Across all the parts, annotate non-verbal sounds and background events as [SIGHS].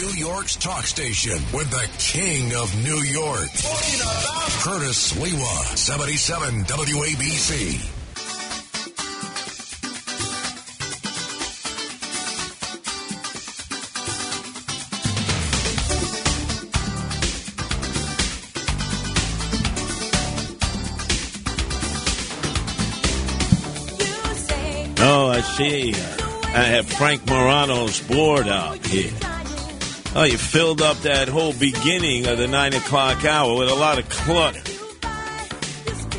New York's talk station with the king of New York. Curtis Sliwa, 77 WABC. Oh, I see. I have Frank Morano's board out here. Oh, you filled up that whole beginning of the nine o'clock hour with a lot of clutter.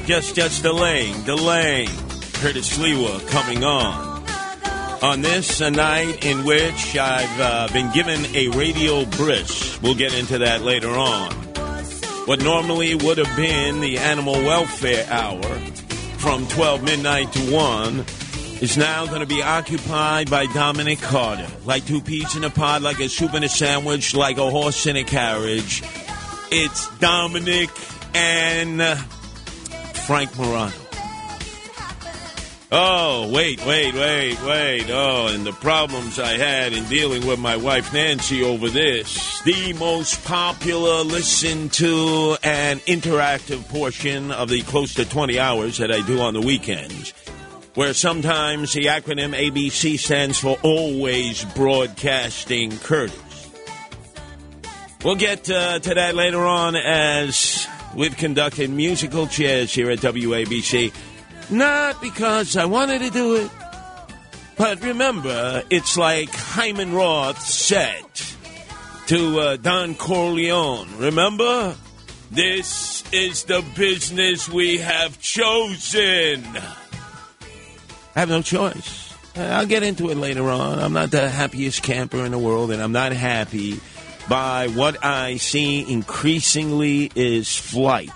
Just, just delaying, delaying. Curtis Sliwa coming on. On this a night in which I've uh, been given a radio bris. We'll get into that later on. What normally would have been the animal welfare hour from 12 midnight to 1 is now going to be occupied by Dominic Carter. Like two peas in a pod, like a soup in a sandwich, like a horse in a carriage. It's Dominic and uh, Frank Morano. Oh, wait, wait, wait, wait. Oh, and the problems I had in dealing with my wife Nancy over this. The most popular, listened to, and interactive portion of the close to 20 hours that I do on the weekends where sometimes the acronym ABC stands for Always Broadcasting Curtis. We'll get uh, to that later on as we've conducted musical chairs here at WABC. Not because I wanted to do it, but remember, it's like Hyman Roth said to uh, Don Corleone. Remember? This is the business we have chosen. I have no choice. Uh, I'll get into it later on. I'm not the happiest camper in the world, and I'm not happy by what I see increasingly is flight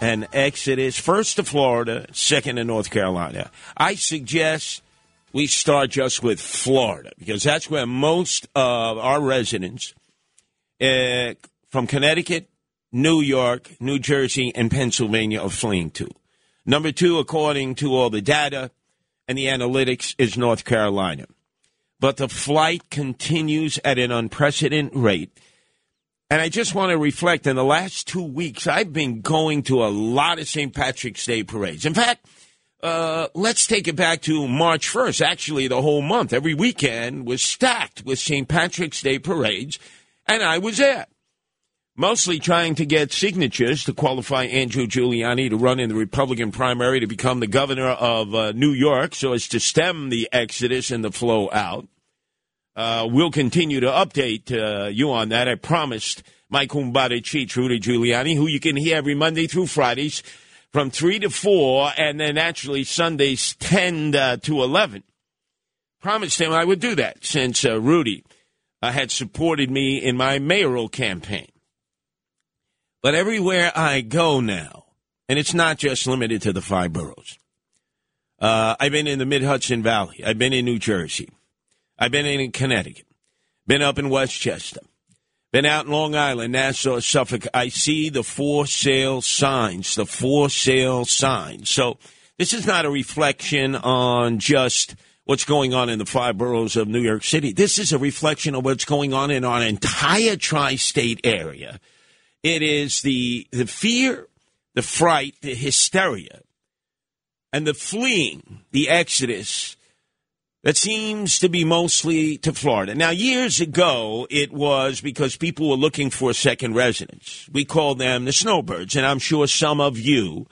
and exodus, first to Florida, second to North Carolina. I suggest we start just with Florida because that's where most of our residents uh, from Connecticut, New York, New Jersey, and Pennsylvania are fleeing to. Number two, according to all the data, and the analytics is North Carolina. But the flight continues at an unprecedented rate. And I just want to reflect in the last two weeks, I've been going to a lot of St. Patrick's Day parades. In fact, uh, let's take it back to March 1st. Actually, the whole month, every weekend was stacked with St. Patrick's Day parades, and I was there mostly trying to get signatures to qualify Andrew Giuliani to run in the Republican primary to become the governor of uh, New York so as to stem the exodus and the flow out. Uh, we'll continue to update uh, you on that. I promised my kumbare cheat, Rudy Giuliani, who you can hear every Monday through Fridays from 3 to 4, and then actually Sundays 10 uh, to 11. Promised him I would do that since uh, Rudy uh, had supported me in my mayoral campaign. But everywhere I go now, and it's not just limited to the five boroughs. Uh, I've been in the Mid Hudson Valley. I've been in New Jersey. I've been in Connecticut. Been up in Westchester. Been out in Long Island, Nassau, Suffolk. I see the for sale signs, the for sale signs. So this is not a reflection on just what's going on in the five boroughs of New York City. This is a reflection of what's going on in our entire tri state area it is the, the fear, the fright, the hysteria, and the fleeing, the exodus that seems to be mostly to Florida. Now, years ago, it was because people were looking for a second residence. We called them the snowbirds, and I'm sure some of you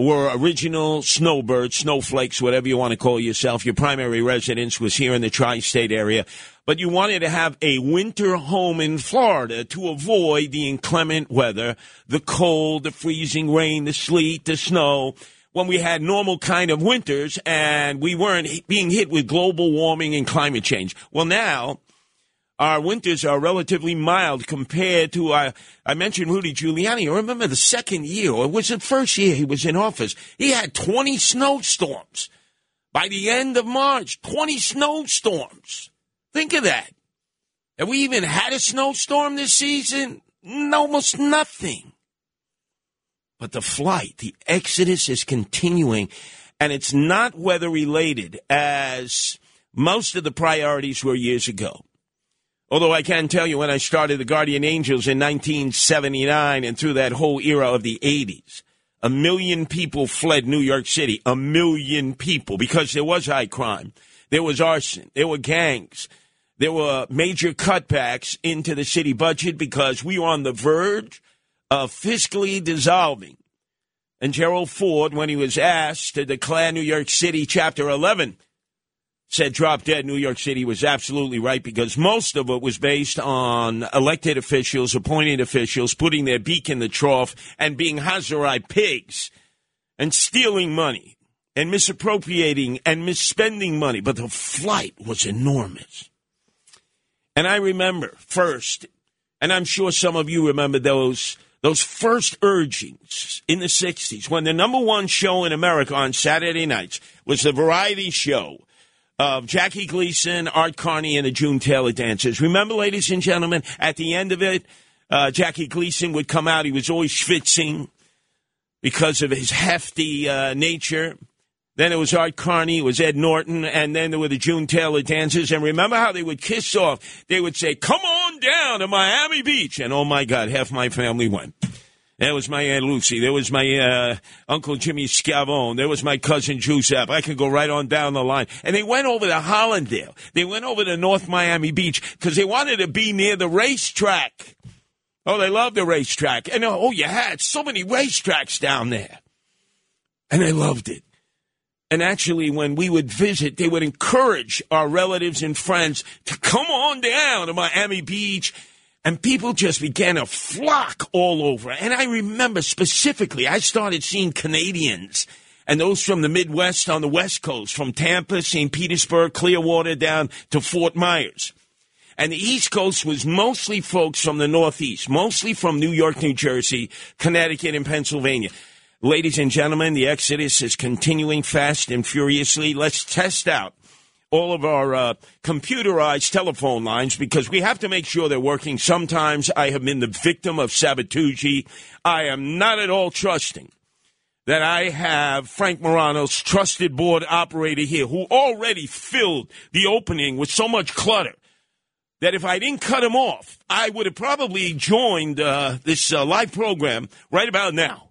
were original snowbirds, snowflakes, whatever you want to call yourself. Your primary residence was here in the tri state area, but you wanted to have a winter home in Florida to avoid the inclement weather, the cold, the freezing rain, the sleet, the snow. When we had normal kind of winters and we weren't being hit with global warming and climate change. Well, now our winters are relatively mild compared to our, I mentioned Rudy Giuliani. I remember the second year, or it was the first year he was in office. He had 20 snowstorms. By the end of March, 20 snowstorms. Think of that. Have we even had a snowstorm this season? Almost nothing. But the flight, the exodus is continuing, and it's not weather related as most of the priorities were years ago. Although I can tell you when I started the Guardian Angels in 1979 and through that whole era of the 80s, a million people fled New York City. A million people because there was high crime. There was arson. There were gangs. There were major cutbacks into the city budget because we were on the verge of fiscally dissolving. And Gerald Ford, when he was asked to declare New York City Chapter 11, said drop dead New York City was absolutely right because most of it was based on elected officials, appointed officials, putting their beak in the trough and being Hazarai pigs and stealing money and misappropriating and misspending money. But the flight was enormous. And I remember first, and I'm sure some of you remember those those first urgings in the 60s when the number one show in America on Saturday nights was the variety show of Jackie Gleason, Art Carney, and the June Taylor Dancers. Remember, ladies and gentlemen, at the end of it, uh, Jackie Gleason would come out. He was always schwitzing because of his hefty uh, nature. Then it was Art Carney, it was Ed Norton, and then there were the June Taylor Dancers. And remember how they would kiss off? They would say, Come on down to Miami Beach. And oh my God, half my family went. There was my Aunt Lucy. There was my uh, Uncle Jimmy Scavone. There was my cousin Giuseppe. I can go right on down the line. And they went over to Hollandale. They went over to North Miami Beach because they wanted to be near the racetrack. Oh, they loved the racetrack. And oh, you had so many racetracks down there. And they loved it. And actually, when we would visit, they would encourage our relatives and friends to come on down to Miami Beach and people just began to flock all over. And I remember specifically, I started seeing Canadians and those from the Midwest on the West Coast, from Tampa, St. Petersburg, Clearwater down to Fort Myers. And the East Coast was mostly folks from the Northeast, mostly from New York, New Jersey, Connecticut, and Pennsylvania. Ladies and gentlemen, the exodus is continuing fast and furiously. Let's test out all of our uh, computerized telephone lines because we have to make sure they're working. Sometimes I have been the victim of sabotage. I am not at all trusting that I have Frank Morano's trusted board operator here who already filled the opening with so much clutter that if I didn't cut him off, I would have probably joined uh, this uh, live program right about now.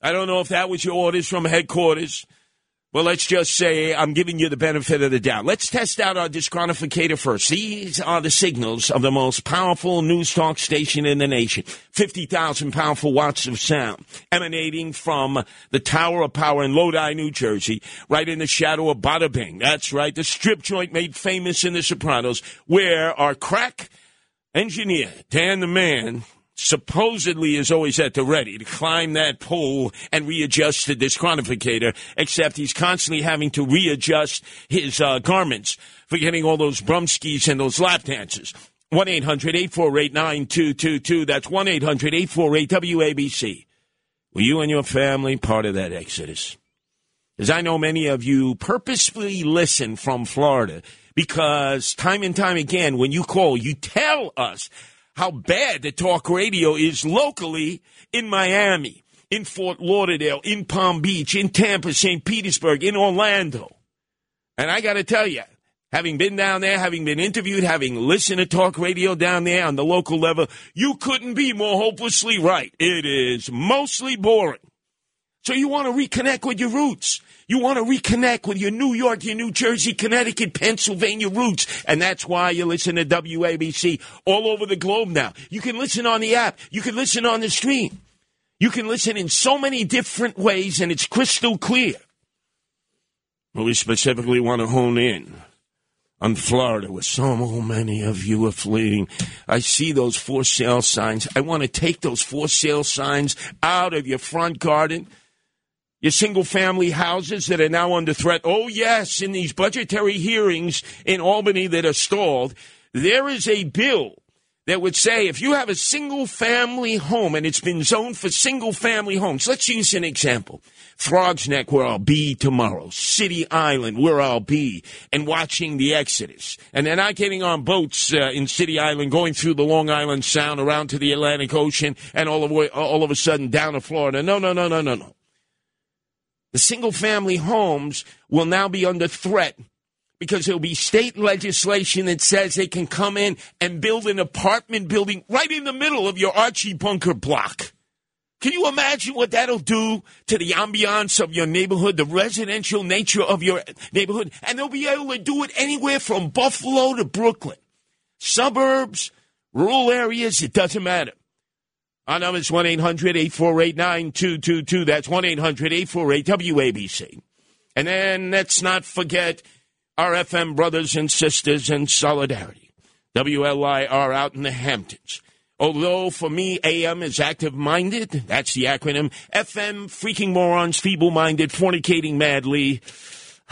I don't know if that was your orders from headquarters. Well, let's just say I'm giving you the benefit of the doubt. Let's test out our disqualificator first. These are the signals of the most powerful news talk station in the nation. 50,000 powerful watts of sound emanating from the Tower of Power in Lodi, New Jersey, right in the shadow of Bada Bing. That's right, the strip joint made famous in The Sopranos, where our crack engineer, Dan the Man, supposedly is always at the ready to climb that pole and readjust the disqualificator, except he's constantly having to readjust his uh, garments for getting all those brumskis and those lap dances. 1 800 848 9222. That's 1 800 848 WABC. Were you and your family part of that exodus? As I know many of you purposefully listen from Florida because time and time again, when you call, you tell us how bad the talk radio is locally in Miami, in Fort Lauderdale, in Palm Beach, in Tampa, St. Petersburg, in Orlando. And I got to tell you, having been down there, having been interviewed, having listened to talk radio down there on the local level, you couldn't be more hopelessly right. It is mostly boring. So you want to reconnect with your roots. You want to reconnect with your New York, your New Jersey, Connecticut, Pennsylvania roots. And that's why you listen to WABC all over the globe now. You can listen on the app. You can listen on the stream. You can listen in so many different ways, and it's crystal clear. Well, we specifically want to hone in on Florida, where so many of you are fleeing. I see those for sale signs. I want to take those for sale signs out of your front garden your single family houses that are now under threat. Oh, yes, in these budgetary hearings in Albany that are stalled, there is a bill that would say if you have a single family home and it's been zoned for single family homes, let's use an example. Frogs Neck, where I'll be tomorrow, City Island, where I'll be, and watching the Exodus. And they're not getting on boats uh, in City Island, going through the Long Island Sound around to the Atlantic Ocean, and all of, all of a sudden down to Florida. No, no, no, no, no, no. The single family homes will now be under threat because there'll be state legislation that says they can come in and build an apartment building right in the middle of your Archie Bunker block. Can you imagine what that'll do to the ambiance of your neighborhood, the residential nature of your neighborhood? And they'll be able to do it anywhere from Buffalo to Brooklyn. Suburbs, rural areas, it doesn't matter. Our number is 1 800 848 9222. That's 1 800 848 WABC. And then let's not forget our FM brothers and sisters in solidarity. WLIR out in the Hamptons. Although for me, AM is active minded, that's the acronym. FM, freaking morons, feeble minded, fornicating madly,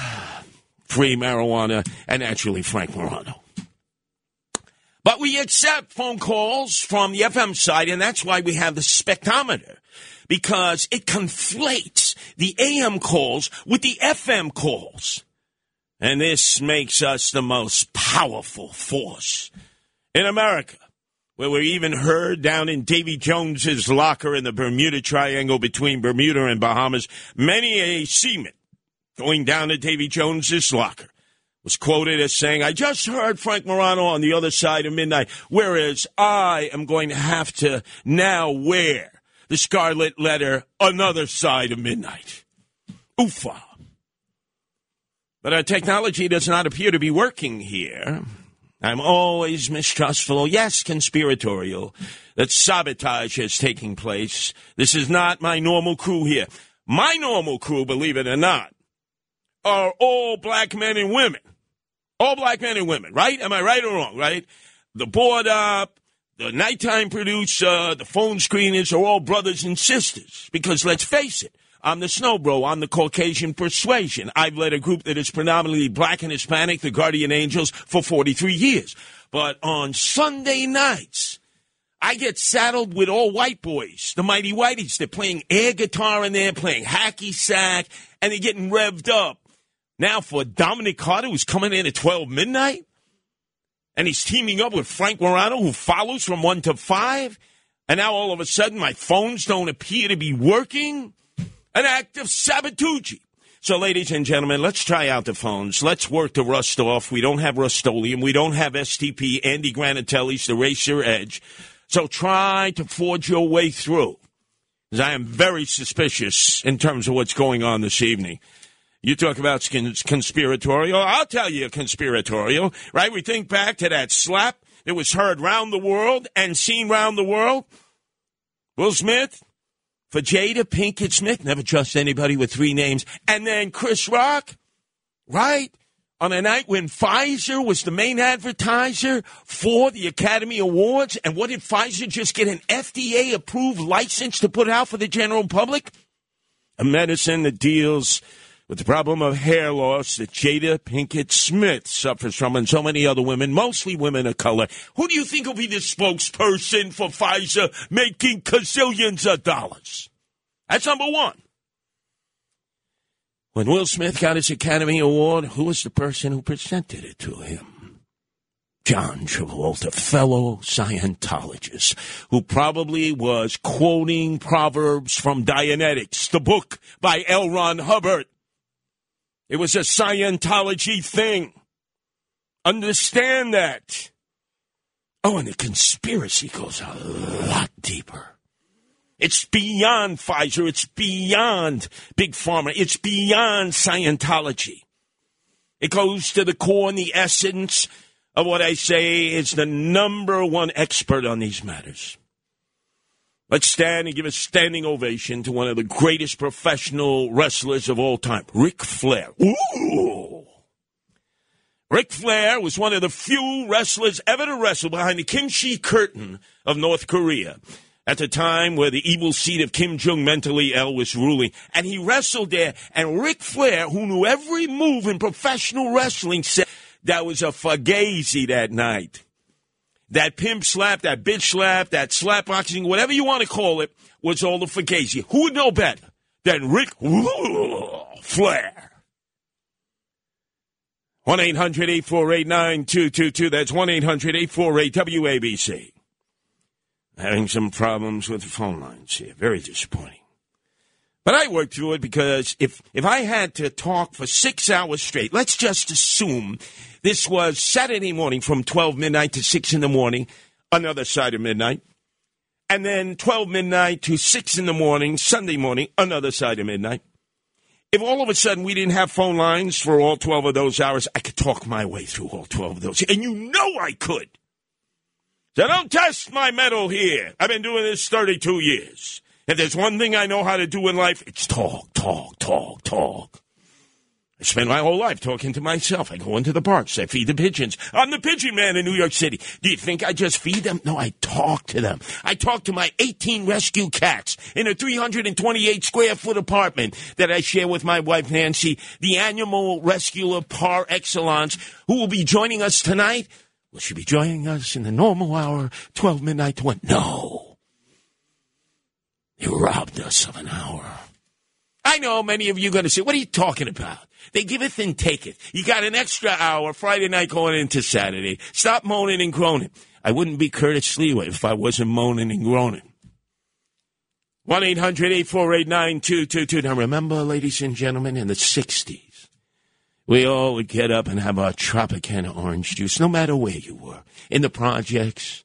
[SIGHS] free marijuana, and actually Frank Morano. But we accept phone calls from the FM side, and that's why we have the spectrometer, because it conflates the AM calls with the FM calls. And this makes us the most powerful force in America, where we're even heard down in Davy Jones's locker in the Bermuda Triangle between Bermuda and Bahamas. Many a seaman going down to Davy Jones's locker was quoted as saying, I just heard Frank Morano on the other side of midnight, whereas I am going to have to now wear the scarlet letter, another side of midnight. Oofa. But our technology does not appear to be working here. I'm always mistrustful, yes, conspiratorial, that sabotage is taking place. This is not my normal crew here. My normal crew, believe it or not, are all black men and women. All black men and women, right? Am I right or wrong, right? The board up, the nighttime producer, the phone screeners are all brothers and sisters. Because let's face it, I'm the snow bro. I'm the Caucasian persuasion. I've led a group that is predominantly black and Hispanic, the Guardian Angels, for 43 years. But on Sunday nights, I get saddled with all white boys, the mighty whiteys. They're playing air guitar in there, playing hacky sack, and they're getting revved up. Now for Dominic Carter, who's coming in at 12 midnight, and he's teaming up with Frank Morano, who follows from 1 to 5, and now all of a sudden my phones don't appear to be working an act of sabotage. So, ladies and gentlemen, let's try out the phones. Let's work the rust off. We don't have Rust-Oleum. We don't have STP, Andy Granatelli's The Racer Edge. So try to forge your way through. Because I am very suspicious in terms of what's going on this evening. You talk about conspiratorial. I'll tell you conspiratorial, right? We think back to that slap that was heard round the world and seen round the world. Will Smith, for Jada Pinkett Smith. Never trust anybody with three names. And then Chris Rock, right? On a night when Pfizer was the main advertiser for the Academy Awards. And what did Pfizer just get an FDA approved license to put out for the general public? A medicine that deals with the problem of hair loss that Jada Pinkett Smith suffers from and so many other women, mostly women of color. Who do you think will be the spokesperson for Pfizer making gazillions of dollars? That's number one. When Will Smith got his Academy Award, who was the person who presented it to him? John Travolta, fellow Scientologist, who probably was quoting Proverbs from Dianetics, the book by L. Ron Hubbard. It was a Scientology thing. Understand that. Oh, and the conspiracy goes a lot deeper. It's beyond Pfizer. It's beyond Big Pharma. It's beyond Scientology. It goes to the core and the essence of what I say is the number one expert on these matters. Let's stand and give a standing ovation to one of the greatest professional wrestlers of all time, Ric Flair. Ooh! Ric Flair was one of the few wrestlers ever to wrestle behind the kimchi curtain of North Korea at the time where the evil seed of Kim Jong mentally ill was ruling. And he wrestled there. And Ric Flair, who knew every move in professional wrestling, said that was a fugazi that night that pimp slap, that bitch slap, that slap boxing, whatever you want to call it, was all the fugazi. Who would know better than Ric Flair? 1 800 848 9222. That's 1 800 848 WABC. Having some problems with the phone lines here. Very disappointing. But I worked through it because if, if I had to talk for six hours straight, let's just assume this was Saturday morning from 12 midnight to 6 in the morning, another side of midnight, and then 12 midnight to 6 in the morning, Sunday morning, another side of midnight. If all of a sudden we didn't have phone lines for all 12 of those hours, I could talk my way through all 12 of those. And you know I could. So don't test my mettle here. I've been doing this 32 years. If there's one thing I know how to do in life, it's talk, talk, talk, talk. I spend my whole life talking to myself. I go into the parks. I feed the pigeons. I'm the pigeon man in New York City. Do you think I just feed them? No, I talk to them. I talk to my 18 rescue cats in a 328 square foot apartment that I share with my wife Nancy, the animal rescuer par excellence, who will be joining us tonight. Will she be joining us in the normal hour, 12 midnight to 1? No. They robbed us of an hour. I know many of you are going to say, what are you talking about? They giveth and taketh. You got an extra hour Friday night going into Saturday. Stop moaning and groaning. I wouldn't be Curtis Sliwa if I wasn't moaning and groaning. 1 800 848 9222. Now remember, ladies and gentlemen, in the 60s, we all would get up and have our Tropicana orange juice, no matter where you were. In the projects,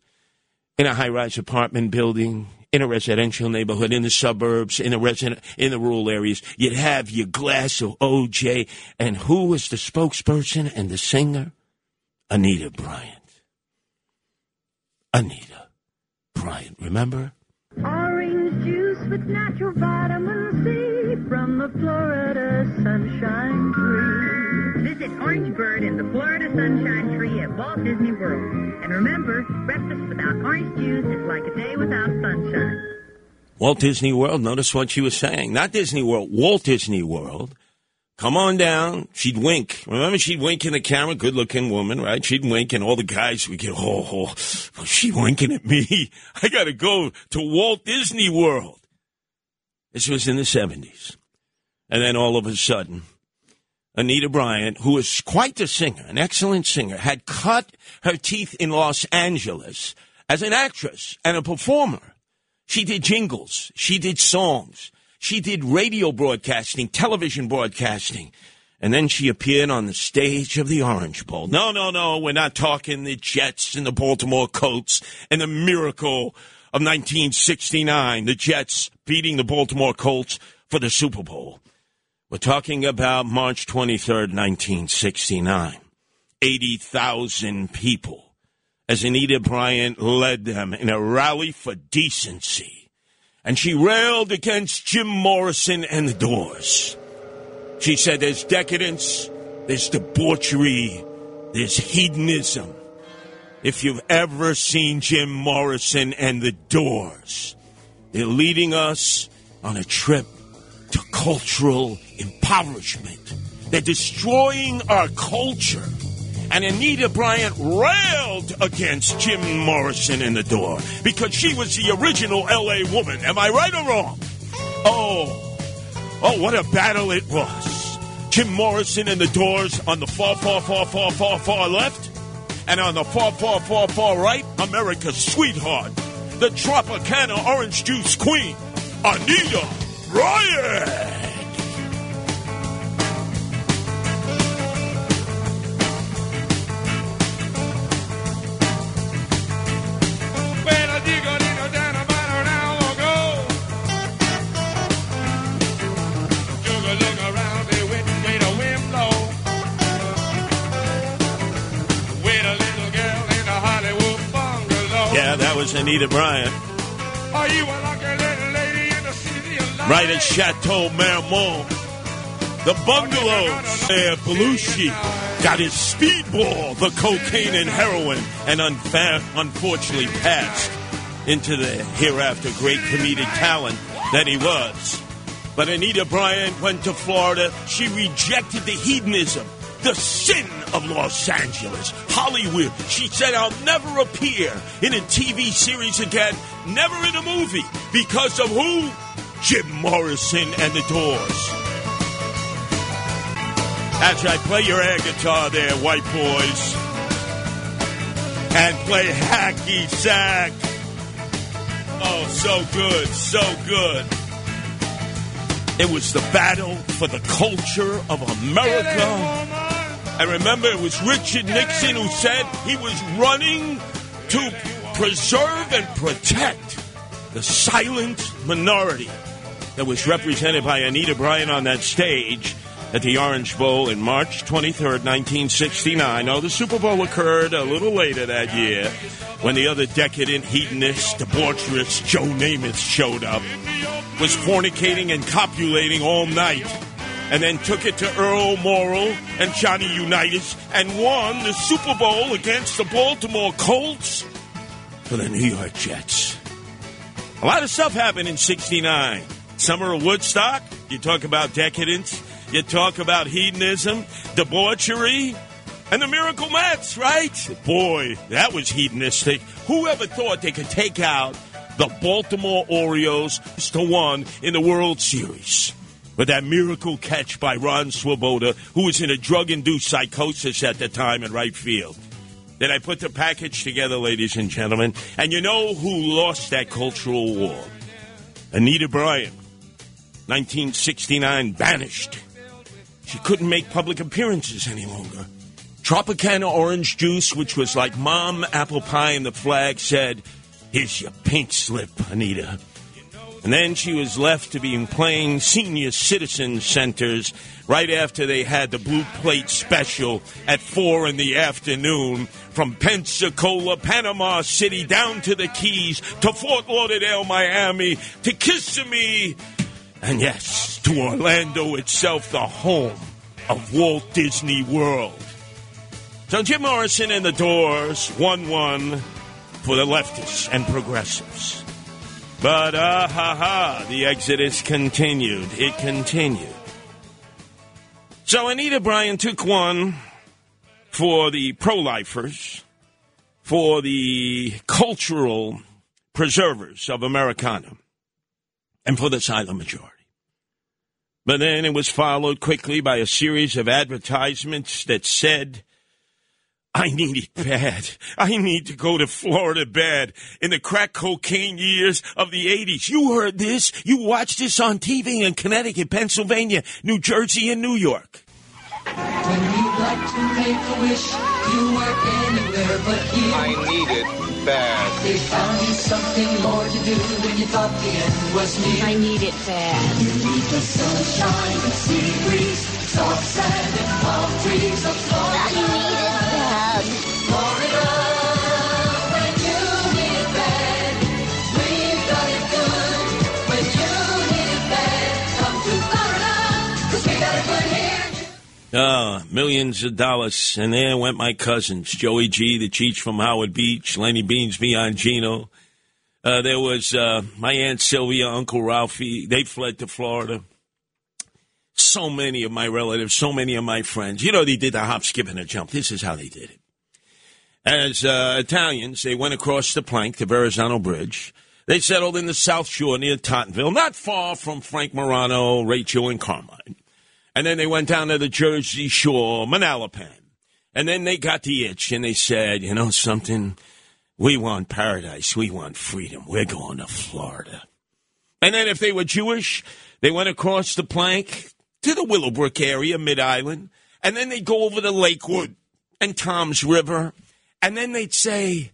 in a high rise apartment building, in a residential neighborhood, in the suburbs, in the resident, in the rural areas, you'd have your glass of OJ. And who was the spokesperson and the singer? Anita Bryant. Anita Bryant, remember? Orange juice with natural vitamin C from the Florida Sunshine Tree. Visit Orange Bird and the Florida Sunshine Tree at Walt Disney World. And remember, breakfast without orange juice is like a day without sunshine. Walt Disney World, notice what she was saying. Not Disney World, Walt Disney World. Come on down. She'd wink. Remember, she'd wink in the camera. Good looking woman, right? She'd wink, and all the guys would get, oh, oh, oh she winking at me. [LAUGHS] I got to go to Walt Disney World. This was in the 70s. And then all of a sudden, Anita Bryant, who is quite a singer, an excellent singer, had cut her teeth in Los Angeles as an actress and a performer. She did jingles. She did songs. She did radio broadcasting, television broadcasting. And then she appeared on the stage of the Orange Bowl. No, no, no, we're not talking the Jets and the Baltimore Colts and the miracle of 1969, the Jets beating the Baltimore Colts for the Super Bowl. We're talking about March 23rd, 1969. 80,000 people as Anita Bryant led them in a rally for decency and she railed against Jim Morrison and the Doors. She said there's decadence, there's debauchery, there's hedonism. If you've ever seen Jim Morrison and the Doors, they're leading us on a trip to cultural impoverishment. They're destroying our culture. And Anita Bryant railed against Jim Morrison in the door because she was the original LA woman. Am I right or wrong? Oh, oh, what a battle it was. Jim Morrison and the doors on the far, far, far, far, far, far left. And on the far, far, far, far right, America's sweetheart, the Tropicana orange juice queen, Anita Bryant. Yeah, that was Anita Bryant. Right at Chateau Marmont. The bungalows where Belushi got his speedball, the cocaine and heroin, and unfa- unfortunately passed into the hereafter great comedic talent that he was. But Anita Bryant went to Florida. She rejected the hedonism, the sin of Los Angeles, Hollywood. She said, I'll never appear in a TV series again, never in a movie, because of who? Jim Morrison and the Doors. As I play your air guitar there, white boys, and play hacky sack. Oh, so good, so good. It was the battle for the culture of America. And remember, it was Richard Nixon who said he was running to preserve and protect the silent minority that was represented by Anita Bryant on that stage at the Orange Bowl in March 23rd, 1969. Oh, the Super Bowl occurred a little later that year when the other decadent, hedonist, debaucherous Joe Namath showed up, was fornicating and copulating all night, and then took it to Earl Morrall and Johnny Unitas and won the Super Bowl against the Baltimore Colts for the New York Jets. A lot of stuff happened in 69. Summer of Woodstock, you talk about decadence, you talk about hedonism, debauchery, and the Miracle Mets, right? Boy, that was hedonistic. Who ever thought they could take out the Baltimore Orioles to one in the World Series? With that miracle catch by Ron Swoboda, who was in a drug induced psychosis at the time in right field. Then I put the package together, ladies and gentlemen, and you know who lost that cultural war? Anita Bryant, 1969, banished. She couldn't make public appearances any longer. Tropicana orange juice, which was like mom apple pie and the flag, said, Here's your pink slip, Anita. And then she was left to be playing senior citizen centers right after they had the blue plate special at four in the afternoon from Pensacola, Panama City, down to the Keys, to Fort Lauderdale, Miami, to Kissimmee, and yes, to Orlando itself, the home of Walt Disney World. So Jim Morrison and the Doors, 1 1 for the leftists and progressives. But ah ha ha, the exodus continued. It continued. So Anita Bryant took one for the pro lifers, for the cultural preservers of Americana, and for the silent majority. But then it was followed quickly by a series of advertisements that said, I need it bad. I need to go to Florida bad. In the crack cocaine years of the 80s. You heard this. You watched this on TV in Connecticut, Pennsylvania, New Jersey, and New York. When you'd like to make a wish, you were anywhere but here. I need it bad. They found you something more to do when you thought the end was near. I need it bad. You need the sunshine, the sea breeze, soft sand and palm trees of Florida. I need it Ah, millions of dollars. And there went my cousins, Joey G, the Cheech from Howard Beach, Lenny Beans, Beyond Gino. Uh, there was uh, my Aunt Sylvia, Uncle Ralphie. They fled to Florida. So many of my relatives, so many of my friends. You know, they did the hop, skip, and a jump. This is how they did it. As uh, Italians, they went across the plank, the Verrazano Bridge. They settled in the South Shore near Tottenville, not far from Frank Morano, Rachel, and Carmine. And then they went down to the Jersey Shore, Manalapan. And then they got the itch and they said, you know something? We want paradise. We want freedom. We're going to Florida. And then if they were Jewish, they went across the plank to the Willowbrook area, Mid Island. And then they'd go over to Lakewood and Toms River. And then they'd say,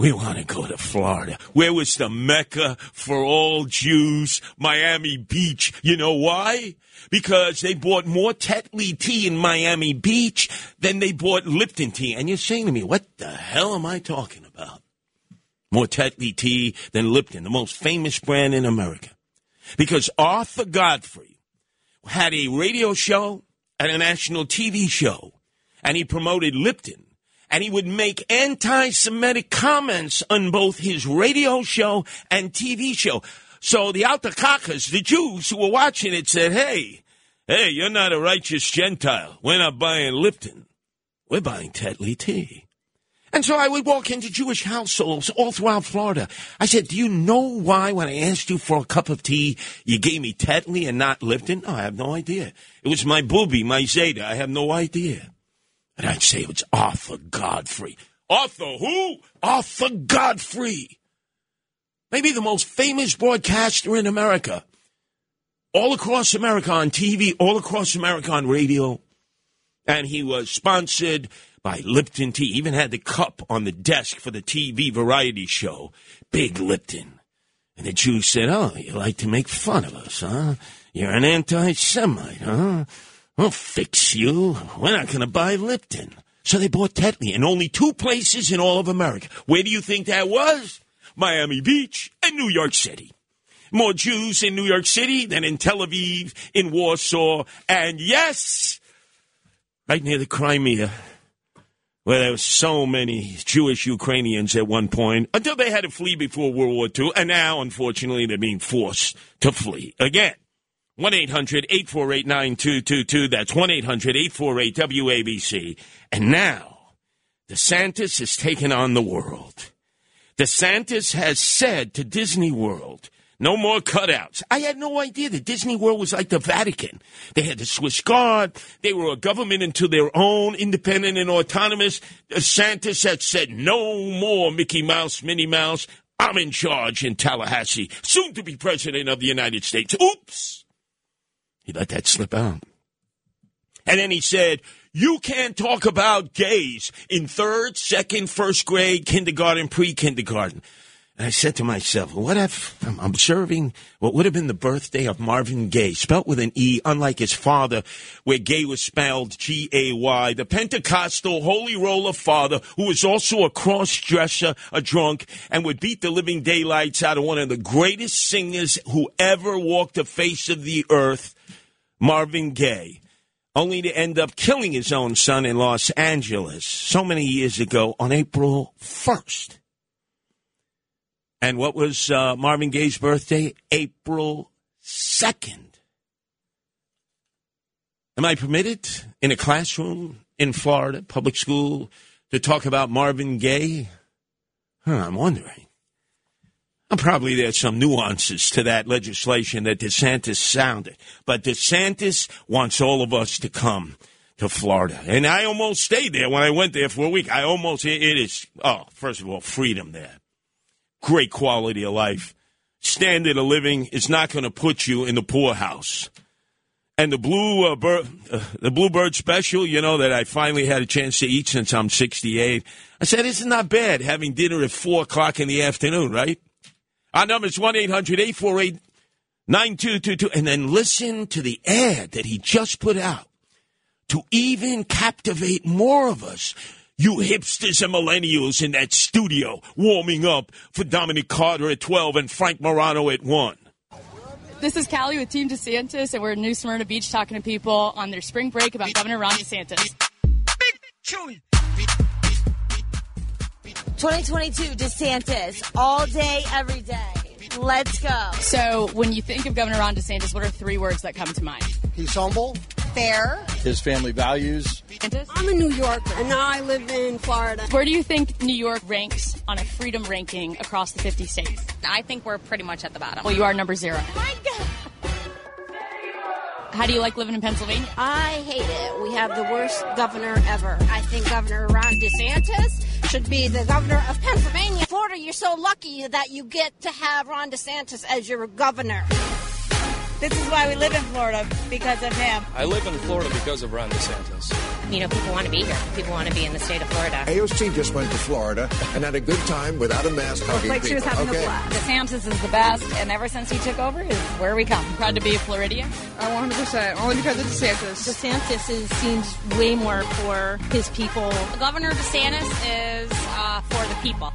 we want to go to Florida. Where was the Mecca for all Jews? Miami Beach. You know why? Because they bought more Tetley tea in Miami Beach than they bought Lipton tea. And you're saying to me, what the hell am I talking about? More Tetley tea than Lipton, the most famous brand in America. Because Arthur Godfrey had a radio show and a national TV show, and he promoted Lipton and he would make anti-Semitic comments on both his radio show and TV show. So the Altakakas, the Jews who were watching it, said, "Hey, hey, you're not a righteous Gentile. We're not buying Lipton. We're buying Tetley tea." And so I would walk into Jewish households all throughout Florida. I said, Do you know why when I asked you for a cup of tea, you gave me Tetley and not Lipton? No, I have no idea. It was my booby, my Zeta. I have no idea. And I'd say it's Arthur Godfrey. Arthur who? Arthur Godfrey. Maybe the most famous broadcaster in America. all across America on TV, all across America on radio. And he was sponsored by Lipton Tea. Even had the cup on the desk for the TV variety show. Big Lipton. And the Jews said, Oh, you like to make fun of us, huh? You're an anti Semite, huh? We'll fix you. We're not going to buy Lipton. So they bought Tetley in only two places in all of America. Where do you think that was? Miami Beach and New York City. More Jews in New York City than in Tel Aviv, in Warsaw, and yes, right near the Crimea, where there were so many Jewish Ukrainians at one point, until they had to flee before World War II, and now, unfortunately, they're being forced to flee again. 1 800 848 9222. That's 1 800 848 WABC. And now, DeSantis has taken on the world. DeSantis has said to Disney World, no more cutouts. I had no idea that Disney World was like the Vatican. They had the Swiss Guard. They were a government into their own, independent and autonomous. DeSantis had said no more Mickey Mouse, Minnie Mouse. I'm in charge in Tallahassee, soon to be president of the United States. Oops. He let that slip out. And then he said, You can't talk about gays in third, second, first grade, kindergarten, pre kindergarten. And I said to myself, What if I'm observing what would have been the birthday of Marvin Gaye, spelt with an E, unlike his father, where gay was spelled G A Y, the Pentecostal holy roller father who was also a cross dresser, a drunk, and would beat the living daylights out of one of the greatest singers who ever walked the face of the earth, Marvin Gaye only to end up killing his own son in Los Angeles so many years ago on April 1st. And what was uh, Marvin Gaye's birthday? April 2nd. Am I permitted in a classroom in Florida, public school, to talk about Marvin Gaye? Huh, I'm wondering. Probably there's some nuances to that legislation that DeSantis sounded. But DeSantis wants all of us to come to Florida. And I almost stayed there when I went there for a week. I almost, it it is, oh, first of all, freedom there. Great quality of life. Standard of living is not going to put you in the poorhouse. And the blue uh, bird, uh, the bluebird special, you know, that I finally had a chance to eat since I'm 68. I said, it's not bad having dinner at four o'clock in the afternoon, right? Our number is 1 800 848 9222. And then listen to the ad that he just put out to even captivate more of us. You hipsters and millennials in that studio warming up for Dominic Carter at 12 and Frank Morano at 1. This is Callie with Team DeSantis, and we're in New Smyrna Beach talking to people on their spring break about Governor Ron DeSantis. 2022 DeSantis, all day, every day. Let's go. So, when you think of Governor Ron DeSantis, what are three words that come to mind? He's humble. Fair. His family values. DeSantis? I'm a New Yorker, and now I live in Florida. Where do you think New York ranks on a freedom ranking across the 50 states? I think we're pretty much at the bottom. Well, you are number zero. My God. How do you like living in Pennsylvania? I hate it. We have the worst governor ever. I think Governor Ron DeSantis should be the governor of Pennsylvania. Florida, you're so lucky that you get to have Ron DeSantis as your governor. This is why we live in Florida, because of him. I live in Florida because of Ron DeSantis. You know, people want to be here. People want to be in the state of Florida. AOC just went to Florida and had a good time without a mask hugging like she was having okay. a blast. DeSantis is the best, and ever since he took over, is where we come. Proud to be a Floridian. Oh, 100%. Only because of DeSantis. DeSantis is, seems way more for his people. Governor DeSantis is uh, for the people.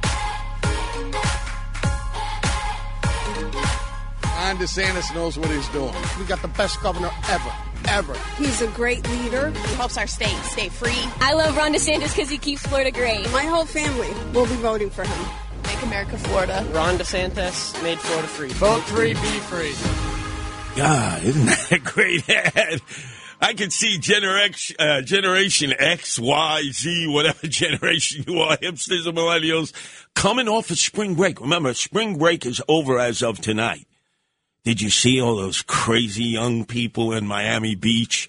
Ron DeSantis knows what he's doing. We got the best governor ever, ever. He's a great leader. He helps our state stay free. I love Ron DeSantis because he keeps Florida great. My whole family will be voting for him. Make America Florida. Ron DeSantis made Florida free. Vote free, be free. God, isn't that a great ad? I can see Generation, uh, Generation X, Y, Z, whatever [LAUGHS] generation you are, hipsters and millennials, coming off of spring break. Remember, spring break is over as of tonight. Did you see all those crazy young people in Miami Beach?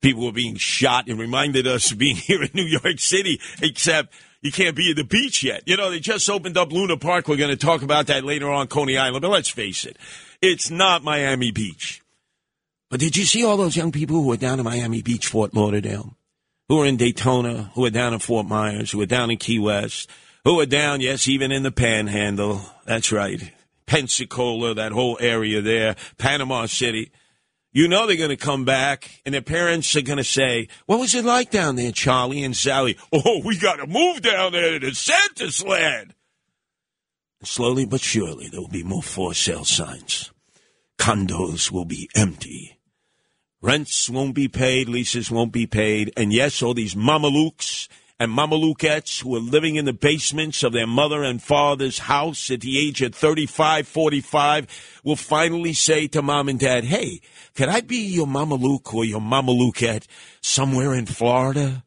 People were being shot. It reminded us of being [LAUGHS] here in New York City, except you can't be at the beach yet. You know, they just opened up Luna Park. We're going to talk about that later on Coney Island. But let's face it, it's not Miami Beach. But did you see all those young people who were down in Miami Beach, Fort Lauderdale, who were in Daytona, who were down in Fort Myers, who were down in Key West, who were down, yes, even in the Panhandle. That's right, Pensacola, that whole area there, Panama City. You know they're going to come back, and their parents are going to say, "What was it like down there, Charlie and Sally?" [LAUGHS] Oh, we got to move down there to Santa's land. Slowly but surely, there will be more for sale signs. Condos will be empty. Rents won't be paid, leases won't be paid. And yes, all these mamalukes and mamalukettes who are living in the basements of their mother and father's house at the age of 35, 45 will finally say to mom and dad, hey, could I be your mamaluke or your mamalukette somewhere in Florida?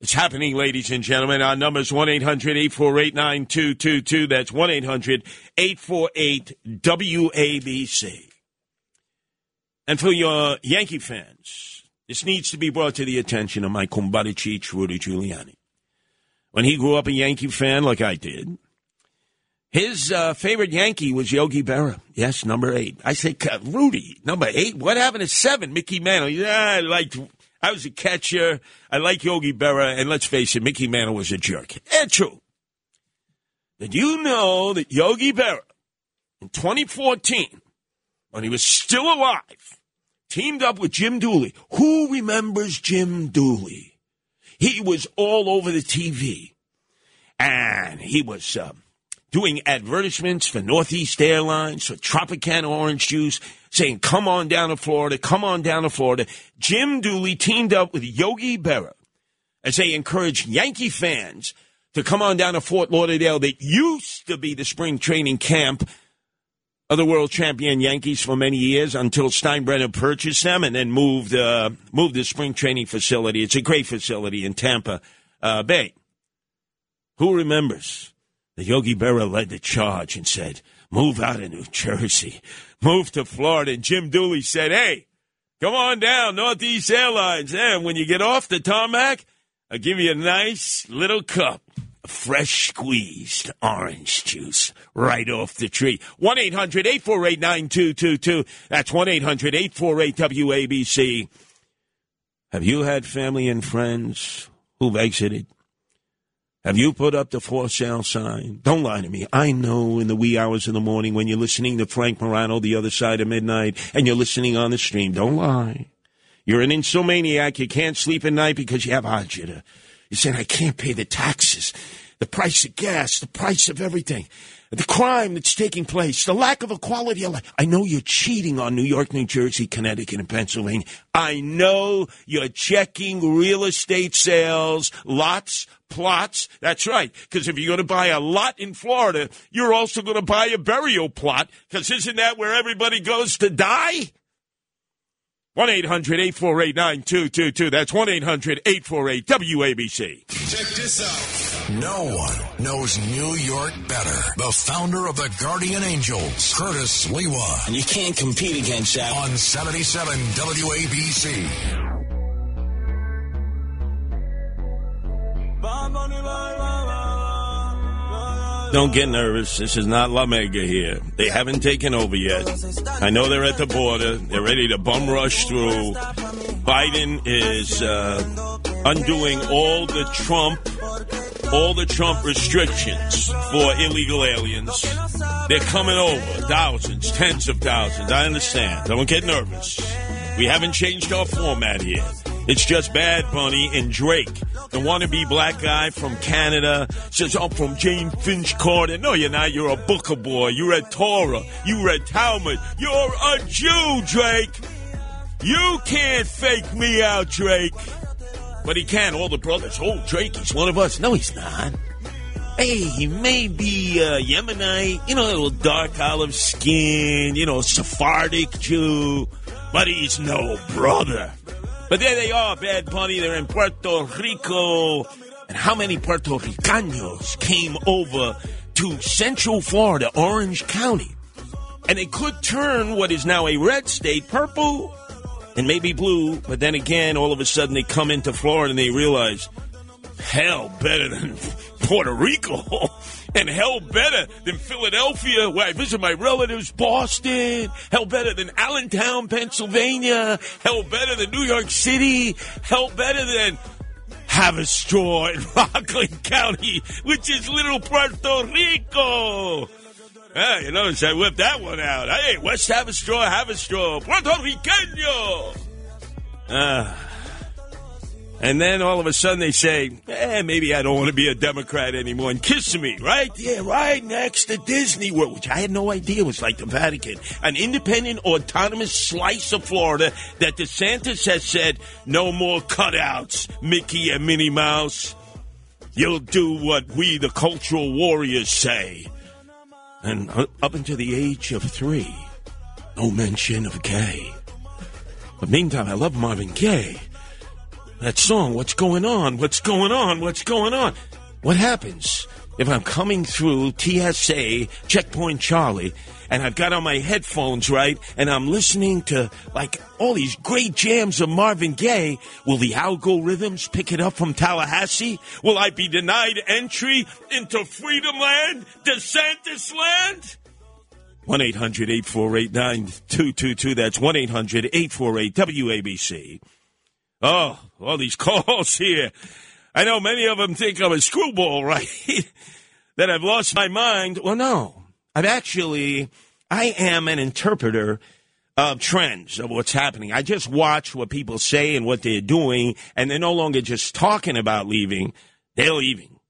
It's happening, ladies and gentlemen. Our number is 1 800 848 9222. That's 1 800 848 WABC. And for your Yankee fans, this needs to be brought to the attention of my kumbada cheech, Rudy Giuliani. When he grew up a Yankee fan like I did, his uh, favorite Yankee was Yogi Berra. Yes, number eight. I say, Rudy, number eight? What happened to seven? Mickey Mantle. Yeah, I liked. I was a catcher. I like Yogi Berra, and let's face it, Mickey Mantle was a jerk. And true. Did you know that Yogi Berra in 2014, when he was still alive, teamed up with Jim Dooley? Who remembers Jim Dooley? He was all over the TV, and he was um, doing advertisements for Northeast Airlines, for Tropicana orange juice, saying, come on down to Florida, come on down to Florida. Jim Dooley teamed up with Yogi Berra as they encouraged Yankee fans to come on down to Fort Lauderdale that used to be the spring training camp of the world champion Yankees for many years until Steinbrenner purchased them and then moved uh, moved the spring training facility. It's a great facility in Tampa uh, Bay. Who remembers that Yogi Berra led the charge and said, "Move out of New Jersey, move to Florida." And Jim Dooley said, "Hey, come on down, Northeast Airlines. And when you get off the tarmac, I'll give you a nice little cup." Fresh squeezed orange juice right off the tree. 1 800 848 9222. That's 1 800 848 WABC. Have you had family and friends who've exited? Have you put up the for sale sign? Don't lie to me. I know in the wee hours of the morning when you're listening to Frank Morano, the other side of midnight, and you're listening on the stream. Don't lie. You're an insomaniac. You can't sleep at night because you have agita. You're saying, I can't pay the taxes, the price of gas, the price of everything, the crime that's taking place, the lack of equality. I know you're cheating on New York, New Jersey, Connecticut, and Pennsylvania. I know you're checking real estate sales, lots, plots. That's right. Because if you're going to buy a lot in Florida, you're also going to buy a burial plot. Because isn't that where everybody goes to die? 1 800 848 9222. That's 1 800 848 WABC. Check this out. No one knows New York better. The founder of the Guardian Angels, Curtis Sliwa. And you can't compete against that. On 77 WABC. Don't get nervous. This is not La Mega here. They haven't taken over yet. I know they're at the border. They're ready to bum rush through. Biden is uh, undoing all the Trump, all the Trump restrictions for illegal aliens. They're coming over, thousands, tens of thousands. I understand. Don't get nervous. We haven't changed our format here. It's just Bad Bunny and Drake, the wannabe black guy from Canada, says, I'm from Jane Finch Carter. No, you're not. You're a Booker boy. You read Torah. You read Talmud. You're a Jew, Drake. You can't fake me out, Drake. But he can. All the brothers. Oh, Drake, he's one of us. No, he's not. Hey, he may be uh, Yemenite, you know, a little dark olive skin, you know, Sephardic Jew, but he's no brother. But there they are, Bad Bunny. They're in Puerto Rico. And how many Puerto Ricanos came over to Central Florida, Orange County? And they could turn what is now a red state purple and maybe blue. But then again, all of a sudden they come into Florida and they realize, hell, better than Puerto Rico. [LAUGHS] and hell better than Philadelphia, where I visit my relatives, Boston, hell better than Allentown, Pennsylvania, hell better than New York City, hell better than Haverstraw in [LAUGHS] Rockland County, which is little Puerto Rico. Ah, you notice I whipped that one out. Hey, West Haverstraw, Haverstraw, Puerto Riqueño. Ah. And then all of a sudden they say, eh, maybe I don't want to be a Democrat anymore and kiss me, right? Yeah, right next to Disney World, which I had no idea was like the Vatican. An independent, autonomous slice of Florida that DeSantis has said, no more cutouts, Mickey and Minnie Mouse. You'll do what we, the cultural warriors, say. And up until the age of three, no mention of gay. But meantime, I love Marvin Gaye. That song, What's Going On? What's Going On? What's Going On? What happens if I'm coming through TSA, Checkpoint Charlie, and I've got on my headphones, right, and I'm listening to, like, all these great jams of Marvin Gaye? Will the algorithms pick it up from Tallahassee? Will I be denied entry into Freedom Land, DeSantis Land? 1 800 848 9222. That's 1 800 848 WABC. Oh, all these calls here. I know many of them think I'm a screwball, [LAUGHS] right? that I've lost my mind. Well, no. I've actually, I am an interpreter of trends of what's happening. I just watch what people say and what they're doing, and they're no longer just talking about leaving, they're leaving.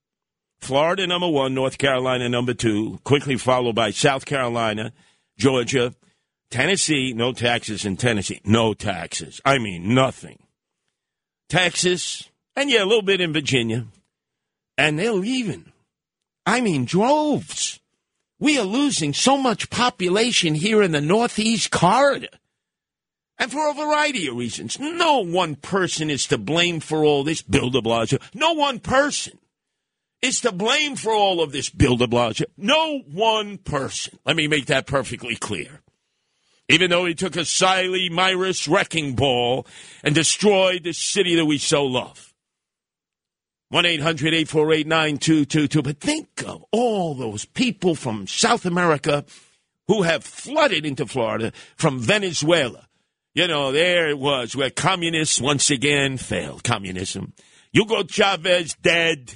Florida, number one, North Carolina, number two, quickly followed by South Carolina, Georgia, Tennessee, no taxes in Tennessee, no taxes. I mean, nothing. Texas, and yeah, a little bit in Virginia. And they're leaving. I mean, droves. We are losing so much population here in the Northeast corridor. And for a variety of reasons. No one person is to blame for all this, Bill de Blasio. No one person is to blame for all of this, Bill de Blasio. No one person. Let me make that perfectly clear even though he took a Siley Myrus wrecking ball and destroyed the city that we so love. 1 800 848 9222. But think of all those people from South America who have flooded into Florida from Venezuela. You know, there it was where communists once again failed communism. Hugo Chavez dead.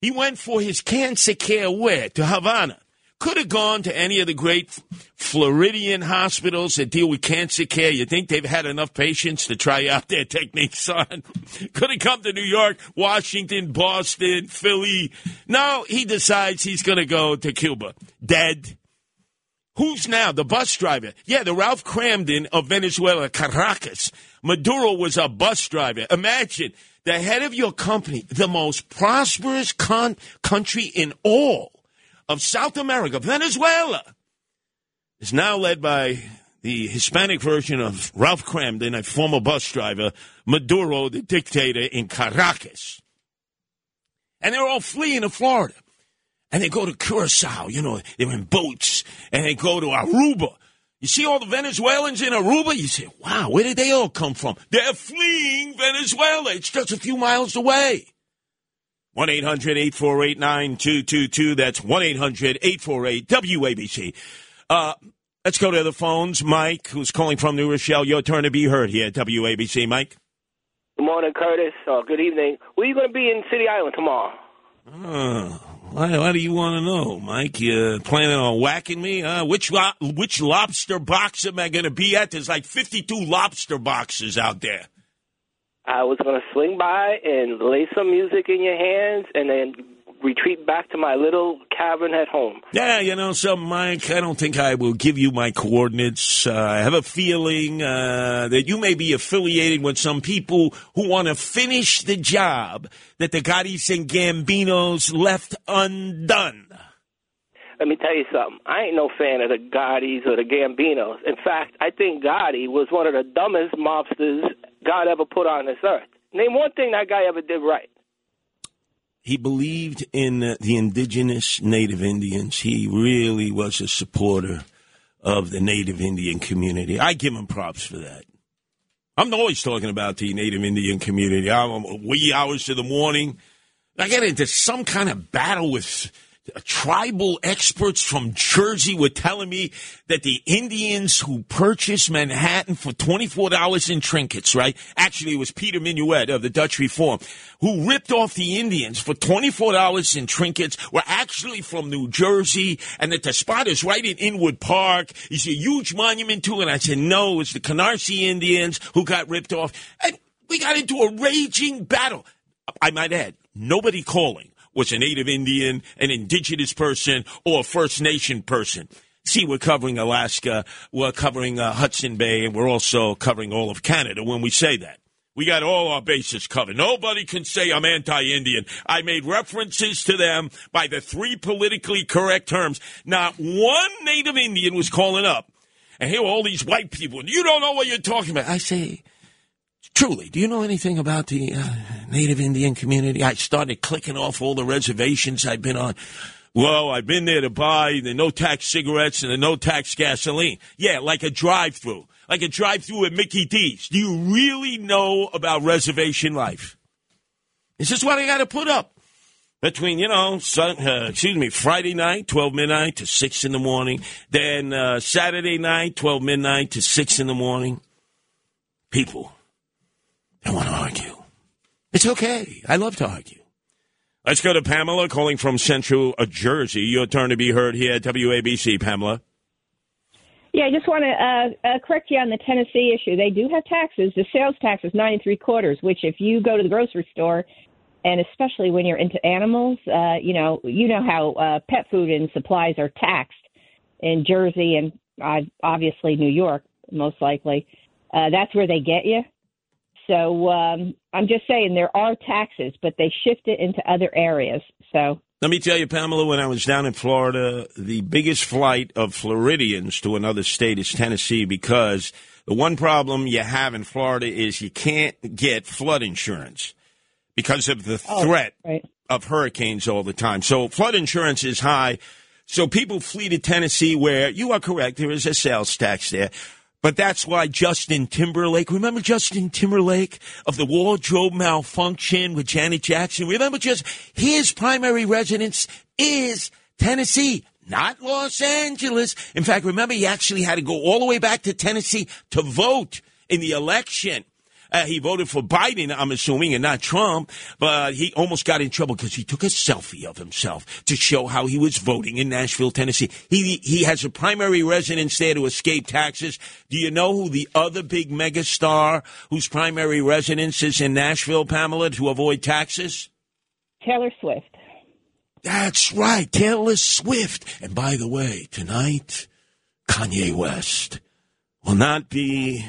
He went for his cancer care where? To Havana could have gone to any of the great Floridian hospitals that deal with cancer care. You think they've had enough patients to try out their [LAUGHS] techniques on? could have come to New York, Washington, Boston, Philly. No, he decides he's going to go to Cuba. Dead. Who's now the bus driver? Yeah, the Ralph Kramden of Venezuela, Caracas. Maduro was a bus driver. Imagine the head of your company, the most prosperous con- country in all of South America, Venezuela, is now led by the Hispanic version of Ralph Kramden, a former bus driver, Maduro, the dictator in Caracas. And they're all fleeing to Florida. And they go to Curacao, you know, they're in boats, and they go to Aruba. You see all the Venezuelans in Aruba? You say, wow, where did they all come from? They're fleeing Venezuela. It's just a few miles away. 1 800 848 9222. That's 1 800 848 WABC. Uh, let's go to the phones. Mike, who's calling from New Rochelle, your turn to be heard here at WABC. Mike? Good morning, Curtis. Uh, good evening. Where are you going to be in City Island tomorrow? Oh, why, why do you want to know, Mike? You planning on whacking me? Uh, which lo- which lobster box am I going to be at? There's like 52 lobster boxes out there. I was going to swing by and lay some music in your hands and then retreat back to my little cabin at home. Yeah, you know something, Mike? I don't think I will give you my coordinates. Uh, I have a feeling uh, that you may be affiliated with some people who want to finish the job that the Gottis and Gambinos left undone. Let me tell you something. I ain't no fan of the Gottis or the Gambinos. In fact, I think Gotti was one of the dumbest mobsters God ever put on this earth. Name one thing that guy ever did right. He believed in the indigenous Native Indians. He really was a supporter of the Native Indian community. I give him props for that. I'm always talking about the Native Indian community. I'm wee hours of the morning. I get into some kind of battle with Uh, tribal experts from Jersey were telling me that the Indians who purchased Manhattan for $24 in trinkets, right? Actually, it was Peter Minuit of the Dutch Reform, who ripped off the Indians for $24 in trinkets, were actually from New Jersey, and that the spot is right in Inwood Park. It's a huge monument to it. And I said, no, it's the Canarsie Indians who got ripped off. And we got into a raging battle. I might add, nobody calling was a Native Indian, an indigenous person, or a First Nation person. See, we're covering Alaska, we're covering uh, Hudson Bay, and we're also covering all of Canada when we say that. We got all our bases covered. Nobody can say I'm anti Indian. I made references to them by the three politically correct terms. Not one Native Indian was calling up. And here are all these white people, and you don't know what you're talking about. I say, Truly, do you know anything about the uh, Native Indian community? I started clicking off all the reservations I've been on. Well, I've been there to buy the no tax cigarettes and the no tax gasoline. Yeah, like a drive through, like a drive through at Mickey D's. Do you really know about reservation life? This is what I got to put up between you know, sun, uh, excuse me, Friday night, twelve midnight to six in the morning, then uh, Saturday night, twelve midnight to six in the morning. People I want to argue. It's okay. I love to argue. Let's go to Pamela calling from Central uh, Jersey. Your turn to be heard here at WABC, Pamela. Yeah, I just want to uh, uh, correct you on the Tennessee issue. They do have taxes. The sales tax is nine and three quarters, which if you go to the grocery store, and especially when you're into animals, uh, you know, you know how uh, pet food and supplies are taxed in Jersey and uh, obviously New York, most likely. Uh, that's where they get you. So um, I'm just saying there are taxes, but they shift it into other areas. So Let me tell you, Pamela, when I was down in Florida, the biggest flight of Floridians to another state is Tennessee because the one problem you have in Florida is you can't get flood insurance because of the Oh, threat right. of hurricanes all the time. So flood insurance is high. So people flee to Tennessee where you are correct, there is a sales tax there. But that's why Justin Timberlake, remember Justin Timberlake of the wardrobe malfunction with Janet Jackson? Remember just his primary residence is Tennessee, not Los Angeles. In fact, remember he actually had to go all the way back to Tennessee to vote in the election. Uh, he voted for Biden, I'm assuming, and not Trump, but he almost got in trouble because he took a selfie of himself to show how he was voting in Nashville, Tennessee. He he has a primary residence there to escape taxes. Do you know who the other big megastar whose primary residence is in Nashville, Pamela, to avoid taxes? Taylor Swift. That's right, Taylor Swift. And by the way, tonight, Kanye West will not be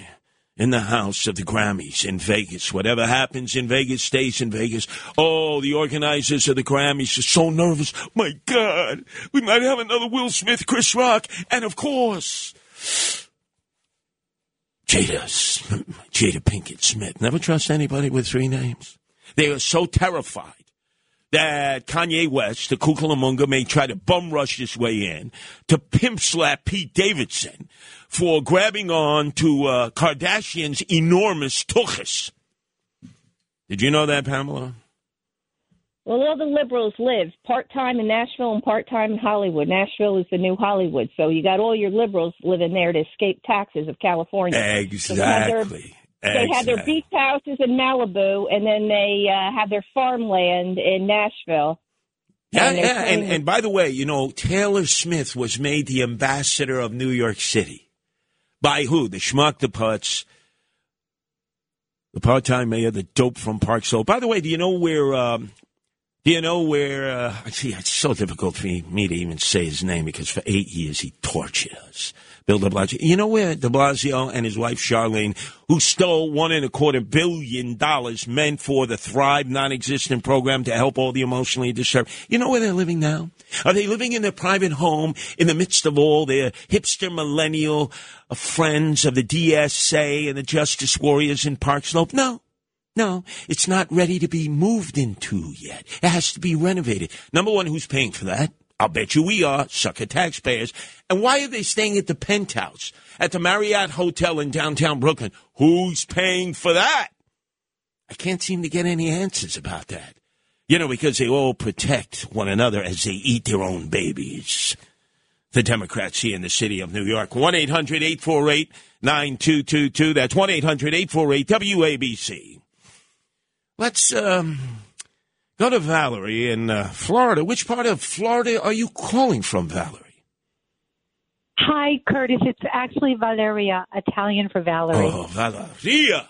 in the house of the Grammys in Vegas. Whatever happens in Vegas stays in Vegas. Oh, the organizers of the Grammys are so nervous. My God, we might have another Will Smith, Chris Rock, and of course, Jada, Jada Pinkett Smith. Never trust anybody with three names. They are so terrified that Kanye West, the Kukalamunga, may try to bum rush his way in to pimp slap Pete Davidson for grabbing on to uh, Kardashian's enormous tuchus. Did you know that, Pamela? Well, all the liberals live part time in Nashville and part time in Hollywood. Nashville is the new Hollywood, so you got all your liberals living there to escape taxes of California. So they have their- Exactly. They have their beach houses in Malibu, and then they uh, have their farmland in Nashville. Yeah, And yeah. And, and by the way, you know, Taylor Smith was made the ambassador of New York City. By who? The schmuck, the putz, the part-time mayor, the dope from Park Slope. By the way, do you know where? Um, do you know where? Uh, see, it's so difficult for me to even say his name because for eight years he tortured us. Bill De Blasio. You know where De Blasio and his wife Chirlane, who stole one and a quarter billion dollars meant for the Thrive non-existent program to help all the emotionally disturbed. You know where they're living now? Are they living in their private home in the midst of all their hipster millennial uh, friends of the DSA and the Justice Warriors in Park Slope? No. No, it's not ready to be moved into yet. It has to be renovated. Number one, who's paying for that? I'll bet you we are, sucker taxpayers. And why are they staying at the penthouse at the Marriott Hotel in downtown Brooklyn? Who's paying for that? I can't seem to get any answers about that. You know, because they all protect one another as they eat their own babies. The Democrats here in the city of New York. 1 800 848 9222. That's 1 800 848 WABC. Let's um, go to Valerie in uh, Florida. Which part of Florida are you calling from, Valerie? Hi, Curtis. It's actually Valeria, Italian for Valerie. Oh, Valeria.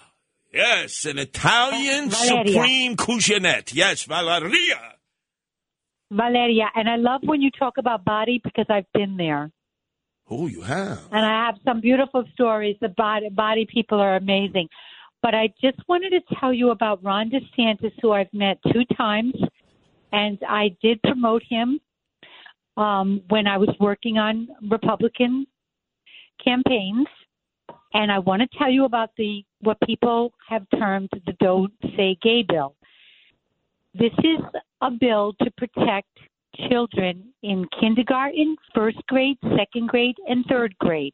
Yes, an Italian Valeria. supreme cuisinette. Yes, Valeria. Valeria, and I love when you talk about body because I've been there. Oh, you have. And I have some beautiful stories. The body, body people are amazing. But I just wanted to tell you about Ron DeSantis, who I've met two times, and I did promote him um, when I was working on Republican campaigns. And I want to tell you about the what people have termed the "Don't Say Gay" bill. This is a bill to protect children in kindergarten, first grade, second grade, and third grade.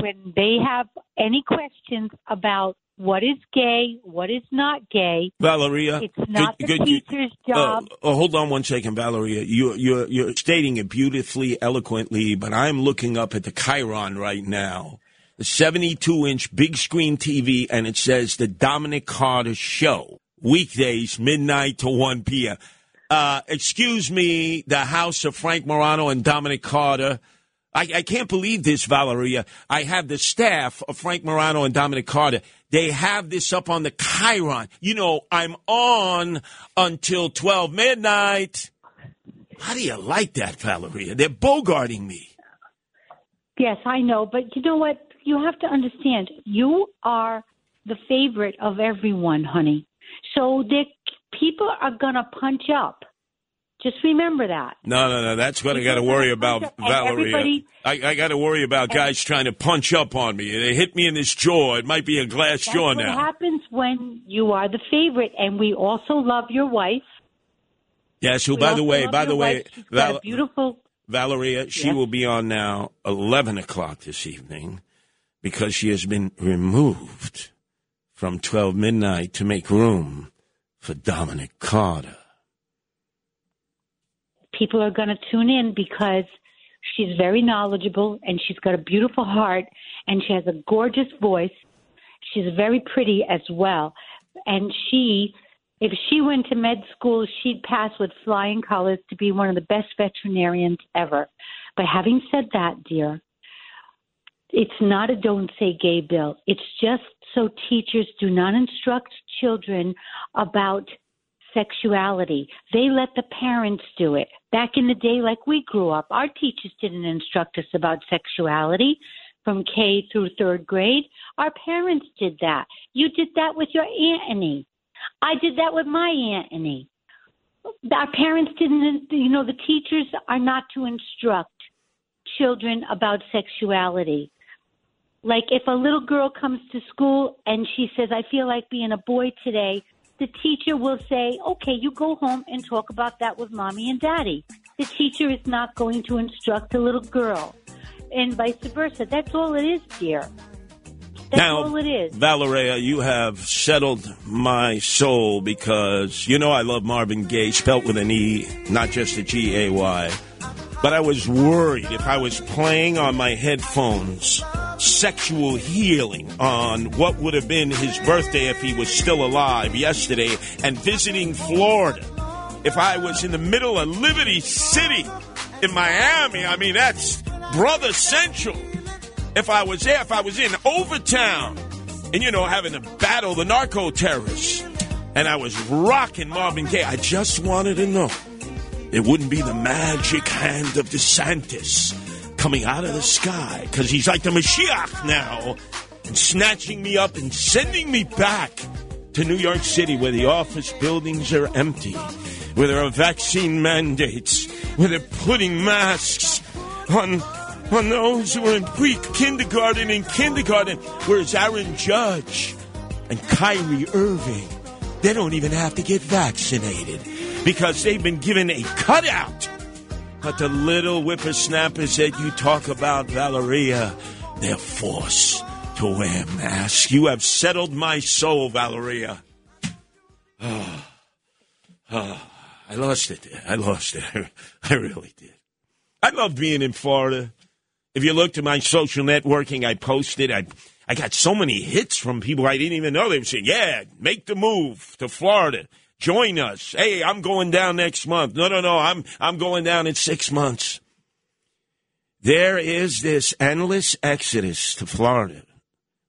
When they have any questions about what is gay, what is not gay, Valeria. it's not could- the you- teacher's uh, job. oh, hold on one second, Valeria. You, you're, you're stating it beautifully, eloquently, but I'm looking up at the Chiron right now. The 72 inch big screen TV, and it says The Dominic Carter Show. Weekdays, midnight to 1 p.m. Uh, excuse me, the house of Frank Morano and Dominic Carter. I, I can't believe this, Valeria. I have the staff of Frank Morano and Dominic Carter. They have this up on the Chiron. You know, I'm on until 12 midnight. How do you like that, Valeria? They're bogarting me. Yes, I know, but you know what? You have to understand. You are the favorite of everyone, honey. So the people are gonna punch up. Just remember that. No, no, no. That's what I got to worry about, And Valeria. I, I got to worry about guys trying to punch up on me. They hit me in this jaw. It might be a glass That's jaw what now. happens when you are the favorite, and we also love your wife. Yes, who, We by the way, by the way, wife. She's got a Val- beautiful. Valeria, she Yes. will be on now 11 o'clock this evening because she has been removed from 12 midnight to make room for Dominic Carter. People are going to tune in because she's very knowledgeable and she's got a beautiful heart and she has a gorgeous voice. She's very pretty as well. And she, if she went to med school, she'd pass with flying colors to be one of the best veterinarians ever. But having said that, dear, it's not a don't say gay bill. It's just so teachers do not instruct children about sexuality. They let the parents do it. Back in the day, like we grew up, our teachers didn't instruct us about sexuality from K through third grade. Our parents did that. You did that with your Aunt Annie. I did that with my Aunt Annie. Our parents didn't, you know, the teachers are not to instruct children about sexuality. Like if a little girl comes to school and she says, I feel like being a boy today, the teacher will say, okay, you go home and talk about that with mommy and daddy. The teacher is not going to instruct a little girl and vice versa. That's all it is, dear. That's now, all it is. Valeria, you have settled my soul because you know I love Marvin Gaye, spelt with an E, not just a G A Y. But I was worried if I was playing on my headphones sexual healing on what would have been his birthday if he was still alive yesterday and visiting Florida. If I was in the middle of Liberty City in Miami, I mean, that's brother central. If I was there, if I was in Overtown and, you know, having to battle the narco terrorists and I was rocking Marvin Gaye, I just wanted to know it wouldn't be the magic hand of DeSantis coming out of the sky because he's like the Mashiach now and snatching me up and sending me back to New York City where the office buildings are empty, where there are vaccine mandates, where they're putting masks on on those who are in pre kindergarten and kindergarten, whereas Aaron Judge and Kyrie Irving, they don't even have to get vaccinated because they've been given a cutout. But the little whippersnappers that you talk about, Valeria, they're forced to wear masks. You have settled my soul, Valeria. Oh, [SIGHS] I lost it. I lost it. [LAUGHS] I really did. I love being in Florida. If you look to my social networking, I posted. I I got so many hits from people I didn't even know. They were saying, "Yeah, make the move to Florida. Join us." Hey, I'm going down next month. No, no, no. I'm I'm going down in six months. There is this endless exodus to Florida,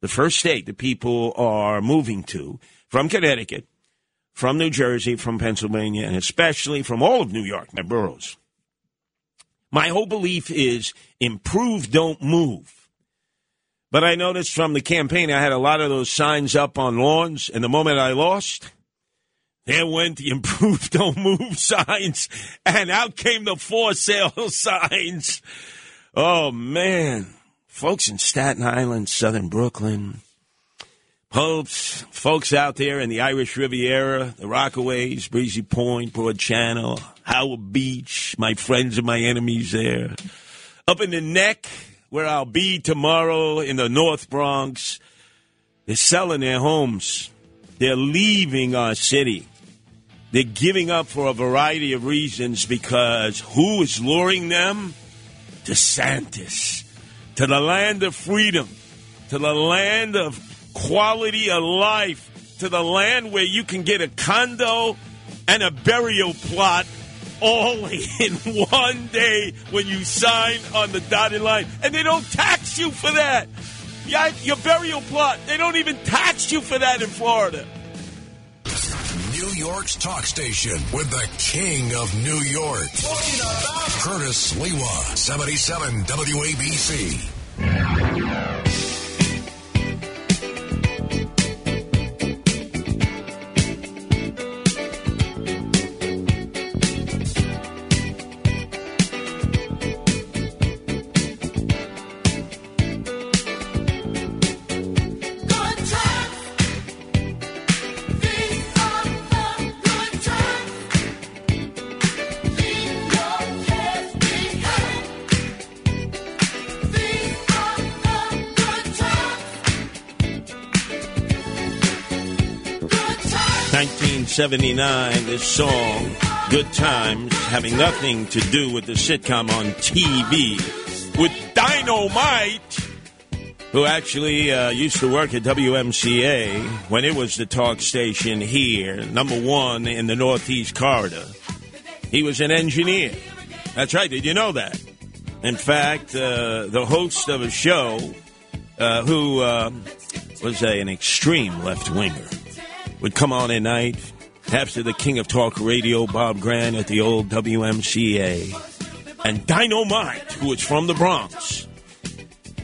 the first state that people are moving to from Connecticut, from New Jersey, from Pennsylvania, and especially from all of New York, my boroughs. My whole belief is improve, don't move. But I noticed from the campaign, I had a lot of those signs up on lawns, and the moment I lost, there went the improve, [LAUGHS] don't move signs, and out came the for sale [LAUGHS] signs. Oh, man. Folks in Staten Island, Southern Brooklyn, Popes, folks out there in the Irish Riviera, the Rockaways, Breezy Point, Broad Channel, Howard Beach, my friends and my enemies there. Up in the neck, where I'll be tomorrow in the North Bronx, they're selling their homes. They're leaving our city. They're giving up for a variety of reasons because who is luring them? DeSantis. To the land of freedom, to the land of quality of life, to the land where you can get a condo and a burial plot all [LAUGHS] in one day when you sign on the dotted line. And they don't tax you for that. Your burial plot, they don't even tax you for that in Florida. New York's talk station with the king of New York. Curtis Sliwa, 77 WABC. Nineteen seventy nine. This song, "Good Times," having nothing to do with the sitcom on TV, with Dynamite, who actually uh, used to work at WMCA when it was the talk station here, number one in the Northeast corridor. He was an engineer. That's right. Did you know that? In fact, uh, the host of a show uh, who uh, was a, an extreme left winger would come on at night after the king of talk radio, Bob Grant, at the old WMCA. And Dynamite, who was from the Bronx,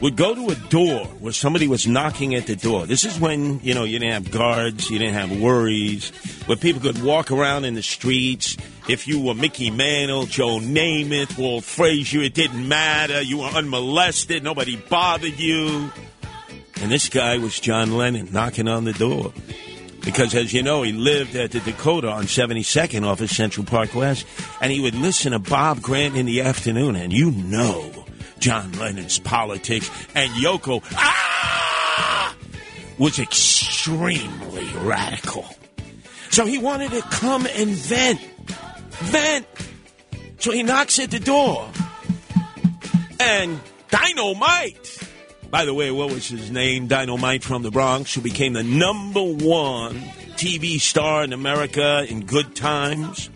would go to a door where somebody was knocking at the door. This is when, you know, you didn't have guards, you didn't have worries, where people could walk around in the streets. If you were Mickey Mantle, Joe Namath, Walt Frazier, it didn't matter. You were unmolested, nobody bothered you. And this guy was John Lennon knocking on the door. Because, as you know, he lived at the Dakota on 72nd off of Central Park West, and he would listen to Bob Grant in the afternoon, and you know John Lennon's politics, and Yoko ah, was extremely radical. So he wanted to come and vent. Vent. So he knocks at the door, and Dynamite by the way, what was his name? Dynamite from the Bronx, who became the number one TV star in America in good times.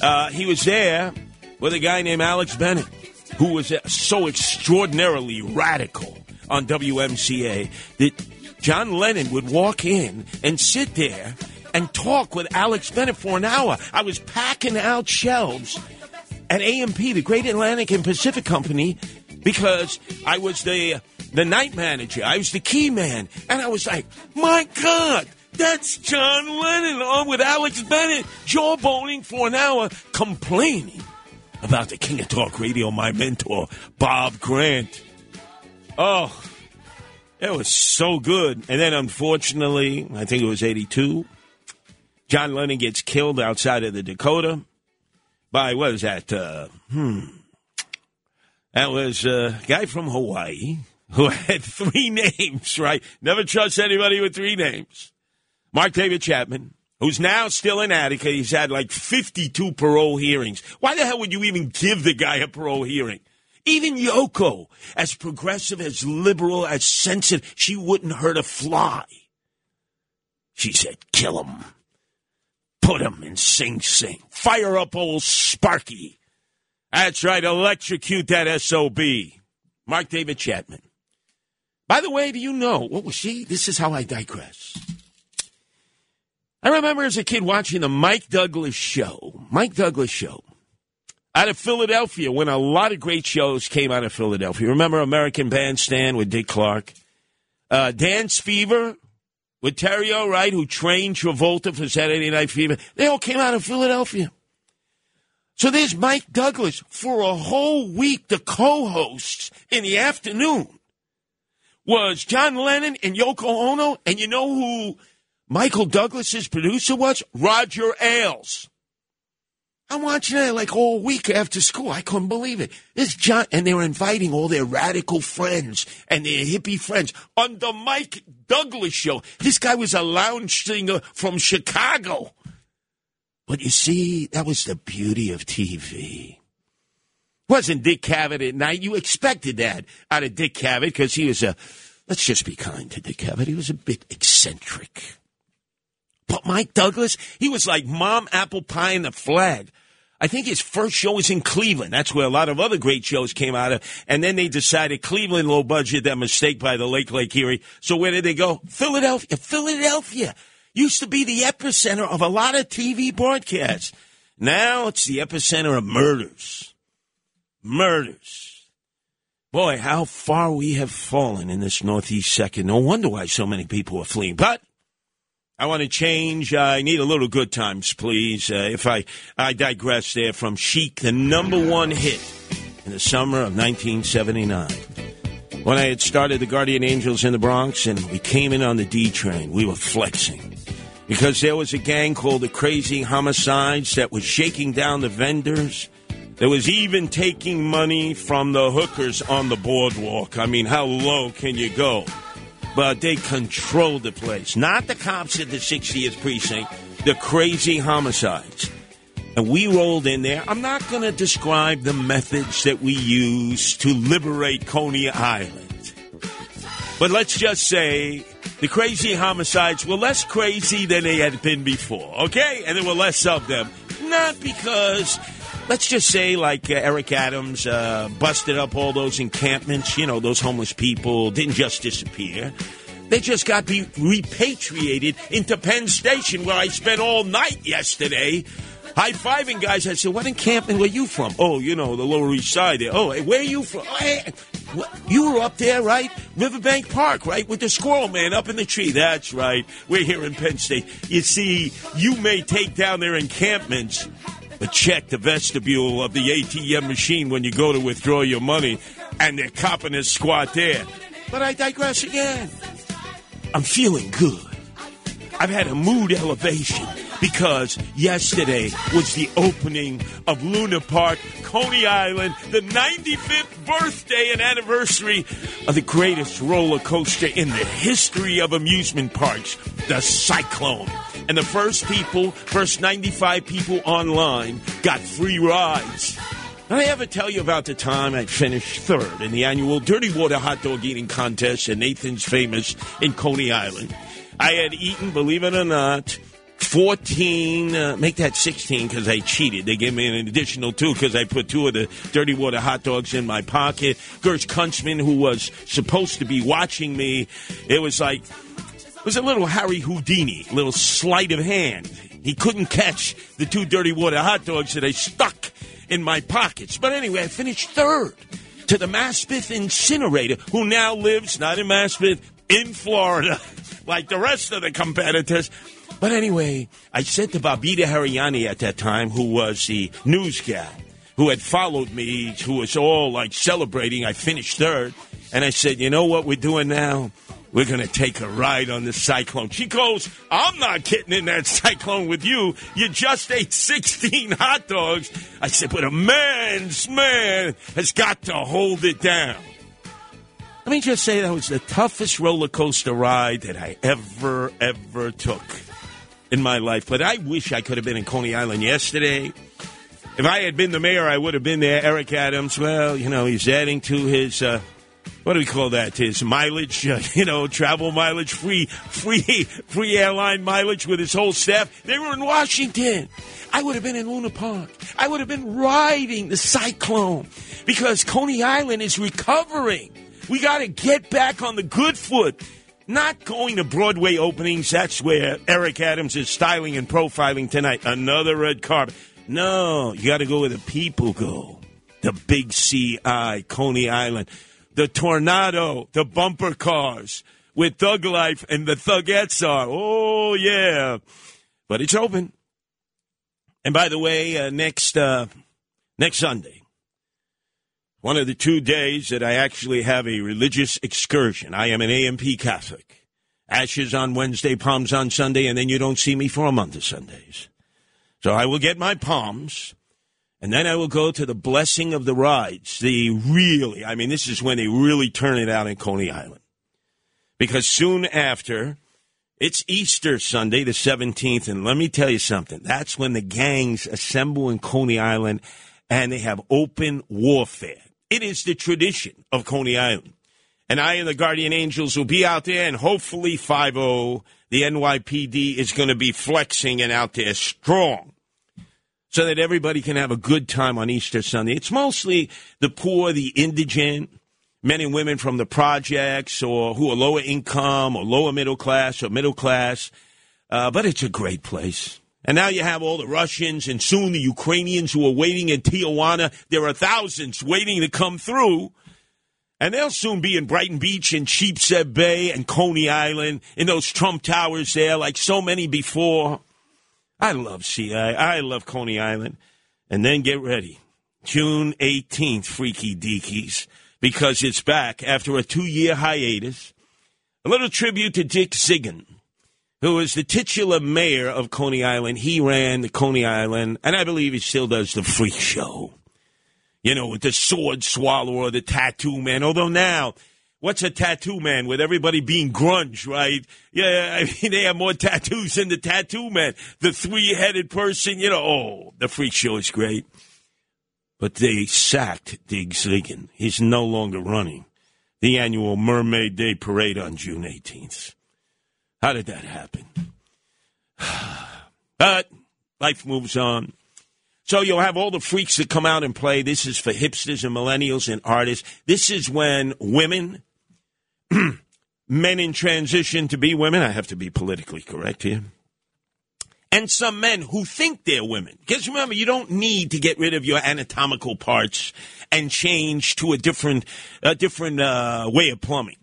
Uh, he was there with a guy named Alex Bennett, who was uh, so extraordinarily radical on WMCA that John Lennon would walk in and sit there and talk with Alex Bennett for an hour. I was packing out shelves at A&P, the Great Atlantic and Pacific Company, because I was the the night manager. I was the key man. And I was like, my God, that's John Lennon on with Alex Bennett, jawboning for an hour, complaining about the King of Talk Radio, my mentor, Bob Grant. Oh, it was so good. And then, unfortunately, I think it was 82, John Lennon gets killed outside of the Dakota by, what is that? Uh, hmm. That was a guy from Hawaii who [LAUGHS] had three names, right? Never trust anybody with three names. Mark David Chapman, who's now still in Attica. He's had like 52 parole hearings. Why the hell would you even give the guy a parole hearing? Even Yoko, as progressive, as liberal, as sensitive, she wouldn't hurt a fly. She said, kill him. Put him in Sing Sing. Fire up old Sparky. That's right, electrocute that SOB. Mark David Chapman. By the way, do you know what was she? This is how I digress. I remember as a kid watching the Mike Douglas show. Mike Douglas show out of Philadelphia when a lot of great shows came out of Philadelphia. Remember American Bandstand with Dick Clark? Uh, Dance Fever with Terry O'Wright, who trained Travolta for Saturday Night Fever. They all came out of Philadelphia. So there's Mike Douglas for a whole week, the co-hosts in the afternoon was John Lennon and Yoko Ono. And you know who Michael Douglas's producer was? Roger Ailes. I'm watching it like all week after school. I couldn't believe it. This John, and they were inviting all their radical friends and their hippie friends on the Mike Douglas show. This guy was a lounge singer from Chicago. But you see, that was the beauty of TV. Wasn't Dick Cavett at night? You expected that out of Dick Cavett because he was a, let's just be kind to Dick Cavett. He was a bit eccentric. But Mike Douglas, he was like mom apple pie in the flag. I think his first show was in Cleveland. That's where a lot of other great shows came out of. And then they decided Cleveland low budget, that mistake by the Lake Lake Erie. So where did they go? Philadelphia. Philadelphia used to be the epicenter of a lot of TV broadcasts. Now it's the epicenter of murders. Murders. Boy, how far we have fallen in this Northeast second. No wonder why so many people are fleeing. But I want to change. Uh, I need a little good times, please. Uh, if I, I digress there from Chic, the number one hit in the summer of 1979. When I had started the Guardian Angels in the Bronx and we came in on the D train, we were flexing. Because there was a gang called the Crazy Homicides that was shaking down the vendors. There was even taking money from the hookers on the boardwalk. I mean, how low can you go? but they controlled the place. Not the cops at the 60th precinct, the crazy homicides. And we rolled in there. I'm not going to describe the methods that we used to liberate Coney Island. But let's just say the crazy homicides were less crazy than they had been before, okay? And there were less of them. Not because let's just say like uh, Eric Adams uh, busted up all those encampments, you know, those homeless people didn't just disappear. They just got be repatriated into Penn Station where I spent all night yesterday. High fiving guys. I said, What encampment were you from? Oh, you know, the Lower East Side there. Oh, hey, where are you from? Oh, hey? You were up there, right? Riverbank Park, right? With the squirrel man up in the tree. That's right. We're here in Penn State. You see, you may take down their encampments, but check the vestibule of the ATM machine when you go to withdraw your money, and they're copping a squat there. But I digress again. I'm feeling good. I've had a mood elevation because yesterday was the opening of Luna Park, Coney Island, the 95th birthday and anniversary of the greatest roller coaster in the history of amusement parks, the Cyclone. And the first people, first 95 people online got free rides. I ever tell you about the time I finished third in the annual Dirty Water Hot Dog Eating Contest at Nathan's Famous in Coney Island? I had eaten, believe it or not, 14, uh, make that 16 because I cheated. They gave me an additional two because I put two of the dirty water hot dogs in my pocket. Gersh Kuntzman, who was supposed to be watching me, it was like, it was a little Harry Houdini, little sleight of hand. He couldn't catch the two dirty water hot dogs that I stuck in my pockets. But anyway, I finished third to the Maspeth incinerator, who now lives not in Maspeth, in Florida, [LAUGHS] like the rest of the competitors. But anyway, I said to Babita Hariani at that time, who was the news gal, who had followed me, who was all like celebrating, I finished third. And I said, you know what we're doing now? We're going to take a ride on the cyclone. She goes, I'm not getting in that cyclone with you. You just ate 16 hot dogs. I said, but a man's man has got to hold it down. Let me just say that was the toughest roller coaster ride that I ever, ever took. In my life, but I wish I could have been in Coney Island yesterday. If I had been the mayor, I would have been there. Eric Adams, well, you know, he's adding to his, uh, what do we call that? His mileage, [LAUGHS] uh, you know, travel mileage, free, free, free airline mileage with his whole staff. They were in Washington. I would have been in Luna Park. I would have been riding the cyclone because Coney Island is recovering. We got to get back on the good foot. Not going to Broadway openings. That's where Eric Adams is styling and profiling tonight. Another red carpet. No, you got to go where the people go. The big CI, Coney Island. The tornado, the bumper cars with Thug Life and the Thugettes are. Oh, yeah. But it's open. And by the way, uh, next uh, next Sunday, one of the two days that I actually have a religious excursion. I am an A&P Catholic. Ashes on Wednesday, palms on Sunday, and then you don't see me for a month of Sundays. So I will get my palms, and then I will go to the blessing of the rides. The really, I mean, this is when they really turn it out in Coney Island. Because soon after, it's Easter Sunday, the 17th, and let me tell you something. That's when the gangs assemble in Coney Island and they have open warfare. It is the tradition of Coney Island. And I and the Guardian Angels will be out there, and hopefully 5 0, the NYPD is going to be flexing and out there strong so that everybody can have a good time on Easter Sunday. It's mostly the poor, the indigent, men and women from the projects or who are lower income or lower middle class or middle class. Uh, but it's a great place. And now you have all the Russians and soon the Ukrainians who are waiting in Tijuana. There are thousands waiting to come through. And they'll soon be in Brighton Beach and Sheepshead Bay and Coney Island in those Trump Towers there, like so many before. I love CI. I love Coney Island. And then get ready. June 18th, Freaky Deakies, because it's back after a two year hiatus. A little tribute to Dick Zigun, who was the titular mayor of Coney Island. He ran the Coney Island, and I believe he still does the freak show. You know, with the sword swallower, the tattoo man. Although now, what's a tattoo man with everybody being grunge, right? Yeah, [LAUGHS] I mean, they have more tattoos than the tattoo man. The three headed person, you know, oh, the freak show is great. But they sacked Dick Zigun. He's no longer running the annual Mermaid Day Parade on June 18th. How did that happen? [SIGHS] But life moves on. So you'll have all the freaks that come out and play. This is for hipsters and millennials and artists. This is when women, [CLEARS THROAT] men in transition to be women, I have to be politically correct here, and some men who think they're women. Because remember, you don't need to get rid of your anatomical parts and change to a different, a different uh, way of plumbing.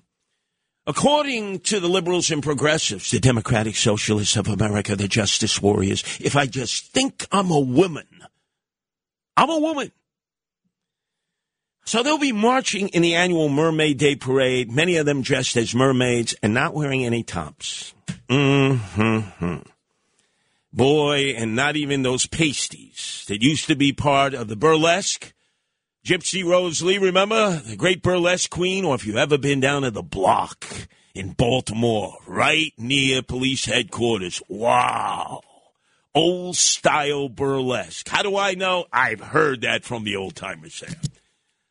According to the liberals and progressives, the Democratic Socialists of America, the justice warriors, if I just think I'm a woman, I'm a woman. So they'll be marching in the annual Mermaid Day Parade, many of them dressed as mermaids and not wearing any tops. Mm-hmm. Boy, and not even those pasties that used to be part of the burlesque. Gypsy Rose Lee, remember? The great burlesque queen, or if you've ever been down to the block in Baltimore, right near police headquarters. Wow. Old style burlesque. How do I know? I've heard that from the old timers there.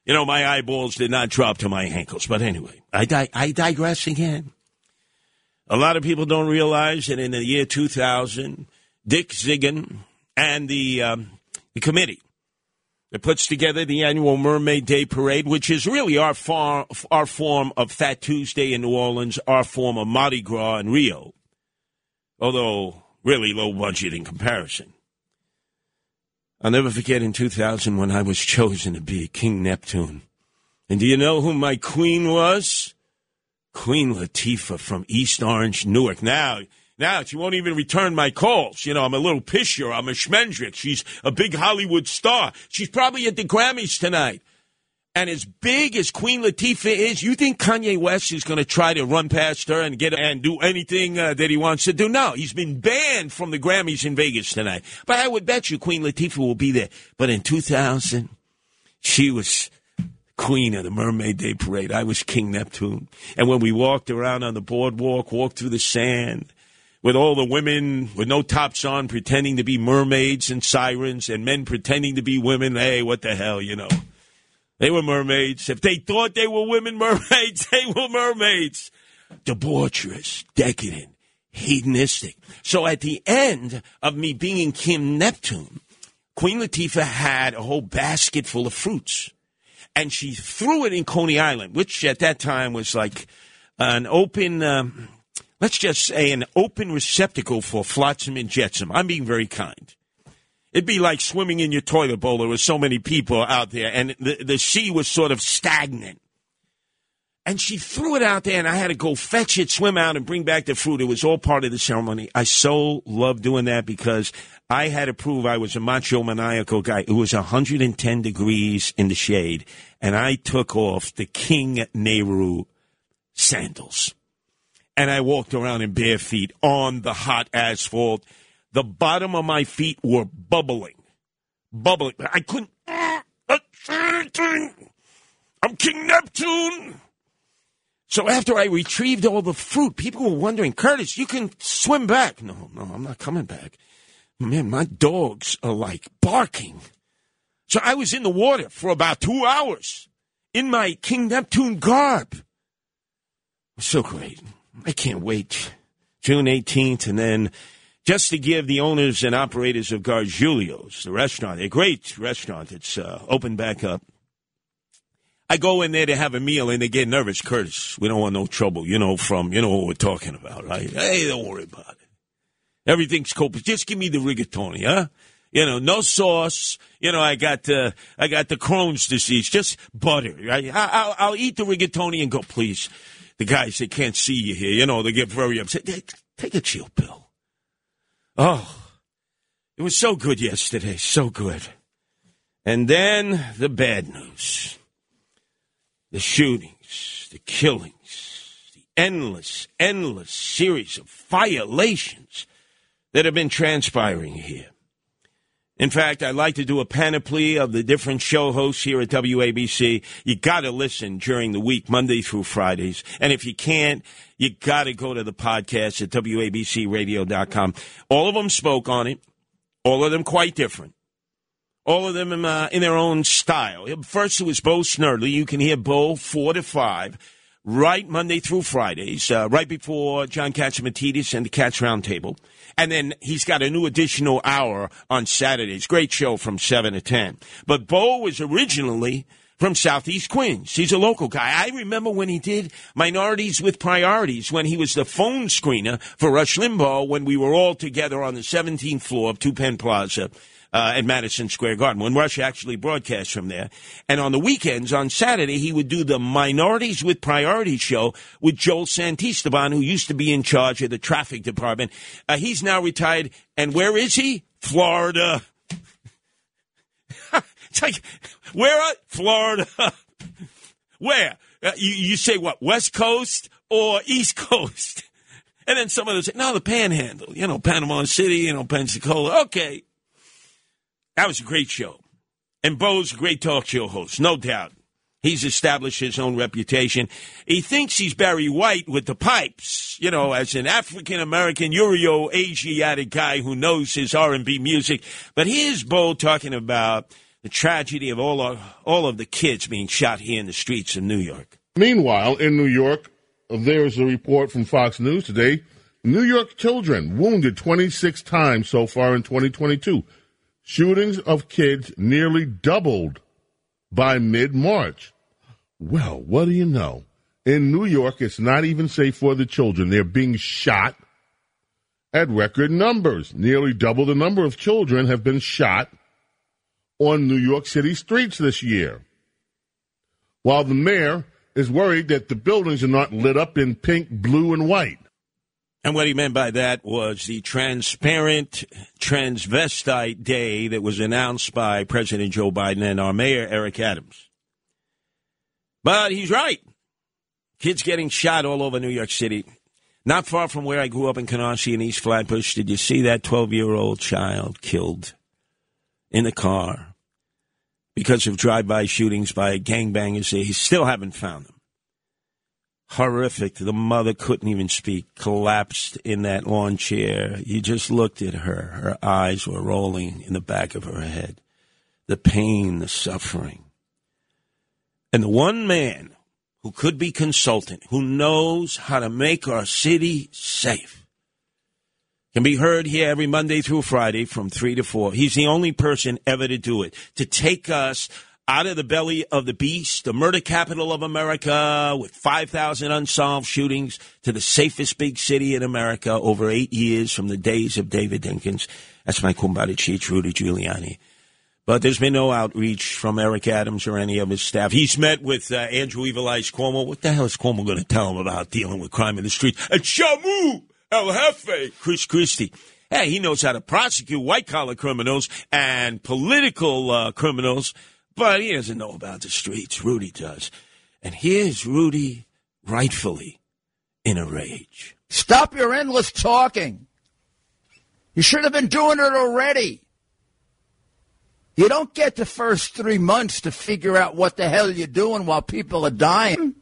You know, my eyeballs did not drop to my ankles. But anyway, I, di- I digress again. A lot of people don't realize that in the year 2000, Dick Zigun and the, um, the committee that puts together the annual Mermaid Day Parade, which is really our, far, our form of Fat Tuesday in New Orleans, our form of Mardi Gras in Rio, although really low budget in comparison. I'll never forget in 2000 when I was chosen to be King Neptune. And do you know who my queen was? Queen Latifah from East Orange, Newark. Now, now she won't even return my calls. You know, I'm a little pisher. I'm a schmendrick. She's a big Hollywood star. She's probably at the Grammys tonight. And as big as Queen Latifah is, you think Kanye West is going to try to run past her and get and do anything uh, that he wants to do? No, he's been banned from the Grammys in Vegas tonight. But I would bet you Queen Latifah will be there. But in 2000, she was queen of the Mermaid Day Parade. I was King Neptune. And when we walked around on the boardwalk, walked through the sand, with all the women with no tops on pretending to be mermaids and sirens and men pretending to be women. Hey, what the hell, you know? They were mermaids. If they thought they were women [LAUGHS] mermaids, they were mermaids. Debaucherous, decadent, hedonistic. So at the end of me being in King Neptune, Queen Latifah had a whole basket full of fruits. And she threw it in Coney Island, which at that time was like an open, um, let's just say an open receptacle for flotsam and jetsam. I'm being very kind. It'd be like swimming in your toilet bowl. There were so many people out there, and the, the sea was sort of stagnant. And she threw it out there, and I had to go fetch it, swim out, and bring back the fruit. It was all part of the ceremony. I so love doing that because I had to prove I was a macho maniacal guy. It was 110 degrees in the shade, and I took off the King Nehru sandals. And I walked around in bare feet on the hot asphalt. The bottom of my feet were bubbling. Bubbling. I couldn't. I'm King Neptune. So after I retrieved all the fruit, people were wondering, Curtis, you can swim back. No, no, I'm not coming back. Man, my dogs are like barking. So I was in the water for about two hours in my King Neptune garb. So great. I can't wait. June 18th, and then just to give the owners and operators of Gargiulo's, the restaurant, a great restaurant that's uh, opened back up. I go in there to have a meal and they get nervous. Curtis, we don't want no trouble, you know, from, you know what we're talking about, right? Hey, don't worry about it. Everything's cool. Just give me the rigatoni, huh? You know, no sauce. You know, I got uh, I got the Crohn's disease. Just butter. Right? I, I'll, I'll eat the rigatoni and go, please. The guys, they can't see you here. You know, they get very upset. Take a chill pill. Oh, it was so good yesterday. So good. And then the bad news the shootings, the killings, the endless, endless series of violations that have been transpiring here. In fact, I'd like to do a panoply of the different show hosts here at WABC. You got to listen during the week, Monday through Fridays. And if you can't, you got to go to the podcast at WABCRadio.com. All of them spoke on it, all of them quite different. All of them uh, in their own style. First, it was Bo Snerdley. You can hear Bo 4 to 5 right Monday through Fridays, uh, right before John Catsimatidis and the Cats Roundtable. And then he's got a new additional hour on Saturdays. Great show from 7 to 10. But Bo was originally from Southeast Queens. He's a local guy. I remember when he did Minorities with Priorities, when he was the phone screener for Rush Limbaugh when we were all together on the 17th floor of Two Penn Plaza uh, at Madison Square Garden when Rush actually broadcast from there. And on the weekends, on Saturday, he would do the Minorities with Priorities show with Joel Santisteban, who used to be in charge of the traffic department. Uh, he's now retired. And where is he? Florida. [LAUGHS] it's like, where are Florida? [LAUGHS] where? Uh, you, you say what? West Coast or East Coast? [LAUGHS] And then some others say, no, the panhandle, you know, Panama City, you know, Pensacola. Okay. That was a great show. And Bo's a great talk show host, no doubt. He's established his own reputation. He thinks he's Barry White with the pipes, you know, as an African American Euro Asiatic guy who knows his R and B music. But here's Bo talking about the tragedy of all of, all of the kids being shot here in the streets of New York. Meanwhile, in New York, there's a report from Fox News today. New York children wounded 26 times so far in 2022. Shootings of kids nearly doubled by mid March. Well, what do you know? In New York, it's not even safe for the children. They're being shot at record numbers. Nearly double the number of children have been shot on New York City streets this year. While the mayor is worried that the buildings are not lit up in pink, blue, and white. And what he meant by that was the transparent transvestite day that was announced by President Joe Biden and our mayor, Eric Adams. But he's right. Kids getting shot all over New York City. Not far from where I grew up in Canarsie and East Flatbush. Did you see that 12 year old child killed in a car because of drive by shootings by gangbangers? They still haven't found them. Horrific. The mother couldn't even speak, collapsed in that lawn chair. You just looked at her. Her eyes were rolling in the back of her head. The pain, the suffering. And the one man who could be consultant, who knows how to make our city safe, can be heard here every Monday through Friday from 3 to 4. He's the only person ever to do it, to take us out of the belly of the beast, the murder capital of America, with 5,000 unsolved shootings, to the safest big city in America over eight years from the days of David Dinkins. That's my kumbaya chief, Rudy Giuliani. But there's been no outreach from Eric Adams or any of his staff. He's met with uh, Andrew Evil Eyes Cuomo. What the hell is Cuomo going to tell him about dealing with crime in the street? And Shamu El Jefe, Chris Christie. Hey, he knows how to prosecute white collar criminals and political uh, criminals, but he doesn't know about the streets. Rudy does. And here's Rudy, rightfully, in a rage. Stop your endless talking. You should have been doing it already. You don't get the first three months to figure out what the hell you're doing while people are dying.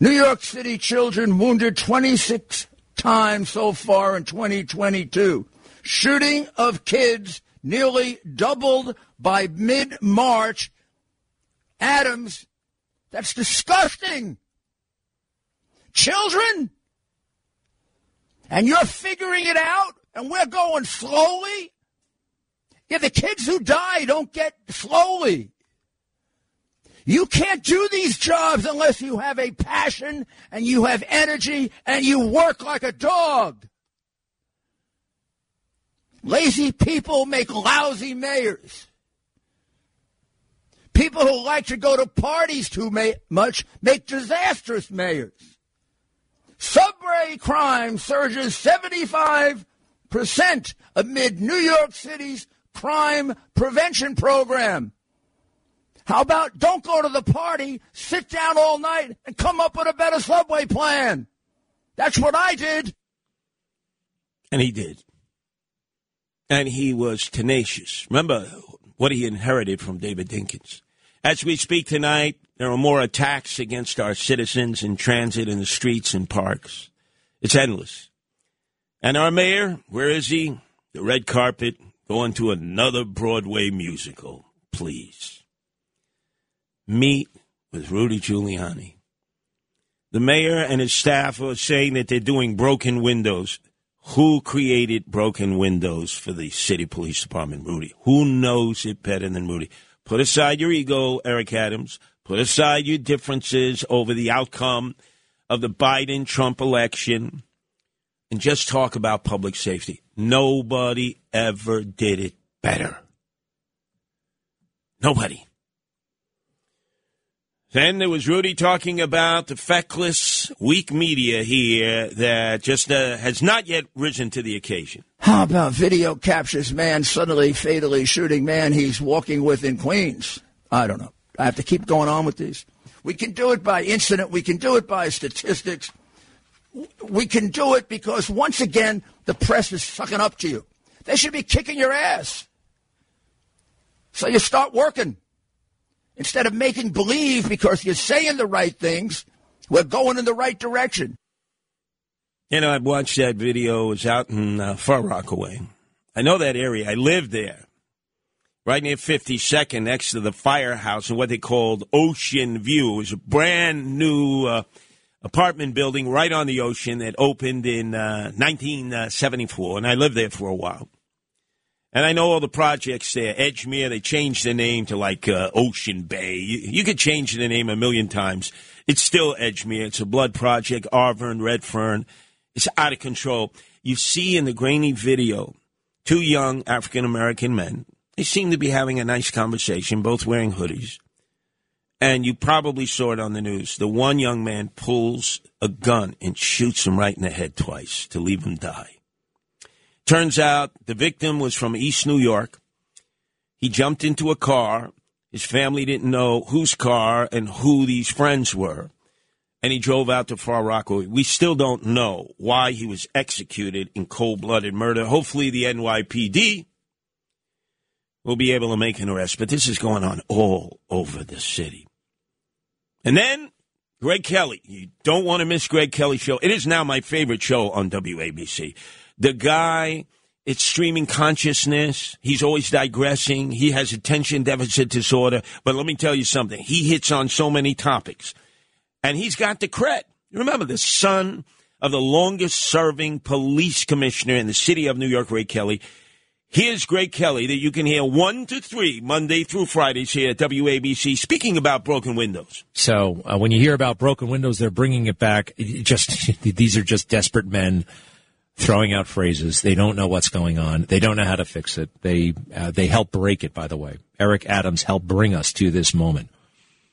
New York City children wounded 26 times so far in 2022. Shooting of kids nearly doubled by mid March. Adams, that's disgusting. Children? And you're figuring it out, and we're going slowly? Yeah, the kids who die don't get slowly. You can't do these jobs unless you have a passion and you have energy and you work like a dog. Lazy people make lousy mayors. People who like to go to parties too ma- much make disastrous mayors. Subway crime surges 75% amid New York City's crime prevention program. How about don't go to the party, sit down all night, and come up with a better subway plan? That's what I did. And he did. And he was tenacious. Remember what he inherited from David Dinkins. As we speak tonight, there are more attacks against our citizens in transit, in the streets, and parks. It's endless. And our mayor, where is he? The red carpet, going to another Broadway musical, please. Meet with Rudy Giuliani. The mayor and his staff are saying that they're doing broken windows. Who created broken windows for the city police department, Rudy? Who knows it better than Rudy? Put aside your ego, Eric Adams. Put aside your differences over the outcome of the Biden Trump election and just talk about public safety. Nobody ever did it better. Nobody. Then there was Rudy talking about the feckless, weak media here that just uh, has not yet risen to the occasion. How about video captures man suddenly fatally shooting man he's walking with in Queens? I don't know. I have to keep going on with these. We can do it by incident. We can do it by statistics. We can do it because once again, the press is sucking up to you. They should be kicking your ass. So you start working. Instead of making believe because you're saying the right things, we're going in the right direction. You know, I watched that video. It was out in uh, Far Rockaway. I know that area. I lived there, right near 52nd, next to the firehouse and what they called Ocean View. It was a brand new uh, apartment building right on the ocean that opened in uh, 1974, and I lived there for a while. And I know all the projects there. Edgemere, they changed the name to like uh, Ocean Bay. You, you could change the name a million times. It's still Edgemere. It's a blood project. Arverne, Redfern. It's out of control. You see in the grainy video two young African American men. They seem to be having a nice conversation, both wearing hoodies. And you probably saw it on the news. The one young man pulls a gun and shoots him right in the head twice to leave him die. Turns out the victim was from East New York. He jumped into a car. His family didn't know whose car and who these friends were. And he drove out to Far Rockaway. We still don't know why he was executed in cold blooded murder. Hopefully, the NYPD will be able to make an arrest. But this is going on all over the city. And then Greg Kelly. You don't want to miss Greg Kelly's show. It is now my favorite show on WABC. The guy, it's streaming consciousness. He's always digressing. He has attention deficit disorder. But let me tell you something. He hits on so many topics. And he's got the cred. Remember, the son of the longest serving police commissioner in the city of New York, Ray Kelly. Here's Greg Kelly that you can hear 1 to 3 Monday through Fridays here at WABC speaking about broken windows. So uh, when you hear about broken windows, they're bringing it back. It just [LAUGHS] these are just desperate men throwing out phrases. They don't know what's going on. They don't know how to fix it. They uh, they help break it. By the way, Eric Adams helped bring us to this moment.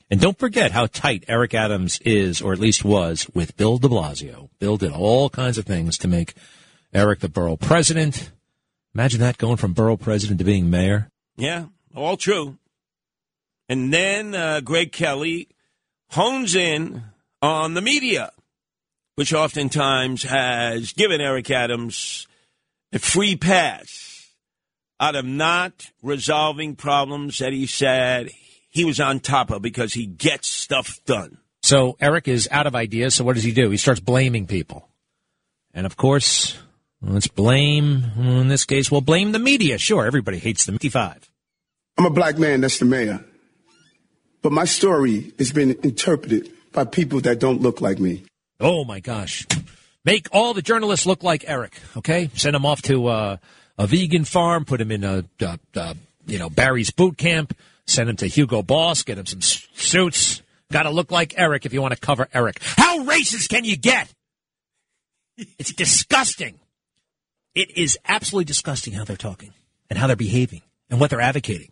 And don't forget how tight Eric Adams is, or at least was, with Bill de Blasio. Bill did all kinds of things to make Eric the borough president. Imagine that going from borough president to being mayor. Yeah, all true. And then uh, Greg Kelly hones in on the media, which oftentimes has given Eric Adams a free pass out of not resolving problems that he said he was on top of because he gets stuff done. So Eric is out of ideas. So what does he do? He starts blaming people. And of course, let's blame, in this case, we'll blame the media. Sure, everybody hates the 55. I'm a black man that's the mayor. But my story has been interpreted by people that don't look like me. Oh my gosh. Make all the journalists look like Eric, okay? Send them off to uh, a vegan farm, put them in a, uh, uh, you know, Barry's boot camp, send them to Hugo Boss, get them some suits. Got to look like Eric if you want to cover Eric. How racist can you get? It's disgusting. It is absolutely disgusting how they're talking and how they're behaving and what they're advocating.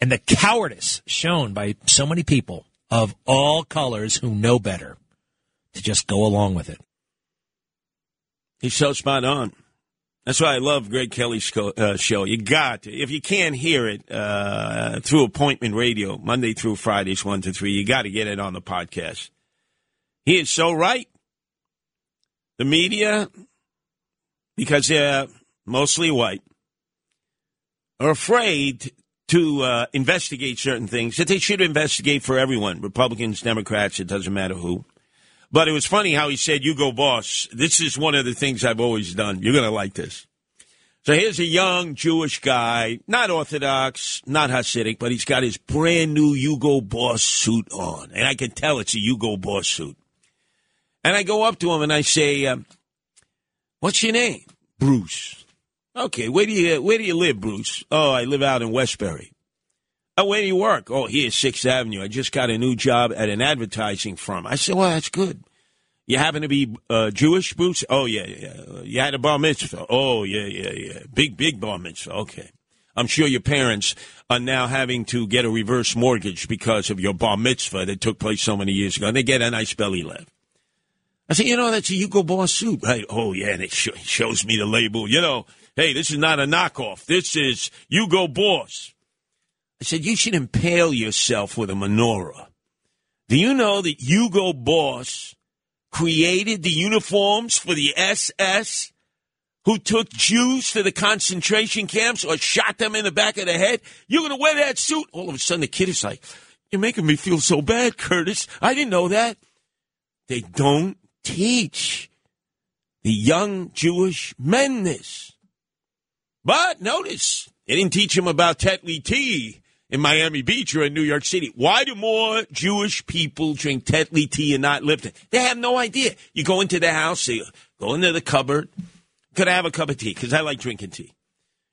And the cowardice shown by so many people of all colors who know better to just go along with it. He's so spot on. That's why I love Greg Kelly's uh, show. You got to. If you can't hear it uh, through appointment radio, Monday through Fridays, 1 to 3, you got to get it on the podcast. He is so right. The media, because they're mostly white, are afraid to uh, investigate certain things that they should investigate for everyone Republicans, Democrats, it doesn't matter who. But it was funny how he said, You go, boss. This is one of the things I've always done. You're going to like this. So here's a young Jewish guy, not Orthodox, not Hasidic, but he's got his brand new Hugo Boss suit on. And I can tell it's a Hugo Boss suit. And I go up to him and I say, um, What's your name? Bruce. Okay, where do you where do you live, Bruce? Oh, I live out in Westbury. Oh, where do you work? Oh, here, Sixth Avenue. I just got a new job at an advertising firm. I said, well, that's good. You happen to be uh, Jewish, Bruce? Oh, yeah, yeah. You had a bar mitzvah? Oh, yeah, yeah, yeah. Big, big bar mitzvah. Okay. I'm sure your parents are now having to get a reverse mortgage because of your bar mitzvah that took place so many years ago, and they get a nice belly laugh. I said, you know, that's a Hugo Boss suit, right? Oh, yeah, and it sh- shows me the label. You know, hey, this is not a knockoff. This is Hugo Boss. I said, you should impale yourself with a menorah. Do you know that Hugo Boss created the uniforms for the SS who took Jews to the concentration camps or shot them in the back of the head? You're going to wear that suit? All of a sudden, the kid is like, you're making me feel so bad, Curtis. I didn't know that. They don't teach the young Jewish men this. But notice, they didn't teach them about Tetley tea in Miami Beach or in New York City. Why do more Jewish people drink Tetley tea and not Lipton? They have no idea. You go into the house, you go into the cupboard. Could I have a cup of tea? Because I like drinking tea.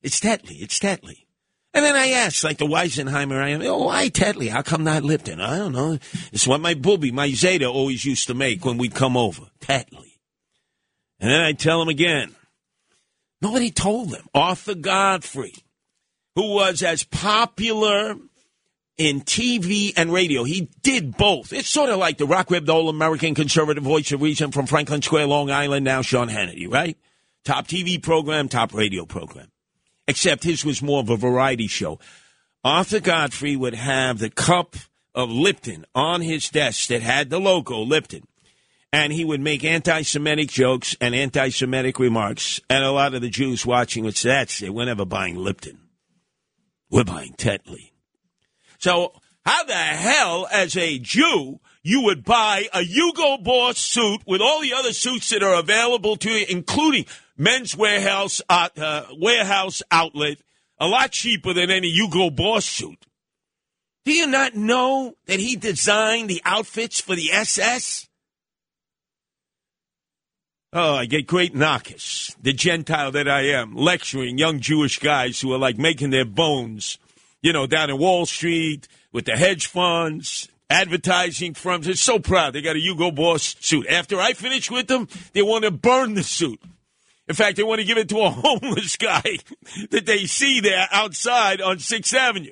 It's Tetley. It's Tetley. And then I asked, like the Weisenheimer, I am, oh, why Tetley? How come not Lipton? I don't know. It's what my booby, my Zeta, always used to make when we'd come over. Tetley. And then I tell him again. Nobody told them. Arthur Godfrey, who was as popular in TV and radio, he did both. It's sort of like the rock ribbed old American conservative voice of reason from Franklin Square, Long Island, now Sean Hannity, right? Top TV program, top radio program. Except his was more of a variety show. Arthur Godfrey would have the cup of Lipton on his desk that had the logo Lipton. And he would make anti Semitic jokes and anti Semitic remarks. And a lot of the Jews watching would say, That's it, we're never buying Lipton. We're buying Tetley. So, how the hell, as a Jew, you would buy a Hugo Boss suit with all the other suits that are available to you, including Men's Wearhouse uh, uh, warehouse outlet, a lot cheaper than any Hugo Boss suit. Do you not know that he designed the outfits for the SS? Oh, I get great knockers, the Gentile that I am, lecturing young Jewish guys who are like making their bones, you know, down in Wall Street with the hedge funds, advertising firms. They're so proud. They got a Hugo Boss suit. After I finish with them, they want to burn the suit. In fact, they want to give it to a [LAUGHS] homeless guy that they see there outside on 6th Avenue.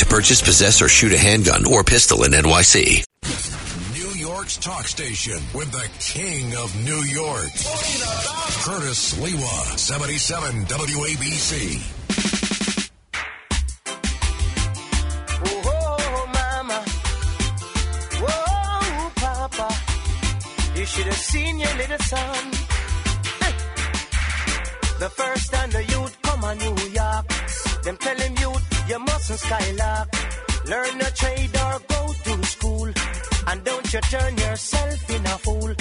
to purchase, possess, or shoot a handgun or pistol in NYC. New York's talk station with the king of New York, Curtis Sliwa, 77 WABC. Whoa, mama. Whoa, papa. You should have seen your little son. The first time the youth come on New York, them tell him youth, you mustn't skylark. Learn a trade or go to school. And don't you turn yourself in a fool.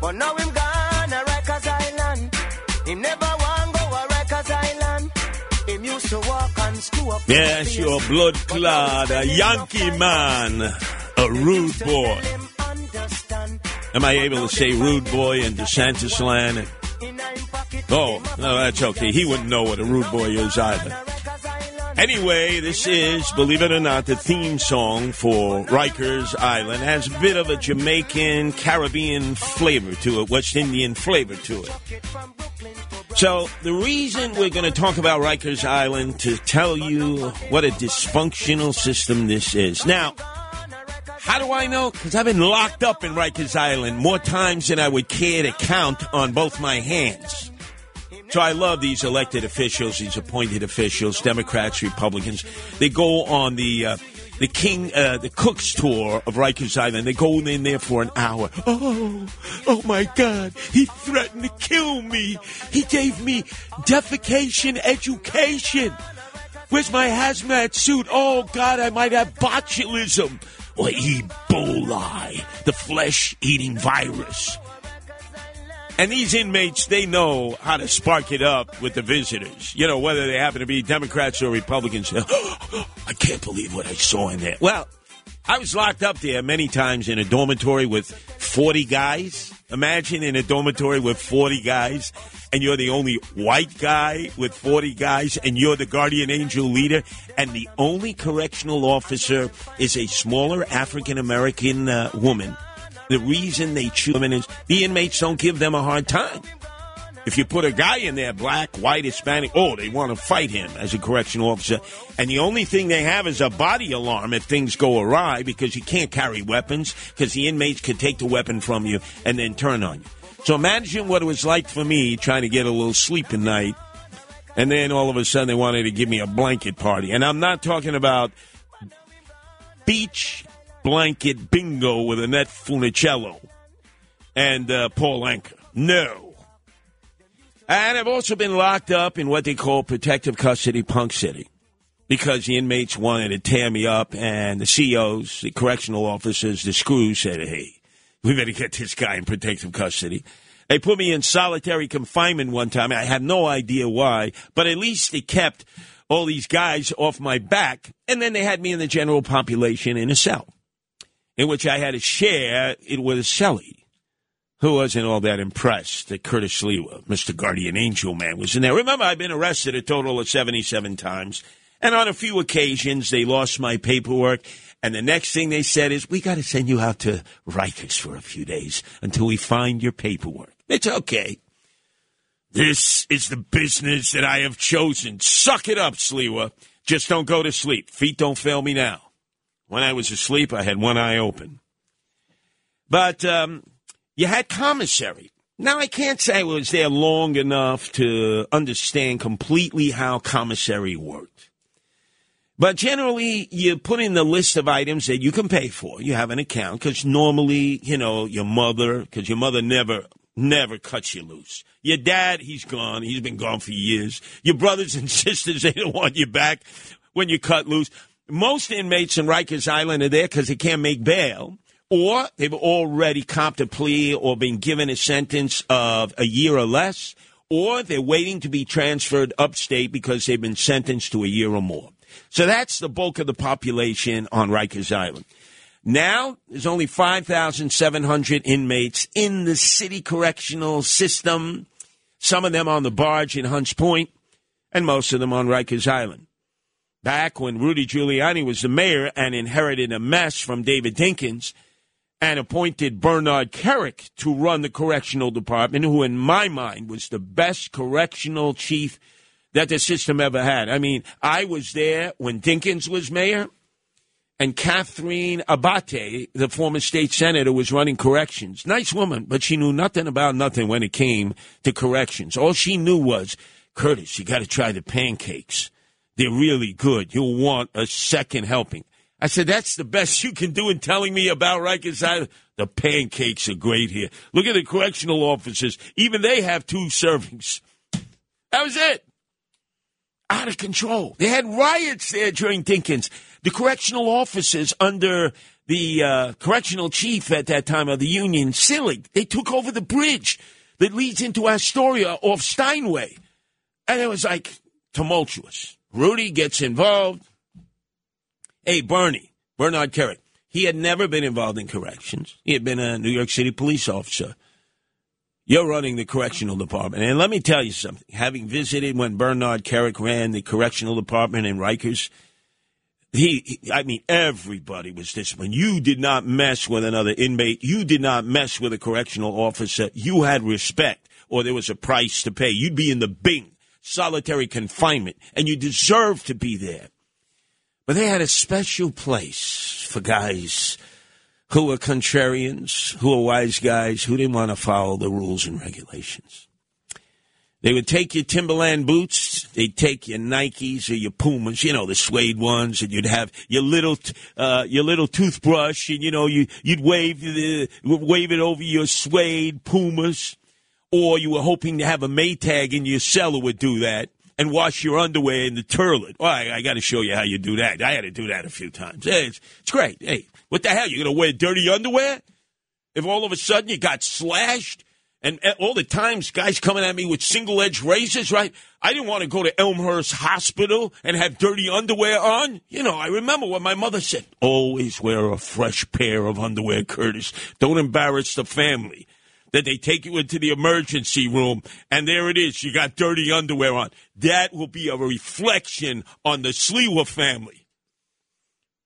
But now him gone a Rikers Island. He never want go a Rikers Island. Him used to walk and screw up. Yes, your blood clad, a Yankee man, a rude boy. Am I able to say rude boy in DeSantis land? Oh, no, that's okay. He wouldn't know what a rude boy is either. Anyway, this is, believe it or not, the theme song for Rikers Island. It has a bit of a Jamaican, Caribbean flavor to it, West Indian flavor to it. So, the reason we're going to talk about Rikers Island to tell you what a dysfunctional system this is. Now, how do I know? Because I've been locked up in Rikers Island more times than I would care to count on both my hands. So I love these elected officials, these appointed officials, Democrats, Republicans. They go on the uh, the King, uh, the Cook's tour of Rikers Island. They go in there for an hour. Oh, oh my God! He threatened to kill me. He gave me defecation education. Where's my hazmat suit? Oh God, I might have botulism or Ebola, the flesh-eating virus. And these inmates, they know how to spark it up with the visitors. You know, whether they happen to be Democrats or Republicans. [GASPS] I can't believe what I saw in there. Well, I was locked up there many times in a dormitory with 40 guys. Imagine in a dormitory with 40 guys, and you're the only white guy with 40 guys, and you're the guardian angel leader, and the only correctional officer is a smaller African American uh, woman the reason they choose women is the inmates don't give them a hard time. If you put a guy in there, black, white, Hispanic, oh, they want to fight him as a correctional officer. And the only thing they have is a body alarm if things go awry because you can't carry weapons because the inmates could take the weapon from you and then turn on you. So imagine what it was like for me trying to get a little sleep at night. And then all of a sudden they wanted to give me a blanket party. And I'm not talking about beach blanket bingo with Annette Funicello and uh, Paul Anka. No. And I've also been locked up in what they call protective custody punk city because the inmates wanted to tear me up and the COs, the correctional officers, the screws said, hey, we better get this guy in protective custody. They put me in solitary confinement one time. I have no idea why, but at least they kept all these guys off my back, and then they had me in the general population in a cell in which I had to share it was Shelly, who wasn't all that impressed that Curtis Sliwa, uh, Mr. Guardian Angel Man, was in there. Remember, I've been arrested a total of 77 times, and on a few occasions they lost my paperwork. And the next thing they said is, we got to send you out to Rikers for a few days until we find your paperwork. It's okay. This is the business that I have chosen. Suck it up, Sliwa. Just don't go to sleep. Feet don't fail me now. When I was asleep, I had one eye open. But um, you had commissary. Now, I can't say I was there long enough to understand completely how commissary worked. But generally, you put in the list of items that you can pay for. You have an account because normally, you know, your mother, because your mother never, never cuts you loose. Your dad, he's gone. He's been gone for years. Your brothers and [LAUGHS] sisters, they don't want you back when you cut loose. Most inmates in Rikers Island are there because they can't make bail or they've already copped a plea or been given a sentence of a year or less, or they're waiting to be transferred upstate because they've been sentenced to a year or more. So that's the bulk of the population on Rikers Island. Now, there's only 5,700 inmates in the city correctional system, some of them on the barge in Hunts Point, and most of them on Rikers Island. Back when Rudy Giuliani was the mayor and inherited a mess from David Dinkins and appointed Bernard Kerik to run the correctional department, who, in my mind, was the best correctional chief that the system ever had. I mean, I was there when Dinkins was mayor, and Catherine Abate, the former state senator, was running corrections. Nice woman, but she knew nothing about nothing when it came to corrections. All she knew was, Curtis, you got to try the pancakes. They're really good. You'll want a second helping. I said, that's the best you can do in telling me about Rikers Island. The pancakes are great here. Look at the correctional officers. Even they have two servings. That was it out of control. They had riots there during Dinkins. The correctional officers under the uh, correctional chief at that time of the Union, Seelig, they took over the bridge that leads into Astoria off Steinway. And it was like tumultuous. Rudy gets involved. Hey, Bernie, Bernard Kerik, he had never been involved in corrections. He had been a New York City police officer. You're running the correctional department. And let me tell you something. Having visited when Bernard Kerik ran the correctional department in Rikers, he, I mean, everybody was disciplined. You did not mess with another inmate. You did not mess with a correctional officer. You had respect, or there was a price to pay. You'd be in the Bing, solitary confinement, and you deserve to be there. But they had a special place for guys who were contrarians, who were wise guys, who didn't want to follow the rules and regulations. They would take your Timberland boots, they'd take your Nikes or your Pumas, you know, the suede ones, and you'd have your little, uh, your little toothbrush, and you know, you, you'd wave the, wave it over your suede Pumas, or you were hoping to have a Maytag in your cellar would do that and wash your underwear in the toilet. Well, I, I got to show you how you do that. I had to do that a few times. Hey, it's, it's great. Hey, what the hell? You're going to wear dirty underwear? If all of a sudden you got slashed and all the times guys coming at me with single edge razors, right? I didn't want to go to Elmhurst Hospital and have dirty underwear on. You know, I remember what my mother said always wear a fresh pair of underwear, Curtis. Don't embarrass the family. That they take you into the emergency room and there it is. You got dirty underwear on. That will be a reflection on the Sliwa family.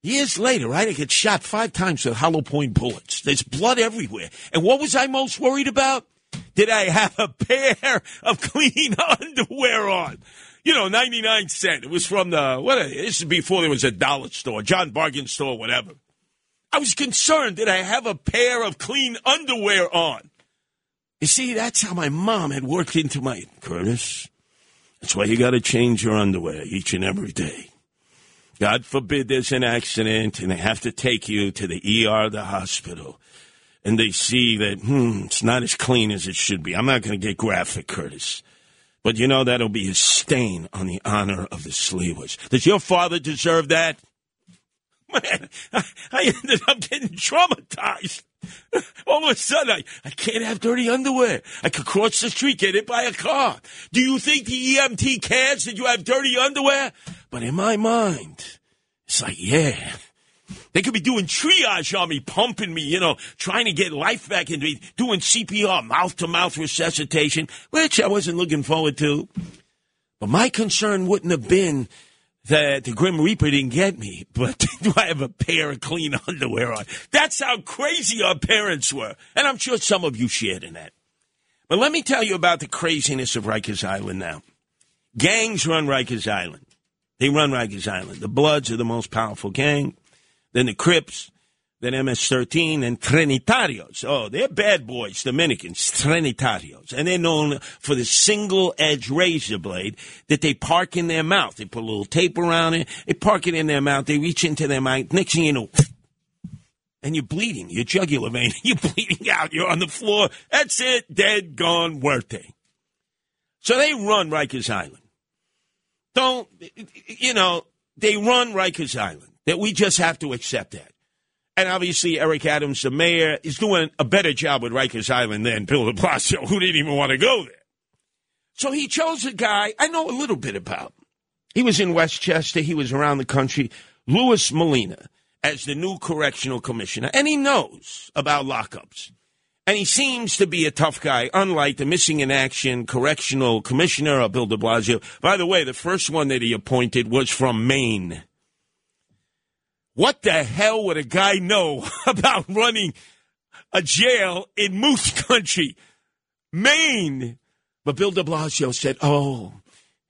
Years later, right, I get shot five times with hollow point bullets. There's blood everywhere. And what was I most worried about? Did I have a pair of [LAUGHS] clean underwear on? You know, 99 cent. It was from the, what, this is before there was a dollar store, John Bargain store, whatever. I was concerned, did I have a pair of clean underwear on? You see, that's how my mom had worked into my, Curtis, that's why you got to change your underwear each and every day. God forbid there's an accident and they have to take you to the ER, the hospital, and they see that, hmm, it's not as clean as it should be. I'm not going to get graphic, Curtis. But you know, that'll be a stain on the honor of the Sliwas. Does your father deserve that? [LAUGHS] Man, I ended up getting traumatized. [LAUGHS] All of a sudden, I, I can't have dirty underwear. I could cross the street, get hit by a car. Do you think the EMT cares that you have dirty underwear? But in my mind, it's like, yeah. They could be doing triage on me, pumping me, you know, trying to get life back into me, doing CPR, mouth to mouth resuscitation, which I wasn't looking forward to. But my concern wouldn't have been that the Grim Reaper didn't get me, but [LAUGHS] do I have a pair of clean underwear on? That's how crazy our parents were. And I'm sure some of you shared in that. But let me tell you about the craziness of Rikers Island now. Gangs run Rikers Island. They run Rikers Island. The Bloods are the most powerful gang. Then the Crips. Than MS-13 and Trinitarios. Oh, they're bad boys, Dominicans, Trinitarios. And they're known for the single edge razor blade that they park in their mouth. They put a little tape around it. They park it in their mouth. They reach into their mouth. Next thing you know, and you're bleeding. Your jugular vein. [LAUGHS] You're bleeding out. You're on the floor. That's it. Dead, gone, muerte. So they run Rikers Island. Don't, you know, they run Rikers Island. That we just have to accept that. And obviously, Eric Adams, the mayor, is doing a better job with Rikers Island than Bill de Blasio, who didn't even want to go there. So he chose a guy I know a little bit about. He was in Westchester. He was around the country. Louis Molina as the new correctional commissioner, and he knows about lockups. And he seems to be a tough guy, unlike the missing in action correctional commissioner of Bill de Blasio. By the way, the first one that he appointed was from Maine. What the hell would a guy know [LAUGHS] about running a jail in Moose Country, Maine? But Bill de Blasio said, oh,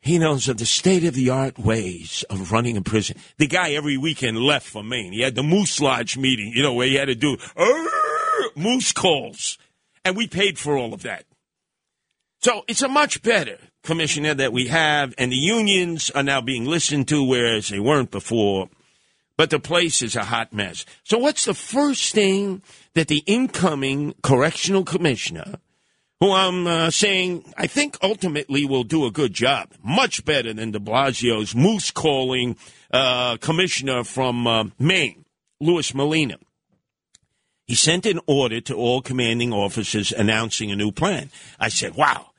he knows of the state of the art ways of running a prison. The guy every weekend left for Maine. He had the Moose Lodge meeting, you know, where he had to do moose calls. And we paid for all of that. So it's a much better commissioner that we have, and the unions are now being listened to, whereas they weren't before. But the place is a hot mess. So, what's the first thing that the incoming correctional commissioner who I'm uh, saying I think ultimately will do a good job, much better than de Blasio's moose calling uh, commissioner from uh, Maine, Louis Molina. He sent an order to all commanding officers announcing a new plan. I said, wow,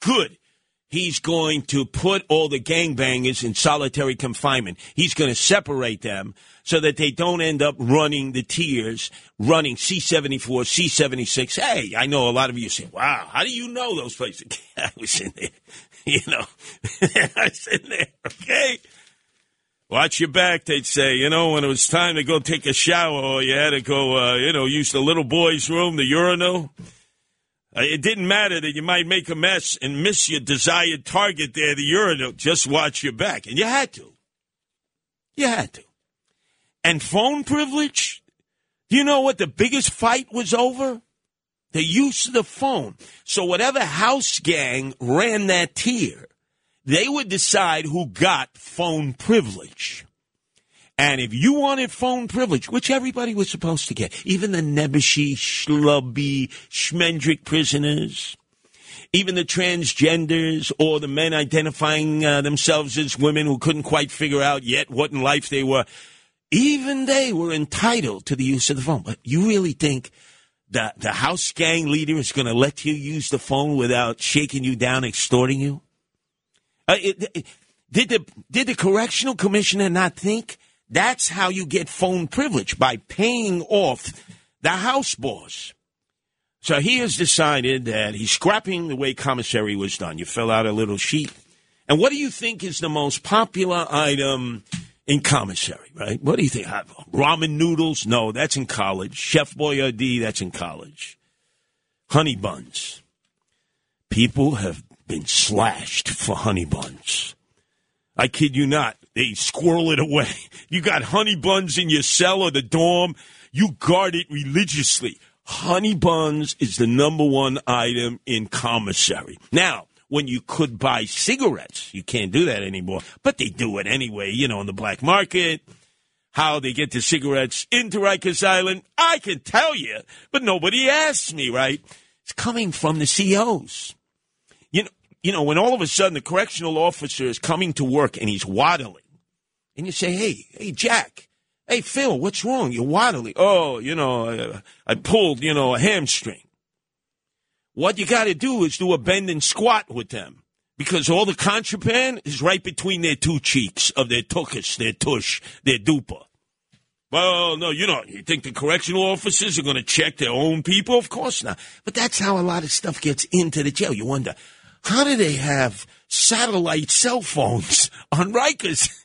good. He's going to put all the gangbangers in solitary confinement. He's going to separate them so that they don't end up running the tiers, running C 74, C 76. Hey, I know a lot of you say, wow, how do you know those places? [LAUGHS] I was in there, [LAUGHS] you know, [LAUGHS] I was in there, okay? Watch your back, they'd say. You know, when it was time to go take a shower or you had to go, uh, you know, use the little boy's room, the urinal. Uh, it didn't matter that you might make a mess and miss your desired target there, the urinal. Just watch your back. And you had to. You had to. And phone privilege? Do you know what the biggest fight was over? The use of the phone. So whatever house gang ran that tier, they would decide who got phone privilege. And if you wanted phone privilege, which everybody was supposed to get, even the Nebuchadnezzar, Schlubby, Schmendrick prisoners, even the transgenders or the men identifying uh, themselves as women who couldn't quite figure out yet what in life they were, even they were entitled to the use of the phone. But you really think that the house gang leader is going to let you use the phone without shaking you down, extorting you? Uh, it, it, did the did the correctional commissioner not think that's how you get phone privilege by paying off the house boss? So he has decided that he's scrapping the way commissary was done. You fill out a little sheet, and what do you think is the most popular item in commissary, right? What do you think? Ramen noodles? No, that's in college. Chef Boyardee, that's in college. Honey buns. People have been slashed for honey buns. I kid you not. They squirrel it away. [LAUGHS] You got honey buns in your cell or the dorm. You guard it religiously. Honey buns is the number one item in commissary. Now, when you could buy cigarettes. You can't do that anymore, but they do it anyway, you know, in the black market. How they get the cigarettes into Rikers Island, I can tell you, but nobody asks me, right? It's coming from the COs. You know, you know, when all of a sudden the correctional officer is coming to work and he's waddling, and you say, hey, hey, Jack, hey, Phil, what's wrong? You're waddling. Oh, you know, I, I pulled, you know, a hamstring. What you got to do is do a bend and squat with them because all the contraband is right between their two cheeks of their tuchus, their tush, their dupa. Well, no, you know, you think the correctional officers are going to check their own people? Of course not. But that's how a lot of stuff gets into the jail. You wonder, how do they have satellite cell phones [LAUGHS] on Rikers?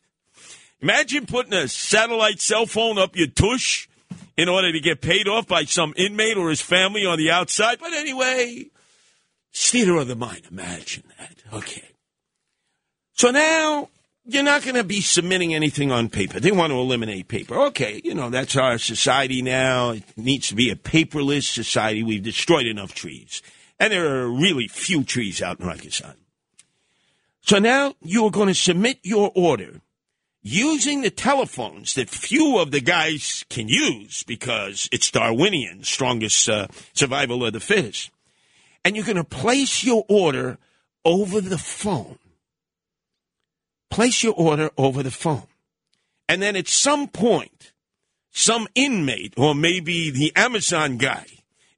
Imagine putting a satellite cell phone up your tush in order to get paid off by some inmate or his family on the outside. But anyway, theater of the mind. Imagine that. Okay. So now you're not going to be submitting anything on paper. They want to eliminate paper. Okay, you know, that's our society now. It needs to be a paperless society. We've destroyed enough trees. And there are really few trees out in Rikers Island. So now you are going to submit your order using the telephones that few of the guys can use because it's Darwinian, strongest uh, survival of the fittest. And you're going to place your order over the phone. Place your order over the phone. And then at some point, some inmate or maybe the Amazon guy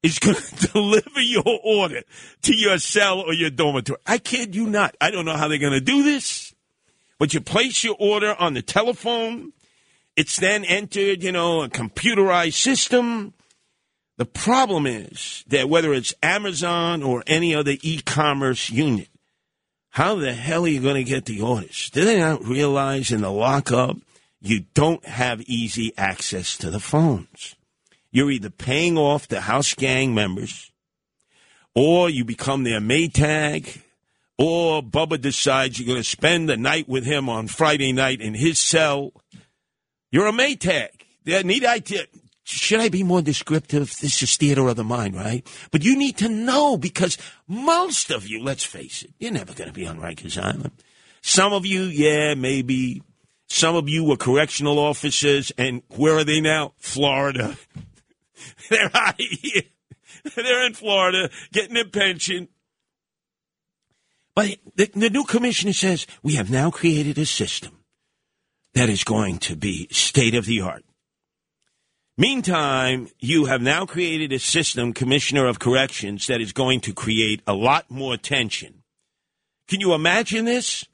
is going [LAUGHS] to deliver your order to your cell or your dormitory. I kid you not. I don't know how they're going to do this, but you place your order on the telephone. It's then entered, you know, a computerized system. The problem is that whether it's Amazon or any other e-commerce unit, how the hell are you going to get the orders? Do they not realize in the lockup you don't have easy access to the phones? You're either paying off the house gang members, or you become their Maytag, or Bubba decides you're going to spend the night with him on Friday night in his cell. You're a Maytag. Need I t- should I be more descriptive? This is theater of the mind, right? But you need to know because most of you, let's face it, you're never going to be on Rikers Island. Some of you, yeah, maybe. Some of you were correctional officers, and where are they now? Florida. [LAUGHS] They're out here. [LAUGHS] They're in Florida getting a pension. But the, the new commissioner says we have now created a system that is going to be state of the art. Meantime, you have now created a system, Commissioner of Corrections, that is going to create a lot more tension. Can you imagine this?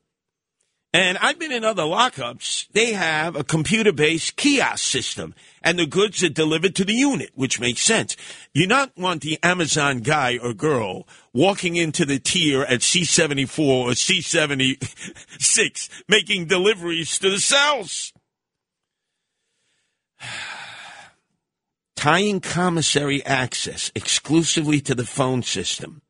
And I've been in other lockups. They have a computer based kiosk system, and the goods are delivered to the unit, which makes sense. You not want the Amazon guy or girl walking into the tier at C74 or C76 [LAUGHS] making deliveries to the cells. [SIGHS] Tying commissary access exclusively to the phone system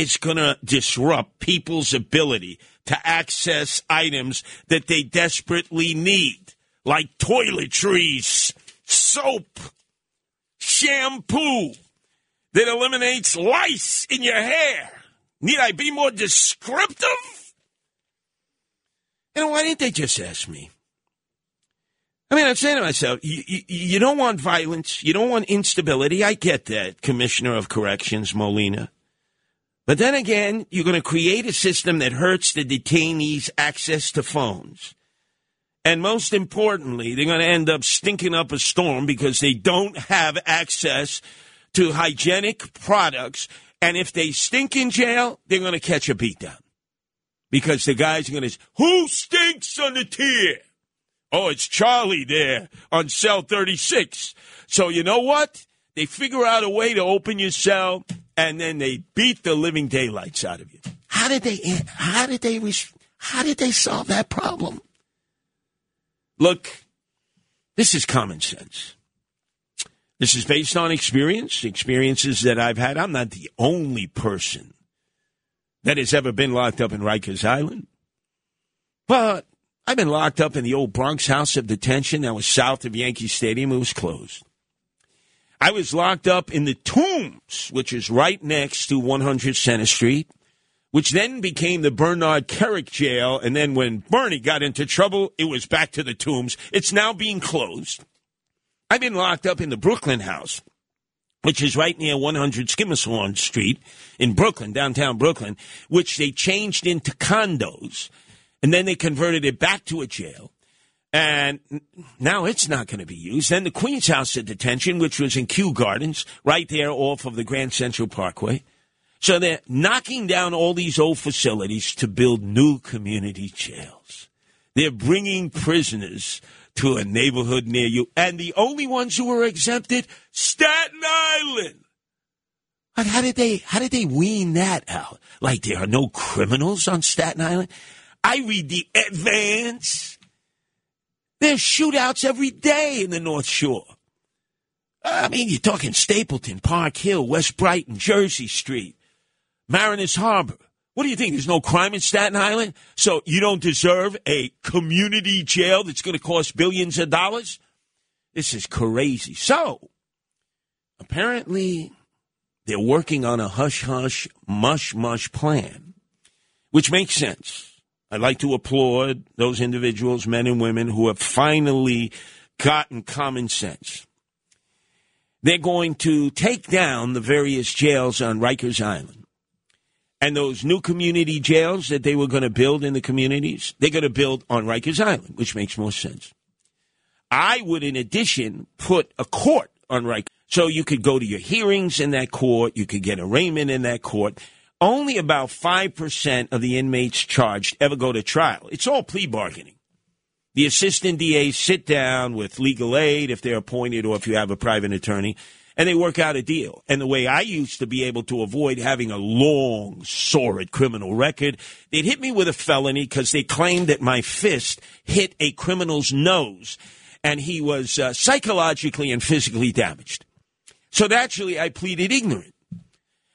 it's going to disrupt people's ability to access items that they desperately need, like toiletries, soap, shampoo that eliminates lice in your hair. Need I be more descriptive? And why didn't they just ask me? I mean, I'm saying to myself, you, you, you don't want violence. You don't want instability. I get that, Commissioner of Corrections, Molina. But then again, you're going to create a system that hurts the detainees' access to phones. And most importantly, they're going to end up stinking up a storm because they don't have access to hygienic products. And if they stink in jail, they're going to catch a beatdown. Because the guys are going to, who stinks on the tier? Oh, it's Charlie there on cell 36. So you know what? They figure out a way to open your cell and then they beat the living daylights out of you. How did they? How did they? How did they solve that problem? Look, this is common sense. This is based on experience, experiences that I've had. I'm not the only person that has ever been locked up in Rikers Island, but I've been locked up in the old Bronx House of Detention that was south of Yankee Stadium. It was closed. I was locked up in the Tombs, which is right next to 100 Center Street, which then became the Bernard Kerik jail. And then when Bernie got into trouble, it was back to the Tombs. It's now being closed. I've been locked up in the Brooklyn house, which is right near 100 Schermerhorn Street in Brooklyn, downtown Brooklyn, which they changed into condos. And then they converted it back to a jail. And now it's not going to be used. Then the Queen's House of Detention, which was in Kew Gardens, right there off of the Grand Central Parkway. So they're knocking down all these old facilities to build new community jails. They're bringing prisoners to a neighborhood near you. And the only ones who are exempted, Staten Island. But how did they how did they wean that out? Like there are no criminals on Staten Island? I read the advance there's shootouts every day in the North Shore. I mean, you're talking Stapleton, Park Hill, West Brighton, Jersey Street, Mariners Harbor. What do you think? There's no crime in Staten Island? So you don't deserve a community jail that's going to cost billions of dollars? This is crazy. So, apparently, they're working on a hush hush, mush mush plan, which makes sense. I'd like to applaud those individuals, men and women, who have finally gotten common sense. They're going to take down the various jails on Rikers Island. And those new community jails that they were going to build in the communities, they're going to build on Rikers Island, which makes more sense. I would, in addition, put a court on Rikers. So you could go to your hearings in that court, you could get arraignment in that court. Only about 5% of the inmates charged ever go to trial. It's all plea bargaining. The assistant DAs sit down with legal aid if they're appointed or if you have a private attorney, and they work out a deal. And the way I used to be able to avoid having a long, sordid criminal record, they'd hit me with a felony because they claimed that my fist hit a criminal's nose and he was uh, psychologically and physically damaged. So naturally, I pleaded ignorant.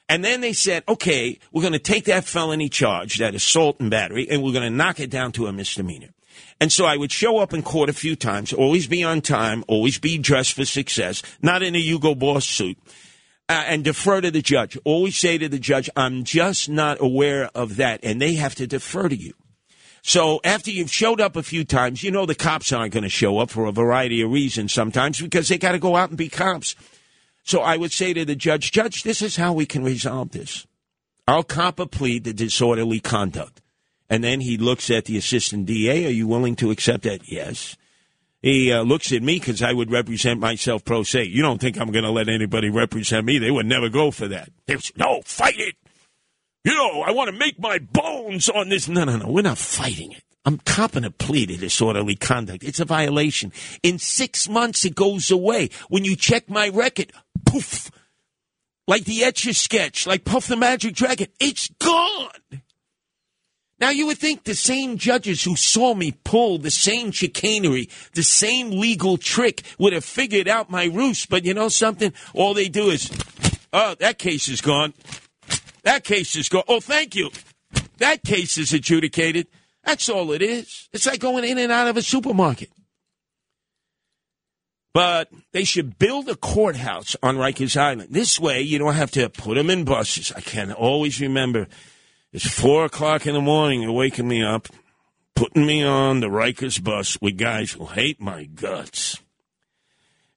And then they said, okay, we're going to take that felony charge, that assault and battery, and we're going to knock it down to a misdemeanor. And so I would show up in court a few times, always be on time, always be dressed for success, not in a Hugo Boss suit, uh, and defer to the judge. Always say to the judge, I'm just not aware of that. And they have to defer to you. So after you've showed up a few times, you know the cops aren't going to show up for a variety of reasons sometimes because they got to go out and be cops. So I would say to the judge, Judge, this is how we can resolve this. I'll cop a plea to disorderly conduct. And then he looks at the assistant DA. Are you willing to accept that? Yes. He uh, looks at me because I would represent myself pro se. You don't think I'm going to let anybody represent me? They would never go for that. They would say, no, fight it. You know, I want to make my bones on this. No, no, no. We're not fighting it. I'm copping a plea to disorderly conduct. It's a violation. In six months, it goes away. When you check my record, poof, like the Etch a Sketch, like Puff the Magic Dragon, it's gone. Now, you would think the same judges who saw me pull the same chicanery, the same legal trick, would have figured out my ruse. But you know something? All they do is, oh, that case is gone. That case is gone. Oh, thank you. That case is adjudicated. That's all it is. It's like going in and out of a supermarket. But they should build a courthouse on Rikers Island. This way, you don't have to put them in buses. I can always remember it's four o'clock in the morning. You're waking me up, putting me on the Rikers bus with guys who hate my guts.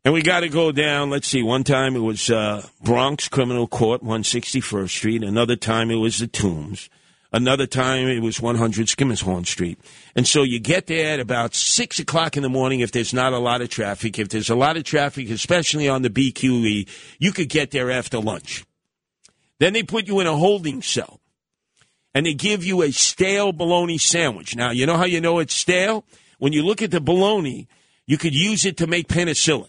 And we got to go down. Let's see. One time it was uh, Bronx Criminal Court, 161st Street. Another time it was the Tombs. Another time it was 100 Schermerhorn Street. And so you get there at about 6 o'clock in the morning if there's not a lot of traffic. If there's a lot of traffic, especially on the BQE, you could get there after lunch. Then they put you in a holding cell. And they give you a stale bologna sandwich. Now, you know how you know it's stale? When you look at the bologna, you could use it to make penicillin.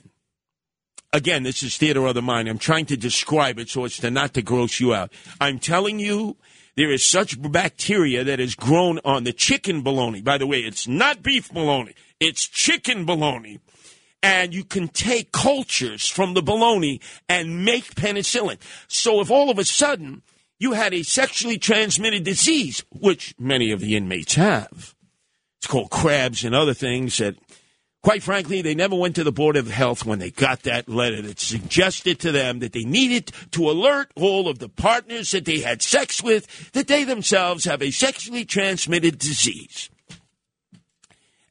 Again, this is theater of the mind. I'm trying to describe it so as to not to gross you out. I'm telling you there is such bacteria that has grown on the chicken bologna. By the way, it's not beef bologna, it's chicken bologna. And you can take cultures from the bologna and make penicillin. So if all of a sudden you had a sexually transmitted disease, which many of the inmates have, it's called crabs and other things that Quite frankly, they never went to the Board of Health when they got that letter that suggested to them that they needed to alert all of the partners that they had sex with that they themselves have a sexually transmitted disease.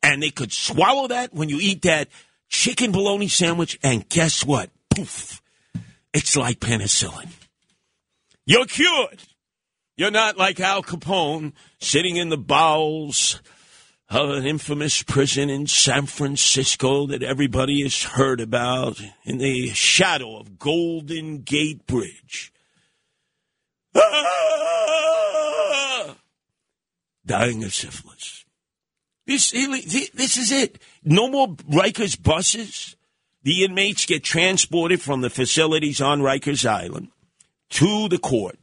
And they could swallow that when you eat that chicken bologna sandwich, and guess what? Poof. It's like penicillin. You're cured. You're not like Al Capone sitting in the bowels of an infamous prison in San Francisco that everybody has heard about in the shadow of Golden Gate Bridge. [LAUGHS] Dying of syphilis. This, this is it. No more Rikers buses. The inmates get transported from the facilities on Rikers Island to the court.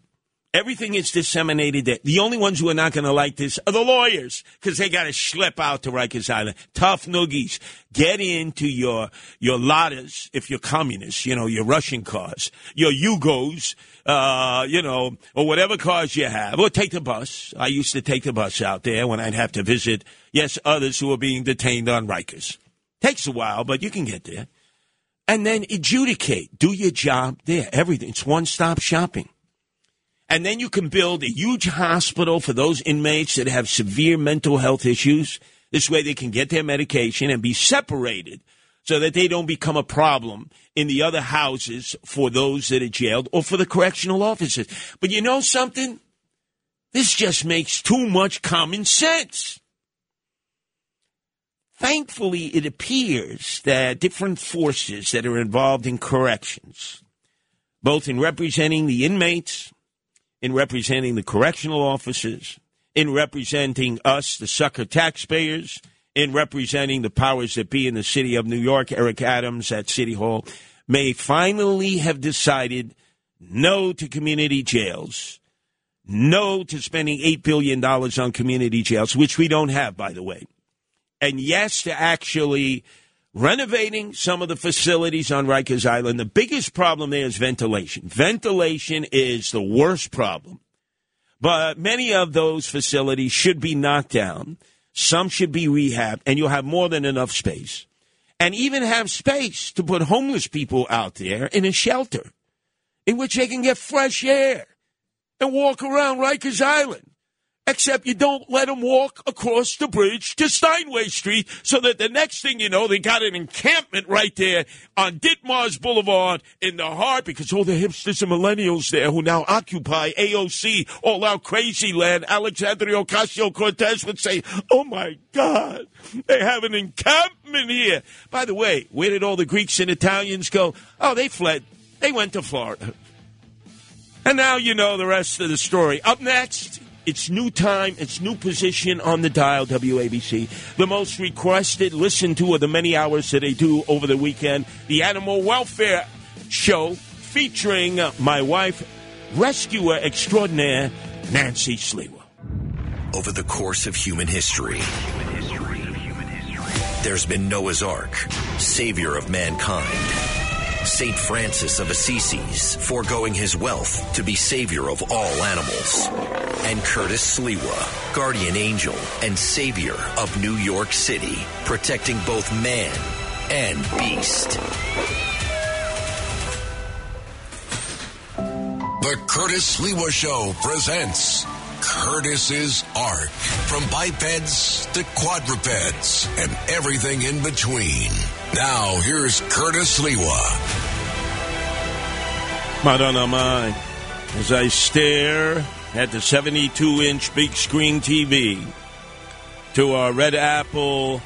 Everything is disseminated there. The only ones who are not going to like this are the lawyers because they got to schlep out to Rikers Island. Tough noogies. Get into your your Ladas if you're communists, you know, your Russian cars, your Yugos, uh, you know, or whatever cars you have, or take the bus. I used to take the bus out there when I'd have to visit, yes, others who are being detained on Rikers. Takes a while, but you can get there. And then adjudicate. Do your job there. Everything. It's one stop shopping. And then you can build a huge hospital for those inmates that have severe mental health issues. This way they can get their medication and be separated so that they don't become a problem in the other houses for those that are jailed or for the correctional officers. But you know something? This just makes too much common sense. Thankfully, it appears that different forces that are involved in corrections, both in representing the inmates in representing the correctional officers, in representing us, the sucker taxpayers, in representing the powers that be in the city of New York, Eric Adams at City Hall, may finally have decided no to community jails, no to spending $8 billion on community jails, which we don't have, by the way. And yes, to actually renovating some of the facilities on Rikers Island. The biggest problem there is ventilation. Ventilation is the worst problem. But many of those facilities should be knocked down. Some should be rehabbed, and you'll have more than enough space. And even have space to put homeless people out there in a shelter in which they can get fresh air and walk around Rikers Island except you don't let them walk across the bridge to Steinway Street so that the next thing you know, they got an encampment right there on Ditmars Boulevard in the heart because all the hipsters and millennials there who now occupy AOC, all out crazy land, Alexandria Ocasio Cortez would say, oh my God, they have an encampment here. By the way, where did all the Greeks and Italians go? Oh, they fled. They went to Florida. And now you know the rest of the story. Up next, it's new time. It's new position on the dial, WABC. The most requested, listened to, of the many hours that they do over the weekend. The Animal Welfare Show featuring my wife, rescuer extraordinaire, Nancy Sliwa. Over the course of human history, there's been Noah's Ark, savior of mankind. St. Francis of Assisi's, foregoing his wealth to be savior of all animals. And Curtis Sliwa, guardian angel and savior of New York City, protecting both man and beast. The Curtis Sliwa Show presents Curtis's Ark. From bipeds to quadrupeds and everything in between. Now, here's Curtis Sliwa. Madonna mine, as I stare at the 72 inch big screen TV to our Red Apple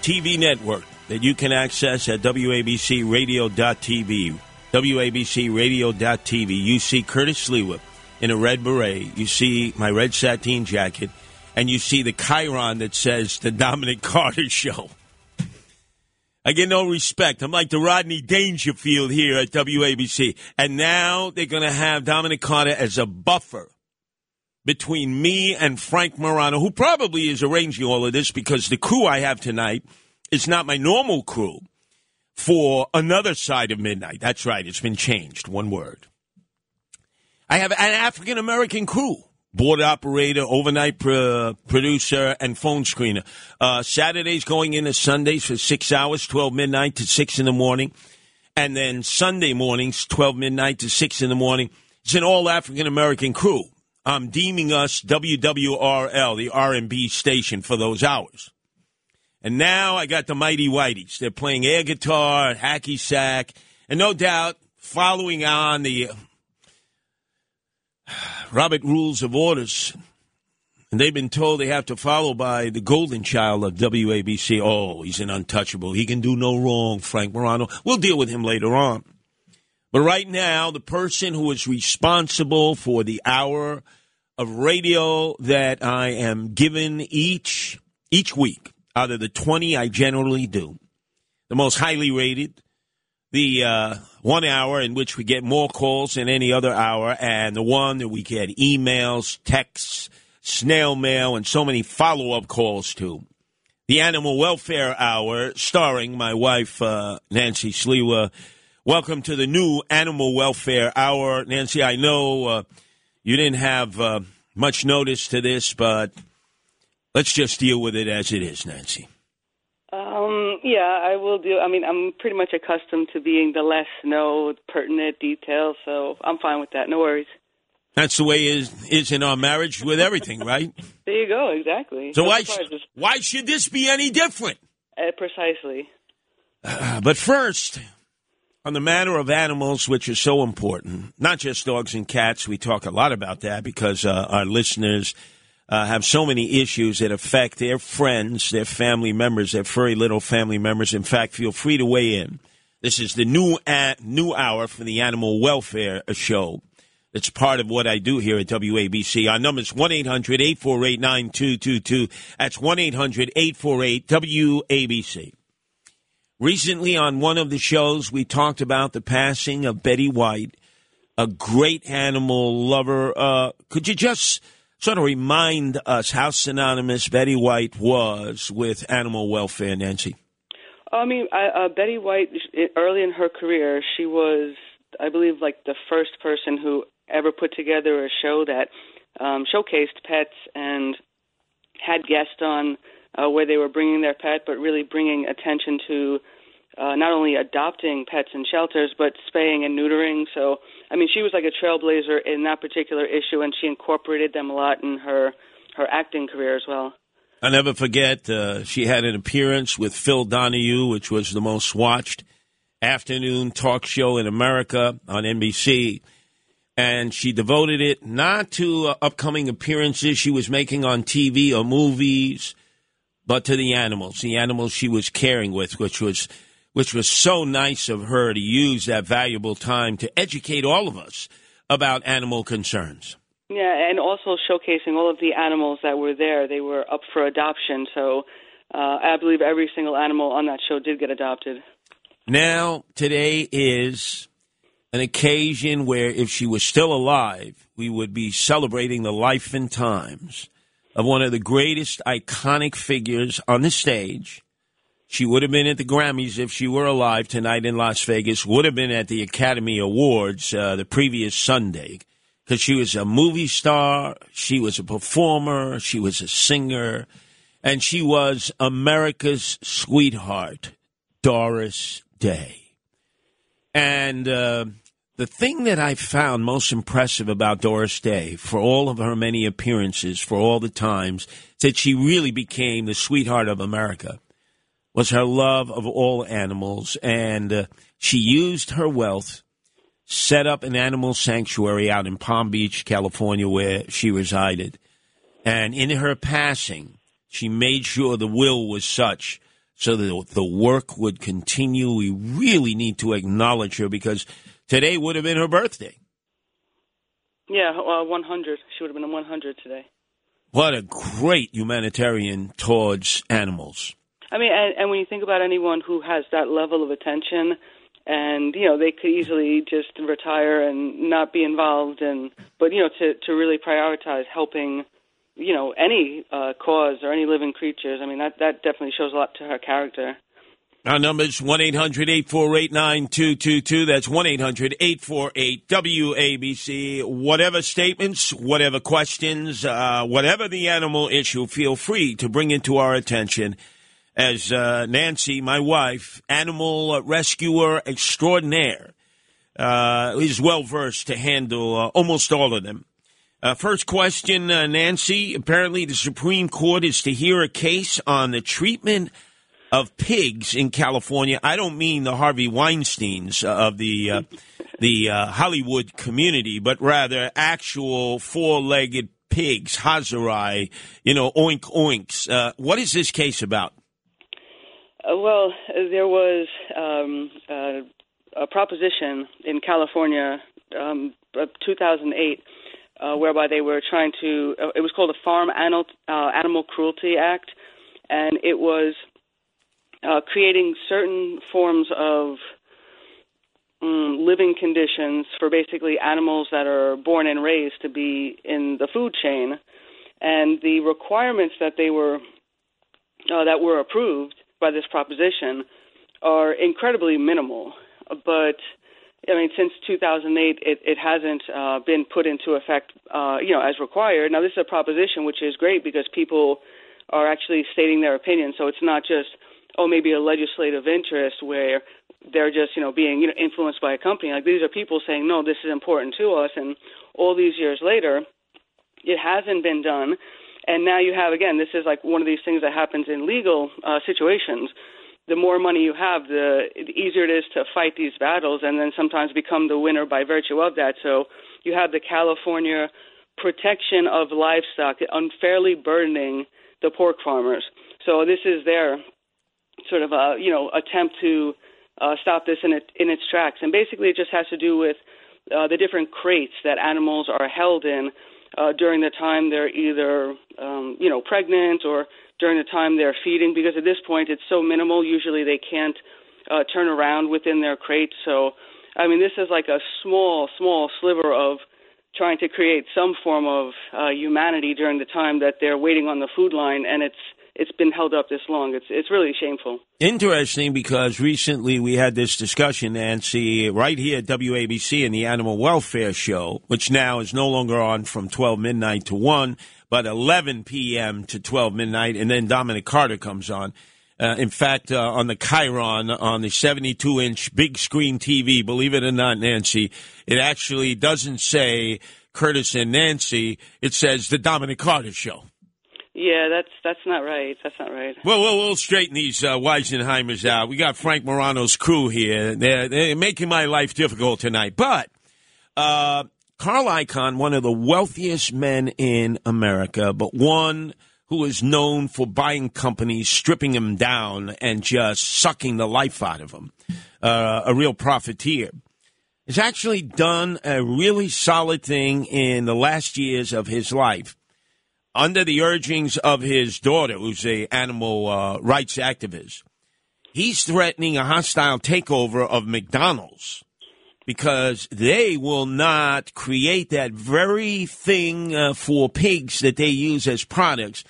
TV network that you can access at WABCRadio.tv. WABCRadio.tv. You see Curtis Sliwa in a red beret. You see my red sateen jacket. And you see the Chiron that says The Dominic Carter Show. I get no respect. I'm like the Rodney Dangerfield here at WABC. And now they're going to have Dominic Carter as a buffer between me and Frank Morano, who probably is arranging all of this because the crew I have tonight is not my normal crew for another side of midnight. That's right. It's been changed. One word. I have an African American crew board operator, overnight pr- producer, and phone screener. Uh, Saturdays going into Sundays for six hours, 12 midnight to 6 in the morning. And then Sunday mornings, 12 midnight to 6 in the morning. It's an all African American crew. I'm deeming us WWRL, the R&B station, for those hours. And now I got the Mighty Whiteys. They're playing air guitar, hacky sack, and no doubt following on the Robert Rules of Orders. And they've been told they have to follow by the golden child of WABC. Oh, he's an untouchable. He can do no wrong, Frank Morano. We'll deal with him later on. But right now, the person who is responsible for the hour of radio that I am given each each week out of the 20 I generally do, the most highly rated, the uh, one hour in which we get more calls than any other hour, and the one that we get emails, texts, snail mail, and so many follow up calls to. The Animal Welfare Hour, starring my wife, uh, Nancy Sliwa. Welcome to the new Animal Welfare Hour. Nancy, I know uh, you didn't have uh, much notice to this, but let's just deal with it as it is, Nancy. Um, yeah, I will do. I mean, I'm pretty much accustomed to being the less know pertinent details, so I'm fine with that. No worries. That's the way it is is in our marriage with everything, [LAUGHS] right? There you go. Exactly. So No why surprises. why should this be any different? Uh, precisely. But first, on the matter of animals, which is so important, not just dogs and cats. We talk a lot about that because uh, our listeners uh, have so many issues that affect their friends, their family members, their furry little family members. In fact, feel free to weigh in. This is the new a- new hour for the Animal Welfare Show. It's part of what I do here at WABC. Our number is 1 800 848 9222. That's 1 800 848 WABC. Recently, on one of the shows, we talked about the passing of Betty White, a great animal lover. Uh, could you just sort of remind us how synonymous Betty White was with animal welfare, Nancy? I mean, uh, Betty White, early in her career, she was, I believe, like the first person who ever put together a show that um, showcased pets and had guests on uh, where they were bringing their pet, but really bringing attention to uh, not only adopting pets in shelters, but spaying and neutering. So, I mean, she was like a trailblazer in that particular issue, and she incorporated them a lot in her her acting career as well. I'll never forget, uh, she had an appearance with Phil Donahue, which was the most watched afternoon talk show in America on NBC. And she devoted it not to uh, upcoming appearances she was making on TV or movies, but to the animals, the animals she was caring with, which was which was so nice of her to use that valuable time to educate all of us about animal concerns. Yeah, and also showcasing all of the animals that were there. They were up for adoption, so uh, I believe every single animal on that show did get adopted. Now, today is an occasion where if she was still alive, we would be celebrating the life and times of one of the greatest iconic figures on the stage. She would have been at the Grammys if she were alive tonight in Las Vegas, would have been at the Academy Awards uh, the previous Sunday because she was a movie star, she was a performer, she was a singer, and she was America's sweetheart, Doris Day. And uh, the thing that I found most impressive about Doris Day, for all of her many appearances, for all the times that she really became the sweetheart of America, was her love of all animals. And uh, she used her wealth, set up an animal sanctuary out in Palm Beach, California, where she resided. And in her passing, she made sure the will was such so that the work would continue. We really need to acknowledge her because today would have been her birthday. Yeah, uh, 100. She would have been 100 today. What a great humanitarian towards animals. I mean, and, and when you think about anyone who has that level of attention, and you know, they could easily just retire and not be involved, and but you know, to to really prioritize helping, you know, any uh, cause or any living creatures. I mean, that that definitely shows a lot to her character. Our number is 1 800 848 9222. That's 1 800 848 WABC. Whatever statements, whatever questions, uh, whatever the animal issue, feel free to bring it to our attention. As uh, Nancy, my wife, animal rescuer extraordinaire, uh, is well versed to handle uh, almost all of them. Uh, first question, uh, Nancy. Apparently, the Supreme Court is to hear a case on the treatment of pigs in California. I don't mean the Harvey Weinstein's of the uh, the Hollywood community, but rather actual four-legged pigs, Hazarai, you know, oink oinks. What is this case about? Uh, well, there was um, uh, a proposition in California, um, uh, 2008, uh, whereby they were trying to. Uh, it was called the Farm Animal, uh, Animal Cruelty Act, and it was creating certain forms of mm, living conditions for basically animals that are born and raised to be in the food chain, and the requirements that they were that were approved by this proposition are incredibly minimal. But I mean, since 2008, it, it hasn't uh, been put into effect, uh, you know, as required. Now, this is a proposition which is great because people are actually stating their opinion. So it's not just, oh, maybe a legislative interest where they're just, you know, being you know influenced by a company. Like these are people saying, no, this is important to us. And all these years later, it hasn't been done. And now you have again, this is like one of these things that happens in legal uh, situations the more money you have, the easier it is to fight these battles and then sometimes become the winner by virtue of that. So you have the California protection of livestock unfairly burdening the pork farmers. So this is their sort of a you know attempt to uh, stop this in, it, in its tracks. And basically, it just has to do with uh, the different crates that animals are held in uh, during the time they're either um, you know pregnant or during the time they're feeding because at this point it's so minimal. Usually they can't uh, turn around within their crate. So, I mean, this is like a small, small sliver of trying to create some form of uh, humanity during the time that they're waiting on the food line, and it's it's been held up this long. It's it's really shameful. Interesting because recently we had this discussion, Nancy, right here at WABC in the Animal Welfare Show, which now is no longer on from 12 midnight to 1 but 11 p.m. to 12 midnight, and then Dominic Carter comes on. Uh, in fact, uh, on the Chiron, on the 72 inch big screen TV, believe it or not, Nancy, it actually doesn't say Curtis and Nancy. It says the Dominic Carter Show. Yeah, that's that's not right. That's not right. Well, we'll, we'll straighten these uh, Weisenheimers out. We got Frank Morano's crew here. They're, they're making my life difficult tonight. But uh, Carl Icahn, one of the wealthiest men in America, but one who is known for buying companies, stripping them down, and just sucking the life out of them, uh, a real profiteer, has actually done a really solid thing in the last years of his life. Under the urgings of his daughter, who's a animal uh, rights activist, he's threatening a hostile takeover of McDonald's because they will not create that very thing uh, for pigs that they use as products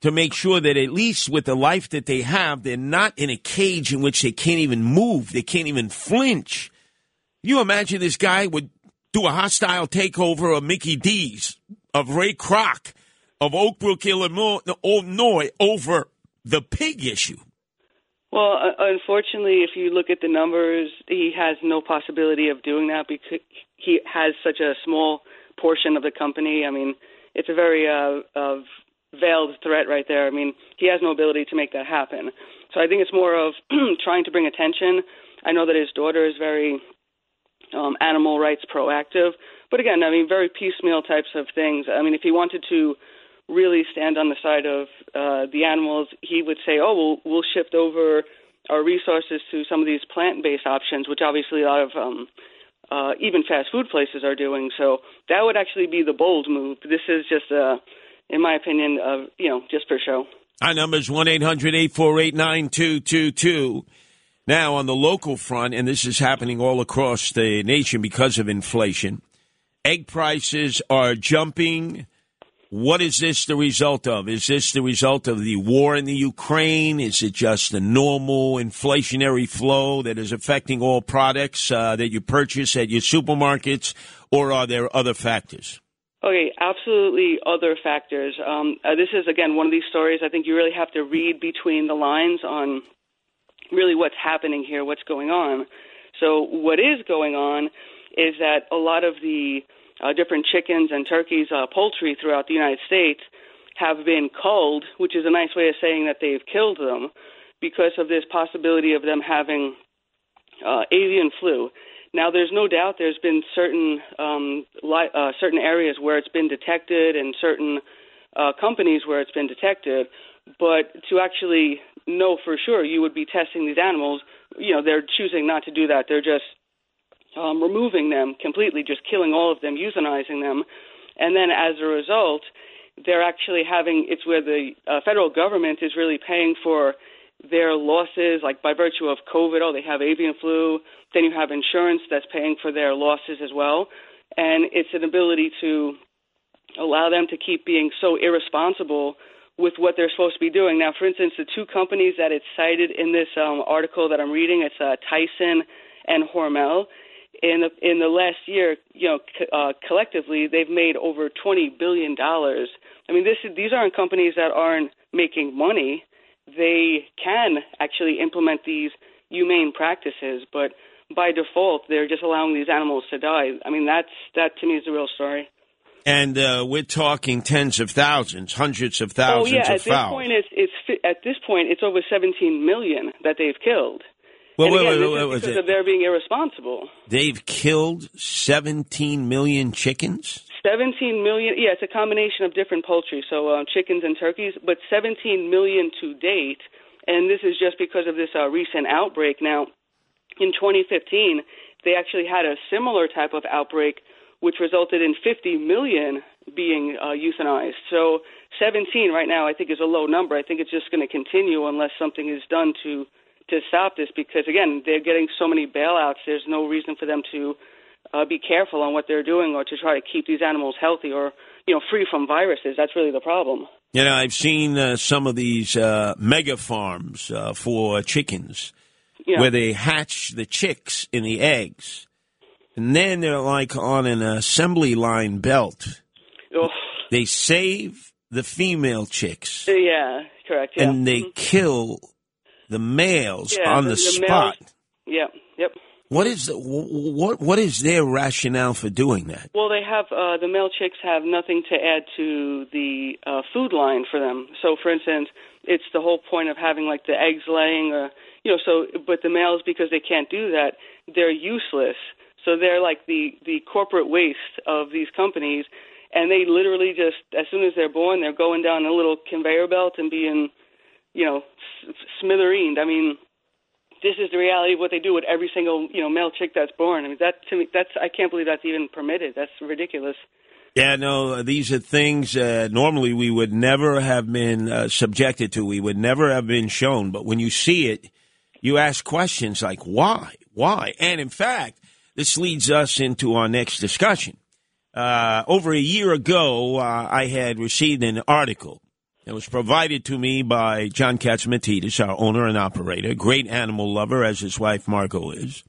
to make sure that at least with the life that they have, they're not in a cage in which they can't even move, they can't even flinch. You imagine this guy would do a hostile takeover of Mickey D's, of Ray Kroc, of Oak Brook, Illinois over the pig issue. Well, unfortunately, if you look at the numbers, he has no possibility of doing that because he has such a small portion of the company. I mean, it's a very uh, uh, veiled threat right there. I mean, he has no ability to make that happen. So I think it's more of [CLEARS THROAT] trying to bring attention. I know that his daughter is very um, animal rights proactive, but again, I mean, very piecemeal types of things. I mean, if he wanted to really stand on the side of uh, the animals, he would say, "Oh, we'll we'll shift over our resources to some of these plant-based options," which obviously a lot of um, uh, even fast food places are doing. So that would actually be the bold move. This is just, uh, in my opinion, you know, just for show. Our number is one eight hundred eight four eight nine two two two. Now, on the local front, and this is happening all across the nation because of inflation, egg prices are jumping what is this the result of? Is this the result of the war in the Ukraine? Is it just the normal inflationary flow that is affecting all products uh, that you purchase at your supermarkets, or are there other factors? Okay, absolutely other factors. Um, uh, this is, again, one of these stories I think you really have to read between the lines on really what's happening here, what's going on. So, what is going on is that a lot of the uh, different chickens and turkeys, uh, poultry throughout the United States have been culled, which is a nice way of saying that they've killed them because of this possibility of them having uh, avian flu. Now, there's no doubt there's been certain um, li- uh, certain areas where it's been detected and certain uh, companies where it's been detected, but to actually know for sure, you would be testing these animals. You know, they're choosing not to do that. They're just um, removing them completely, just killing all of them, euthanizing them, and then as a result, they're actually having it's where the uh, federal government is really paying for their losses, like by virtue of COVID. Oh, they have avian flu. Then you have insurance that's paying for their losses as well, and it's an ability to allow them to keep being so irresponsible with what they're supposed to be doing. Now, for instance, the two companies that it's cited in this um, article that I'm reading, it's uh, Tyson and Hormel. In the in the last year, you know, co- uh, collectively, they've made over twenty billion dollars. I mean, this these aren't companies that aren't making money. They can actually implement these humane practices, but by default, they're just allowing these animals to die. I mean, that's that to me is the real story. And uh, we're talking tens of thousands, hundreds of thousands oh yeah, of at this point, it's it's at this point it's over 17 million that they've killed. Well, and wait, again, wait, wait, was because it- of their being irresponsible. They've killed 17 million chickens? 17 million. Yeah, it's a combination of different poultry, so um, chickens and turkeys, but 17 million to date. And this is just because of this uh, recent outbreak. Now, in 2015, they actually had a similar type of outbreak, which resulted in 50 million being uh, euthanized. So 17 right now, I think, is a low number. I think it's just going to continue unless something is done to to stop this. Because again, they're getting so many bailouts. There's no reason for them to uh, be careful on what they're doing or to try to keep these animals healthy or you know free from viruses. That's really the problem. You know, I've seen uh, some of these uh, mega farms uh, for chickens Yeah. where they hatch the chicks in the eggs. And then they're like on an assembly line belt. Oh, They save the female chicks yeah, correct. Yeah. and they kill the males Yeah, on the, the- spot. males- yeah. Yep. What is the, what what is their rationale for doing that? Well, they have uh, the male chicks have nothing to add to the uh, food line for them. So, for instance, it's the whole point of having like the eggs laying, or you know. So, but the males because they can't do that, they're useless. So they're like the the corporate waste of these companies, and they literally just as soon as they're born, they're going down a little conveyor belt and being, you know, smithereened. I mean, this is the reality of what they do with every single you know male chick that's born. I mean that to me that's I can't believe that's even permitted. That's ridiculous. Yeah, no, these are things uh, normally we would never have been uh, subjected to. We would never have been shown. But when you see it, you ask questions like, why? Why? And in fact, this leads us into our next discussion. Uh, over a year ago, uh, I had received an article that was provided to me by John Catsimatidis, our owner and operator, great animal lover, as his wife Margo is.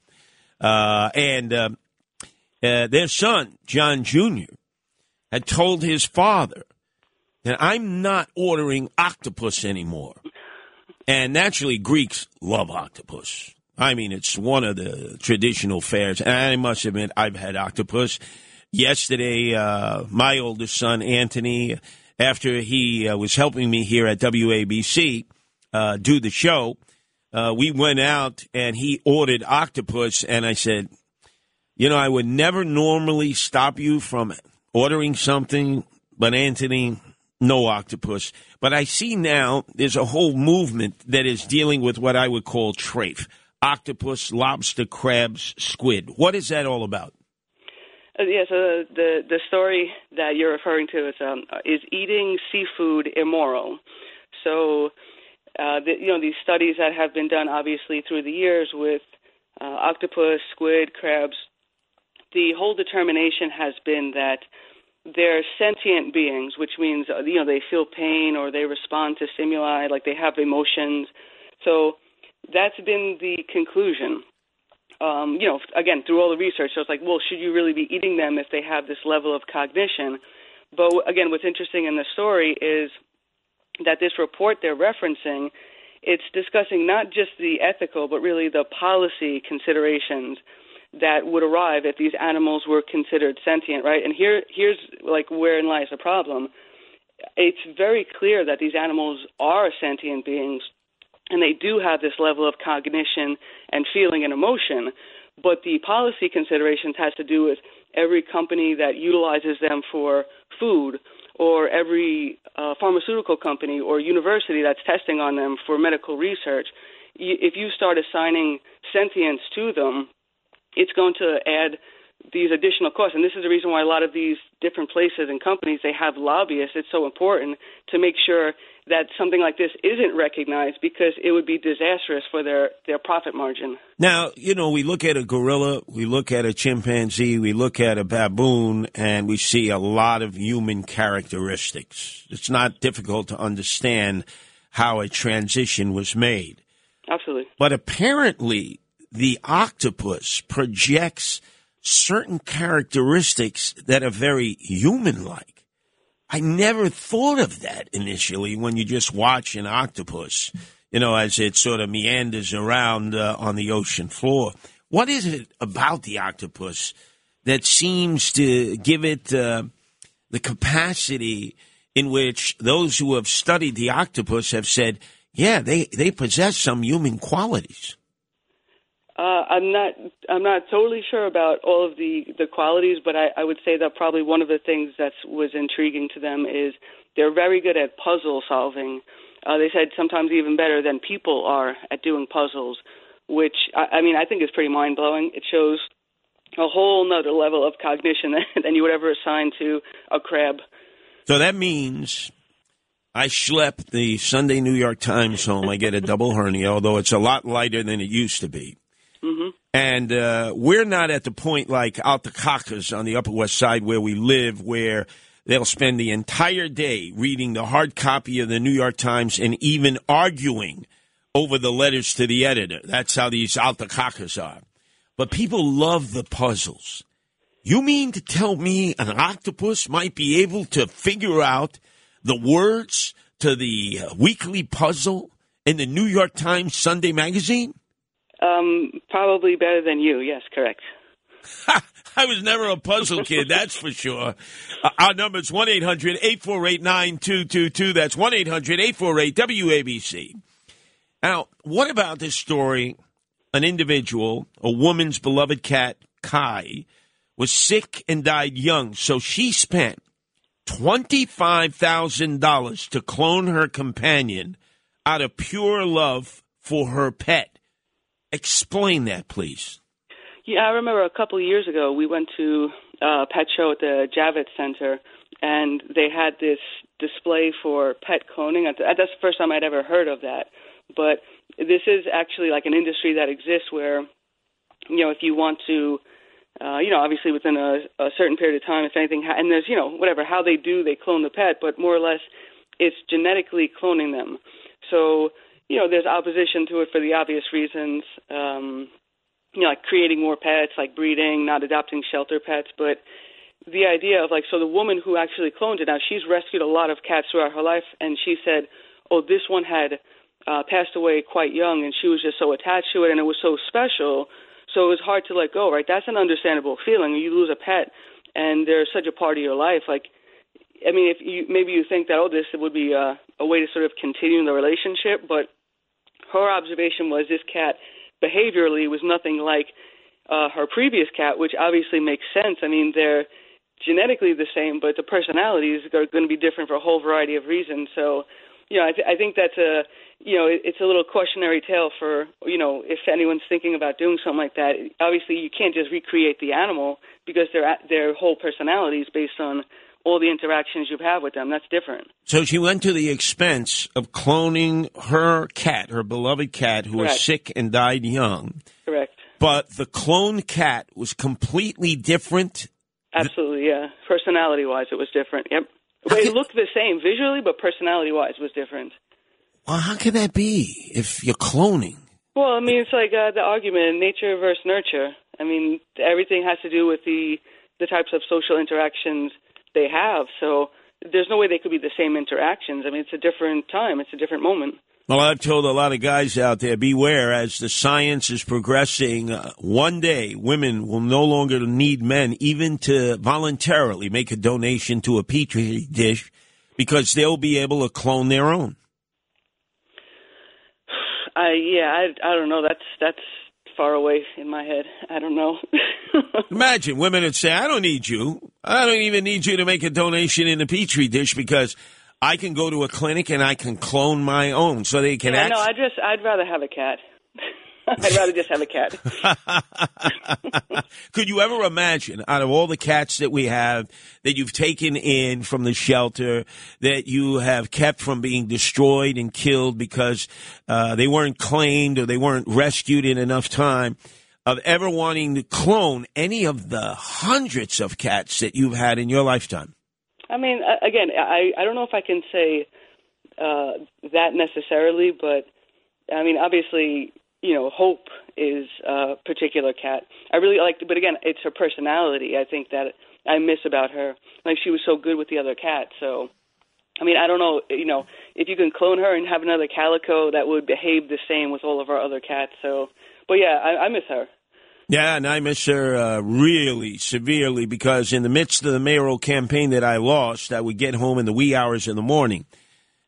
Uh, and uh, uh, their son, John Jr., had told his father that I'm not ordering octopus anymore. And naturally, Greeks love octopus. I mean, it's one of the traditional fares. And I must admit, I've had octopus. Yesterday, uh, my oldest son, Anthony, after he uh, was helping me here at WABC uh, do the show, uh, we went out and he ordered octopus. And I said, you know, I would never normally stop you from ordering something, but Anthony, no octopus. But I see now there's a whole movement that is dealing with what I would call trafe octopus, lobster, crabs, squid. What is that all about? Uh, yeah, so the the story that you're referring to is um, is eating seafood immoral. So, uh, the, you know, these studies that have been done, obviously through the years with uh, octopus, squid, crabs, the whole determination has been that they're sentient beings, which means uh, you know they feel pain or they respond to stimuli, like they have emotions. So that's been the conclusion um, you know, again, through all the research, so it's like, well, should you really be eating them if they have this level of cognition? But again, what's interesting in the story is that this report they're referencing, it's discussing not just the ethical, but really the policy considerations that would arrive if these animals were considered sentient, right? And here, here's like wherein lies the problem. It's very clear that these animals are sentient beings and they do have this level of cognition and feeling and emotion. But the policy considerations has to do with every company that utilizes them for food, or every uh, pharmaceutical company or university that's testing on them for medical research. If you start assigning sentience to them, it's going to add these additional costs. And this is the reason why a lot of these different places and companies they have lobbyists. It's so important to make sure that something like this isn't recognized because it would be disastrous for their their profit margin. Now, you know, we look at a gorilla, we look at a chimpanzee, we look at a baboon, and we see a lot of human characteristics. It's not difficult to understand how a transition was made. Absolutely. But apparently, the octopus projects certain characteristics that are very human like. I never thought of that initially when you just watch an octopus, you know, as it sort of meanders around uh, on the ocean floor. What is it about the octopus that seems to give it uh, the capacity in which those who have studied the octopus have said, yeah, they, they possess some human qualities? Uh, I'm not. I'm not totally sure about all of the the qualities, but I, I would say that probably one of the things that was intriguing to them is they're very good at puzzle solving. Uh, they said sometimes even better than people are at doing puzzles, which I, I mean I think is pretty mind blowing. It shows a whole nother level of cognition [LAUGHS] than you would ever assign to a crab. So that means I schlep the Sunday New York Times home. I get a double hernia, although it's a lot lighter than it used to be. Mm-hmm. And uh, we're not at the point like Altakakas on the Upper West Side where we live, where they'll spend the entire day reading the hard copy of the New York Times and even arguing over the letters to the editor. That's how these Altakakas are. But people love the puzzles. You mean to tell me an octopus might be able to figure out the words to the uh, weekly puzzle in the New York Times Sunday magazine? Um, probably better than you. Yes, correct. [LAUGHS] I was never a puzzle kid, that's for sure. Uh, our number is 1 800 848 9222. That's 1 800 848 WABC. Now, what about this story? An individual, a woman's beloved cat, Kai, was sick and died young, so she spent $25,000 to clone her companion out of pure love for her pet. Explain that, please. Yeah, I remember a couple of years ago we went to a pet show at the Javits Center, and they had this display for pet cloning. That's the first time I'd ever heard of that. But this is actually like an industry that exists where, you know, if you want to, uh, you know, obviously within a, a certain period of time, if anything, ha- and there's, you know, whatever, how they do, they clone the pet, but more or less it's genetically cloning them. So you know, there's opposition to it for the obvious reasons. Um, you know, like creating more pets, like breeding, not adopting shelter pets. But the idea of like, so the woman who actually cloned it, now she's rescued a lot of cats throughout her life, and she said, oh, this one had uh, passed away quite young, and she was just so attached to it, and it was so special, so it was hard to let go. Right? That's an understandable feeling. You lose a pet, and they're such a part of your life. Like, I mean, if you maybe you think that oh, this would be a, a way to sort of continue the relationship, but her observation was this cat behaviorally was nothing like uh, her previous cat, which obviously makes sense. I mean, they're genetically the same, but the personalities are going to be different for a whole variety of reasons. So, you know, I, th- I think that's a, you know, it's a little cautionary tale for, you know, if anyone's thinking about doing something like that. Obviously, you can't just recreate the animal because their their whole personality is based on all the interactions you have had with them. That's different. So she went to the expense of cloning her cat, her beloved cat, who Correct. was sick and died young. Correct. But the cloned cat was completely different. Absolutely, yeah. Personality wise, it was different. Yep. They looked the same visually, but personality wise was different. Well, how can that be if you're cloning? Well, I mean, it's like uh, the argument nature versus nurture. I mean, everything has to do with the the types of social interactions they have. So there's no way they could be the same interactions. I mean, it's a different time. It's a different moment. Well, I've told a lot of guys out there beware as the science is progressing. Uh, one day, women will no longer need men even to voluntarily make a donation to a petri dish because they'll be able to clone their own. [SIGHS] I yeah, I I don't know. That's that's far away in my head. I don't know. [LAUGHS] Imagine women would say, "I don't need you. I don't even need you to make a donation in a petri dish because I can go to a clinic and I can clone my own, so they can yeah, act." no, I just I'd rather have a cat. [LAUGHS] [LAUGHS] I'd rather just have a cat. [LAUGHS] Could you ever imagine, out of all the cats that we have that you've taken in from the shelter, that you have kept from being destroyed and killed because uh, they weren't claimed or they weren't rescued in enough time, of ever wanting to clone any of the hundreds of cats that you've had in your lifetime? I mean, again, I I don't know if I can say uh, that necessarily, but I mean, obviously, you know, Hope is a particular cat. I really like, but again, it's her personality. I think that I miss about her. Like she was so good with the other cats. So, I mean, I don't know, you know, if you can clone her and have another calico that would behave the same with all of our other cats. So, but yeah, I, I miss her. Yeah, and I miss her uh, really severely because in the midst of the mayoral campaign that I lost, I would get home in the wee hours in the morning.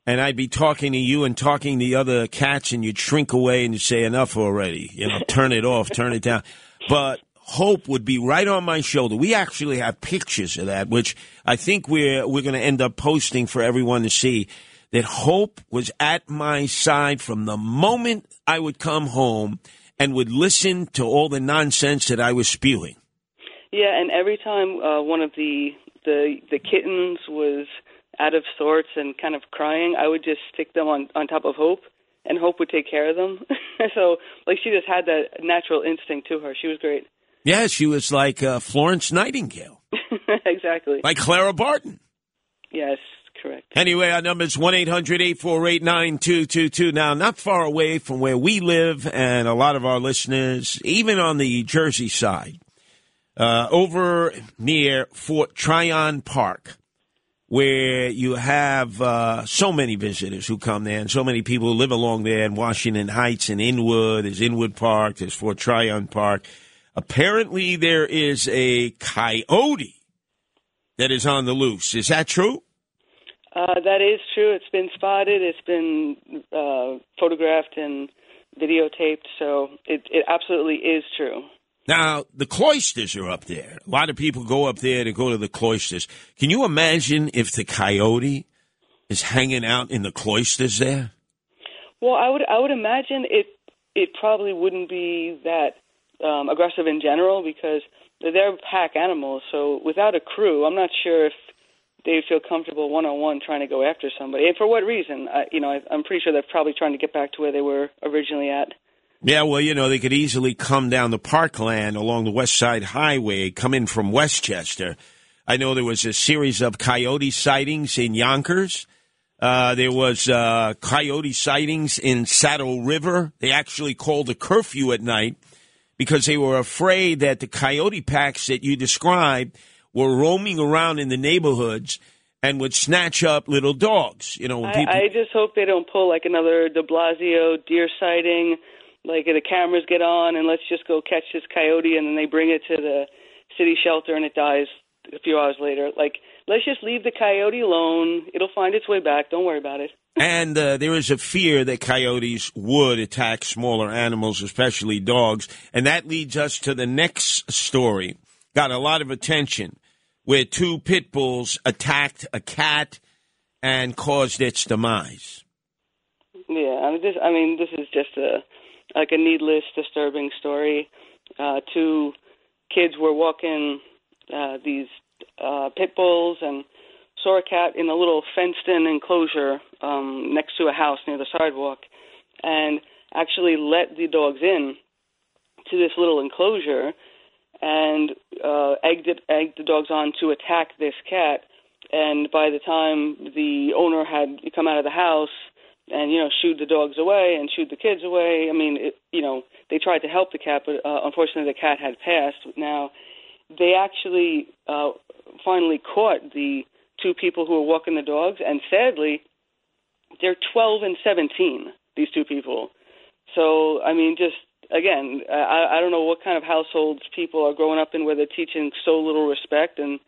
And I'd be talking to you and talking to the other cats, and you'd shrink away and you'd say, Enough already. You know, turn it off, turn it down. But Hope would be right on my shoulder. We actually have pictures of that, which I think we're, we're going to end up posting for everyone to see. That Hope was at my side from the moment I would come home and would listen to all the nonsense that I was spewing. Yeah, and every time uh, one of the the the kittens was out of sorts and kind of crying, I would just stick them on on top of Hope, and Hope would take care of them. [LAUGHS] so, like, she just had that natural instinct to her. She was great. Yeah, she was like uh, Florence Nightingale, [LAUGHS] exactly. like Clara Barton. Yes, correct. Anyway, our number is 1 800 848 9222. Now, not far away from where we live and a lot of our listeners, even on the Jersey side, uh, over near Fort Tryon Park, where you have uh, so many visitors who come there and so many people who live along there in Washington Heights and Inwood. There's Inwood Park, there's Fort Tryon Park. Apparently, there is a coyote that is on the loose. Is that true? Uh, that is true. It's been spotted. It's been uh, photographed and videotaped. So it, it absolutely is true. Now, the cloisters are up there. A lot of people go up there to go to the cloisters. Can you imagine if the coyote is hanging out in the cloisters there? Well, I would I would imagine it it probably wouldn't be that um, aggressive in general because they're pack animals. So without a crew, I'm not sure if they feel comfortable one on one trying to go after somebody. And for what reason? I, you know, I, I'm pretty sure they're probably trying to get back to where they were originally at. Yeah, well, you know, they could easily come down the parkland along the West Side Highway, come in from Westchester. I know there was a series of coyote sightings in Yonkers. Uh, there was uh, coyote sightings in Saddle River. They actually called a curfew at night because they were afraid that the coyote packs that you described were roaming around in the neighborhoods and would snatch up little dogs. You know, people. I, I just hope they don't pull like another De Blasio deer sighting. Like the cameras get on and let's just go catch this coyote, and then they bring it to the city shelter and it dies a few hours later. Like let's just leave the coyote alone. It'll find its way back. Don't worry about it. [LAUGHS] And uh, there is a fear that coyotes would attack smaller animals, especially dogs. And that leads us to the next story. Got a lot of attention where two pit bulls attacked a cat and caused its demise. Yeah, I mean this. I mean this is just a like a needless, disturbing story. Uh, two kids were walking uh, these uh, pit bulls and saw a cat in a little fenced-in enclosure um, next to a house near the sidewalk, and actually let the dogs in to this little enclosure and uh, egged it, egged the dogs on to attack this cat. And by the time the owner had come out of the house and you know shooed the dogs away and shooed the kids away, I mean, it, you know, they tried to help the cat, but uh, unfortunately the cat had passed. Now, they actually uh, finally caught the two people who were walking the dogs, and sadly, they're 12 and 17. These two people. So I mean, just again, I, I don't know what kind of households people are growing up in where they're teaching so little respect and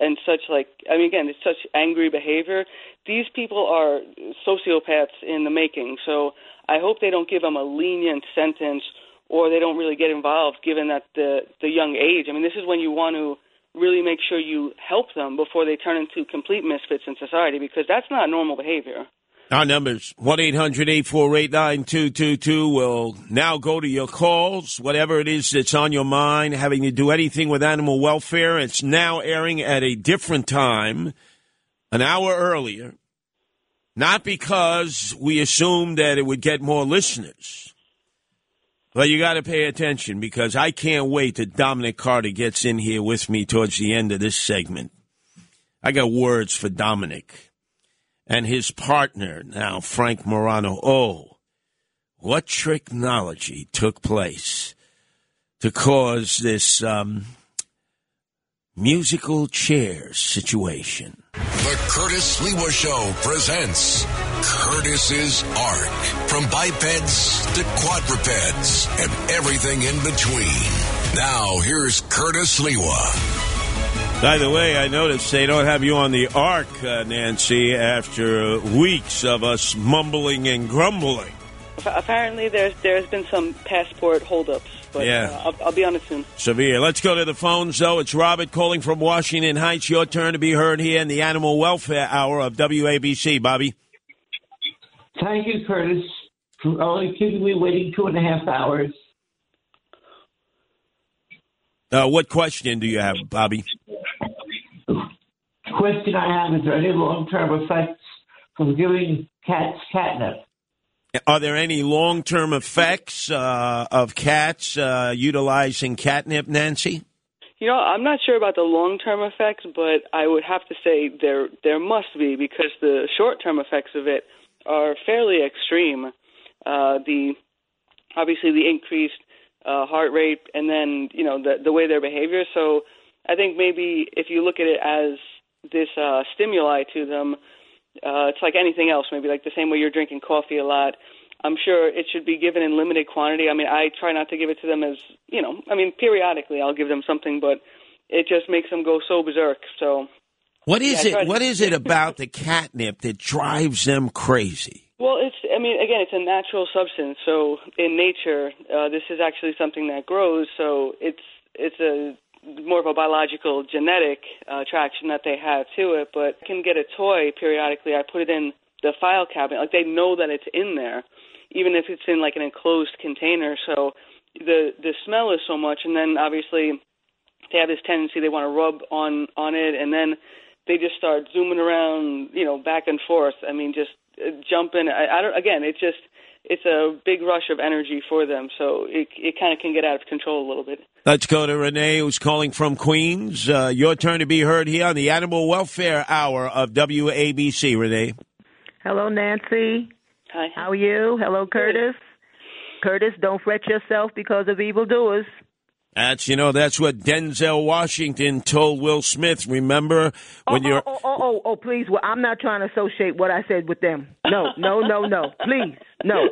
and such like I mean again, it's such angry behavior. These people are sociopaths in the making. So I hope they don't give them a lenient sentence or they don't really get involved given that the the young age. I mean, this is when you want to really make sure you help them before they turn into complete misfits in society because that's not normal behavior. Our numbers, 1-800-848-9222. will now go to your calls, whatever it is that's on your mind, having to do anything with animal welfare. It's now airing at a different time, an hour earlier, not because we assumed that it would get more listeners. But you got to pay attention because I can't wait till Dominic Carter gets in here with me towards the end of this segment. I got words for Dominic and his partner, now Frank Morano. Oh, what technology took place to cause this um, musical chairs situation? The Curtis Sliwa Show presents Curtis's Ark. From bipeds to quadrupeds and everything in between. Now, here's Curtis Sliwa. By the way, I noticed they don't have you on the ark, uh, Nancy, after weeks of us mumbling and grumbling. Apparently, there's there's been some passport holdups, but Yeah. uh, I'll, I'll be on it soon. Severe. Let's go to the phones, though. It's Robert calling from Washington Heights. Your turn to be heard here in the Animal Welfare Hour of WABC. Bobby. Thank you, Curtis, for only keeping me waiting two and a half hours. Uh, what question do you have, Bobby? Question I have is there any long term effects from giving cats catnip? Are there any long term effects uh, of cats uh, utilizing catnip, Nancy? You know, I'm not sure about the long-term effects, but I would have to say there there must be because the short-term effects of it are fairly extreme. Uh, the obviously the increased uh, heart rate, and then you know the the way their behavior. So I think maybe if you look at it as this uh, stimuli to them, uh, it's like anything else. Maybe like the same way you're drinking coffee a lot. I'm sure it should be given in limited quantity. I mean, I try not to give it to them as you know. I mean, periodically I'll give them something, but it just makes them go so berserk. So What is Yeah, it? to- What [LAUGHS] is it about the catnip that drives them crazy? Well, it's. I mean, again, it's a natural substance. So in nature, uh, this is actually something that grows. So it's it's a more of a biological genetic uh, attraction that they have to it. But I can get a toy periodically. I put it in the file cabinet. Like they know that it's in there, even if it's in like an enclosed container. So the the smell is so much, and then obviously they have this tendency they want to rub on on it, and then they just start zooming around, you know, back and forth. I mean, just uh, jumping. I, I don't. Again, it just it's a big rush of energy for them, so it it kind of can get out of control a little bit. Let's go to Renee, who's calling from Queens. Uh, your turn to be heard here on the Animal Welfare Hour of WABC. Renee. Hello, Nancy. Hi. How are you? Hello, Curtis. Curtis, don't fret yourself because of evildoers. That's you know that's what Denzel Washington told Will Smith. Remember when oh, you're oh, oh, oh, oh, please. Well, I'm not trying to associate what I said with them. No, no, no, no. Please, no.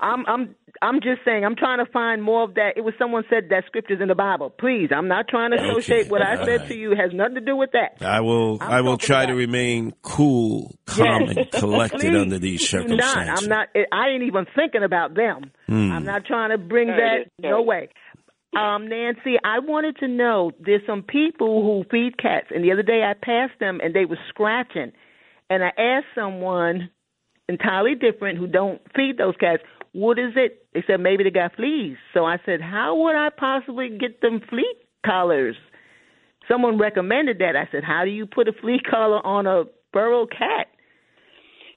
I'm, I'm, I'm just saying. I'm trying to find more of that. It was someone said that scriptures in the Bible. Please, I'm not trying to associate what I said to you. It has nothing to do with that. I will I will try to remain cool, calm, Yes. and collected Please, under these circumstances. Not. I'm not. I ain't even thinking about them. Hmm. I'm not trying to bring Right, that. No way. Um, Nancy, I wanted to know. There's some people who feed cats, and the other day I passed them and they were scratching, and I asked someone entirely different who don't feed those cats, what is it? They said maybe they got fleas. So I said, how would I possibly get them flea collars? Someone recommended that. I said, how do you put a flea [LAUGHS] collar on a feral cat?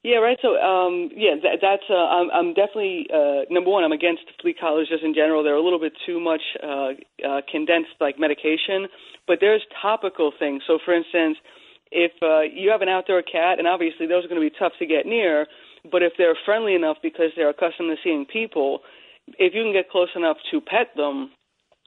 Yeah, right. So, um, yeah, that, that's. Uh, I'm, I'm definitely uh, number one. I'm against flea collars just in general. They're a little bit too much uh, uh, condensed, like medication. But there's topical things. So, for instance, if uh, you have an outdoor cat, and obviously those are going to be tough to get near, but if they're friendly enough because they're accustomed to seeing people, if you can get close enough to pet them,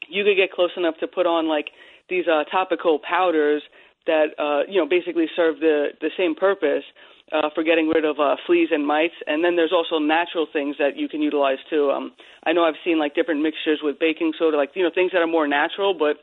you could get close enough to put on like these uh, topical powders that uh, you know basically serve the the same purpose uh, for getting rid of uh, fleas and mites. And then there's also natural things that you can utilize too. Um, I know I've seen like different mixtures with baking soda, like you know things that are more natural. But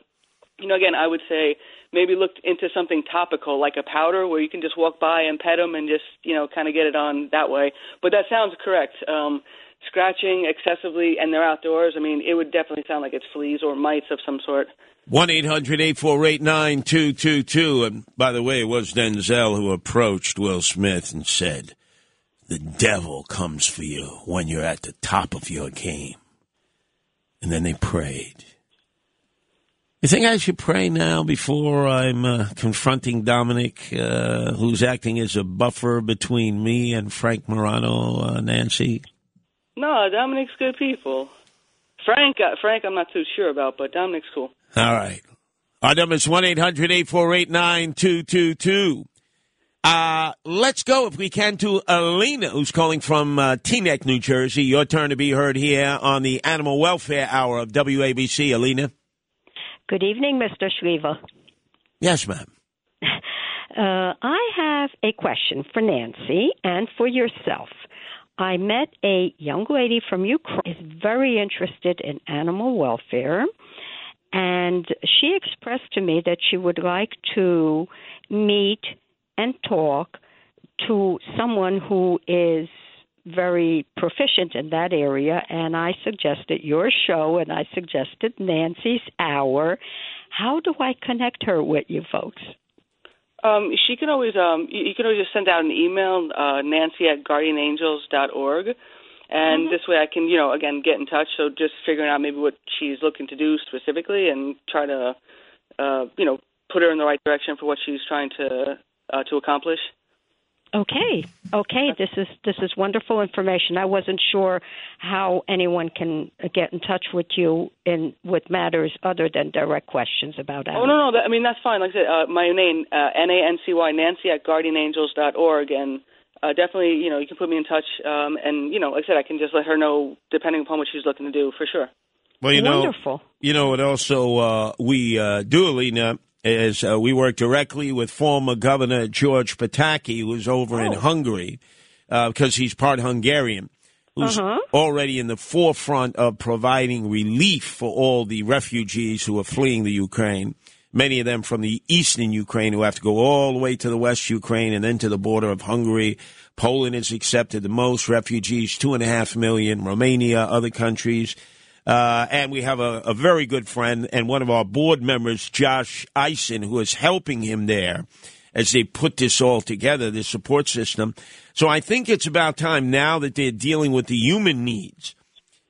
you know, again, I would say maybe look into something topical like a powder where you can just walk by and pet them and just you know kind of get it on that way. But that sounds correct. Um, scratching excessively and they're outdoors. I mean, it would definitely sound like it's fleas or mites of some sort. 1 800 848 9222. And by the way, it was Denzel who approached Will Smith and said, the devil comes for you when you're at the top of your game. And then they prayed. You think I should pray now before I'm uh, confronting Dominic, uh, who's acting as a buffer between me and Frank Morano, uh, Nancy? No, Dominic's good people. Frank, uh, Frank, I'm not too sure about, but Dominic's cool. All right. Our number is 1 800 848 9222. Uh, let's go, if we can, to Alina, who's calling from uh, Teaneck, New Jersey. Your turn to be heard here on the Animal Welfare Hour of WABC. Alina? Good evening, Mr. Shriver. Yes, ma'am. [LAUGHS] Uh, I have a question for Nancy and for yourself. I met a young lady from Ukraine is very interested in animal welfare and she expressed to me that she would like to meet and talk to someone who is very proficient in that area and I suggested your show and I suggested Nancy's hour. How do I connect her with you folks? Um, she can always um, you, can always just send out an email, uh, Nancy at guardianangels.org, and Mm-hmm. this way I can you know again get in touch. So just figuring out maybe what she's looking to do specifically, and try to uh, you know put her in the right direction for what she's trying to uh, to accomplish. Okay. Okay, this is this is wonderful information. I wasn't sure how anyone can get in touch with you in with matters other than direct questions about Oh animals. no no that, I mean that's fine. Like I said, uh, my name uh, N A N C Y Nancy at guardianangels.org, and uh, definitely you know you can put me in touch. Um, and you know like I said, I can just let her know depending upon what she's looking to do for sure. Well, you know, Wonderful. you know what? Also, uh, we uh, do, Alina, is uh, we work directly with former Governor George Pataki, who's over in Hungary, because he's part Hungarian, who's Uh-huh. already in the forefront of providing relief for all the refugees who are fleeing the Ukraine. Many of them from the eastern Ukraine who have to go all the way to the west Ukraine and then to the border of Hungary. Poland has accepted the most refugees, two and a half million. Romania, other countries. Uh, and we have a, a very good friend and one of our board members, Josh Eisen, who is helping him there as they put this all together, this support system. So I think it's about time now that they're dealing with the human needs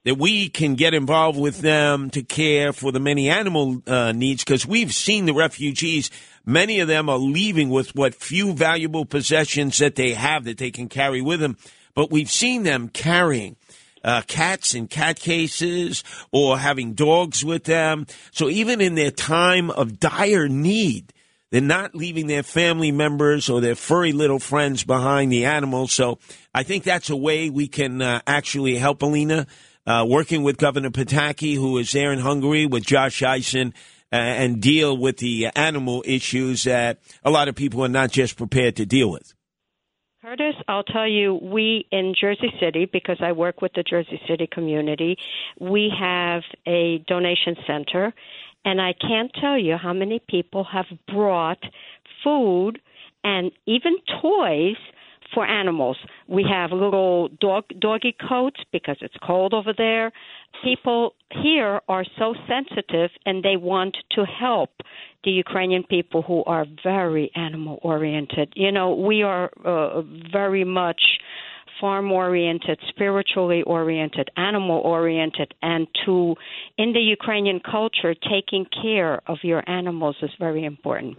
that we can get involved with them to care for the many animal uh, needs because we've seen the refugees. Many of them are leaving with what few valuable possessions that they have that they can carry with them. But we've seen them carrying uh, cats in cat cases or having dogs with them. So even in their time of dire need, they're not leaving their family members or their furry little friends behind the animals. So I think that's a way we can uh, actually help Alina. Uh, working with Governor Pataki, who is there in Hungary, with Josh Eisen, uh, and deal with the animal issues that a lot of people are not just prepared to deal with. Curtis, I'll tell you, we in Jersey City, because I work with the Jersey City community, we have a donation center, and I can't tell you how many people have brought food and even toys for animals. We have little dog doggy coats because it's cold over there. People here are so sensitive and they want to help the Ukrainian people who are very animal oriented. You know, we are uh, very much farm oriented, spiritually oriented, animal oriented, and to in the Ukrainian culture, taking care of your animals is very important.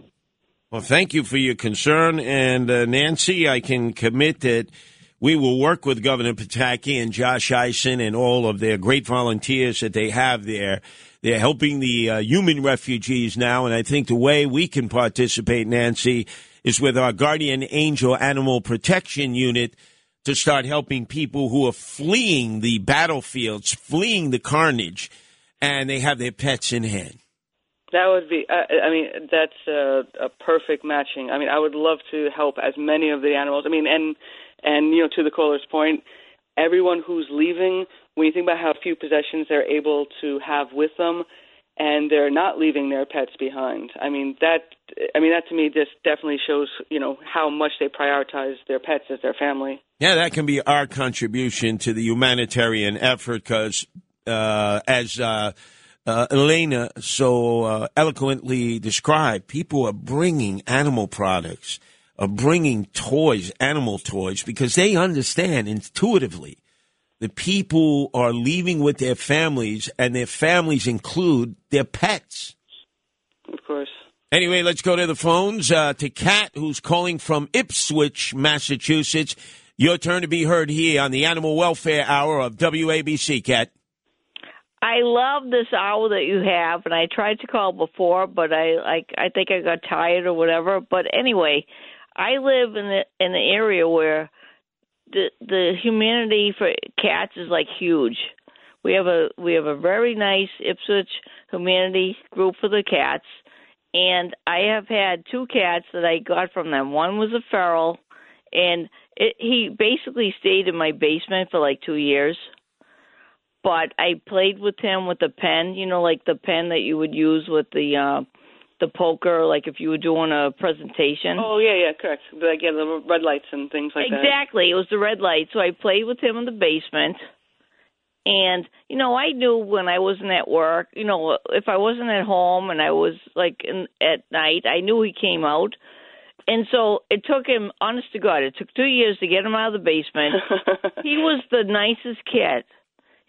Well, thank you for your concern. And uh, Nancy, I can commit that we will work with Governor Pataki and Josh Eisen and all of their great volunteers that they have there. They're helping the uh, human refugees now. And I think the way we can participate, Nancy, is with our Guardian Angel Animal Protection Unit to start helping people who are fleeing the battlefields, fleeing the carnage, and they have their pets in hand. That would be. I, I mean, that's a, a perfect matching. I mean, I would love to help as many of the animals. I mean, and and you know, to the caller's point, everyone who's leaving. When you think about how few possessions they're able to have with them, and they're not leaving their pets behind. I mean, that. I mean, that to me just definitely shows you know how much they prioritize their pets as their family. Yeah, that can be our contribution to the humanitarian effort because, uh, as uh, uh, Elena so uh, eloquently described, people are bringing animal products of bringing toys, animal toys, because they understand intuitively that people are leaving with their families, and their families include their pets. Of course. Anyway, let's go to the phones uh, to Kat, who's calling from Ipswich, Massachusetts. Your turn to be heard here on the Animal Welfare Hour of WABC, Kat. I love this hour that you have, and I tried to call before, but I like I think I got tired or whatever. But anyway, I live in the in the area where the the humanity for cats is like huge. We have a we have a very nice Ipswich humanity group for the cats, and I have had two cats that I got from them. One was a feral, and it, he basically stayed in my basement for like two years but I played with him with the pen, you know, like the pen that you would use with the uh the poker, like if you were doing a presentation. Oh yeah, yeah, correct. Like yeah, the red lights and things like that. exactly. It was the red light. So I played with him in the basement. And you know, I knew when I wasn't at work, you know, if I wasn't at home and I was like in at night, I knew he came out. And so it took him, honest to God, it took two years to get him out of the basement. [LAUGHS] he was the nicest kid.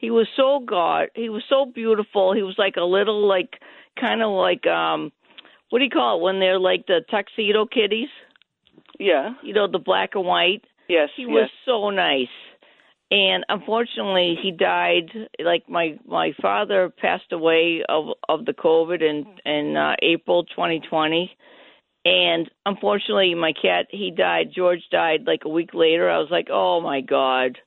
He was so god. He was so beautiful. He was like a little like kind of like um what do you call it when they're like the tuxedo kitties? Yeah. You know, the black and white. Yes. He yes. was so nice. And unfortunately he died like my my father passed away of of the COVID in in uh, April 2020. And unfortunately my cat he died George died like a week later. I was like, "Oh my god."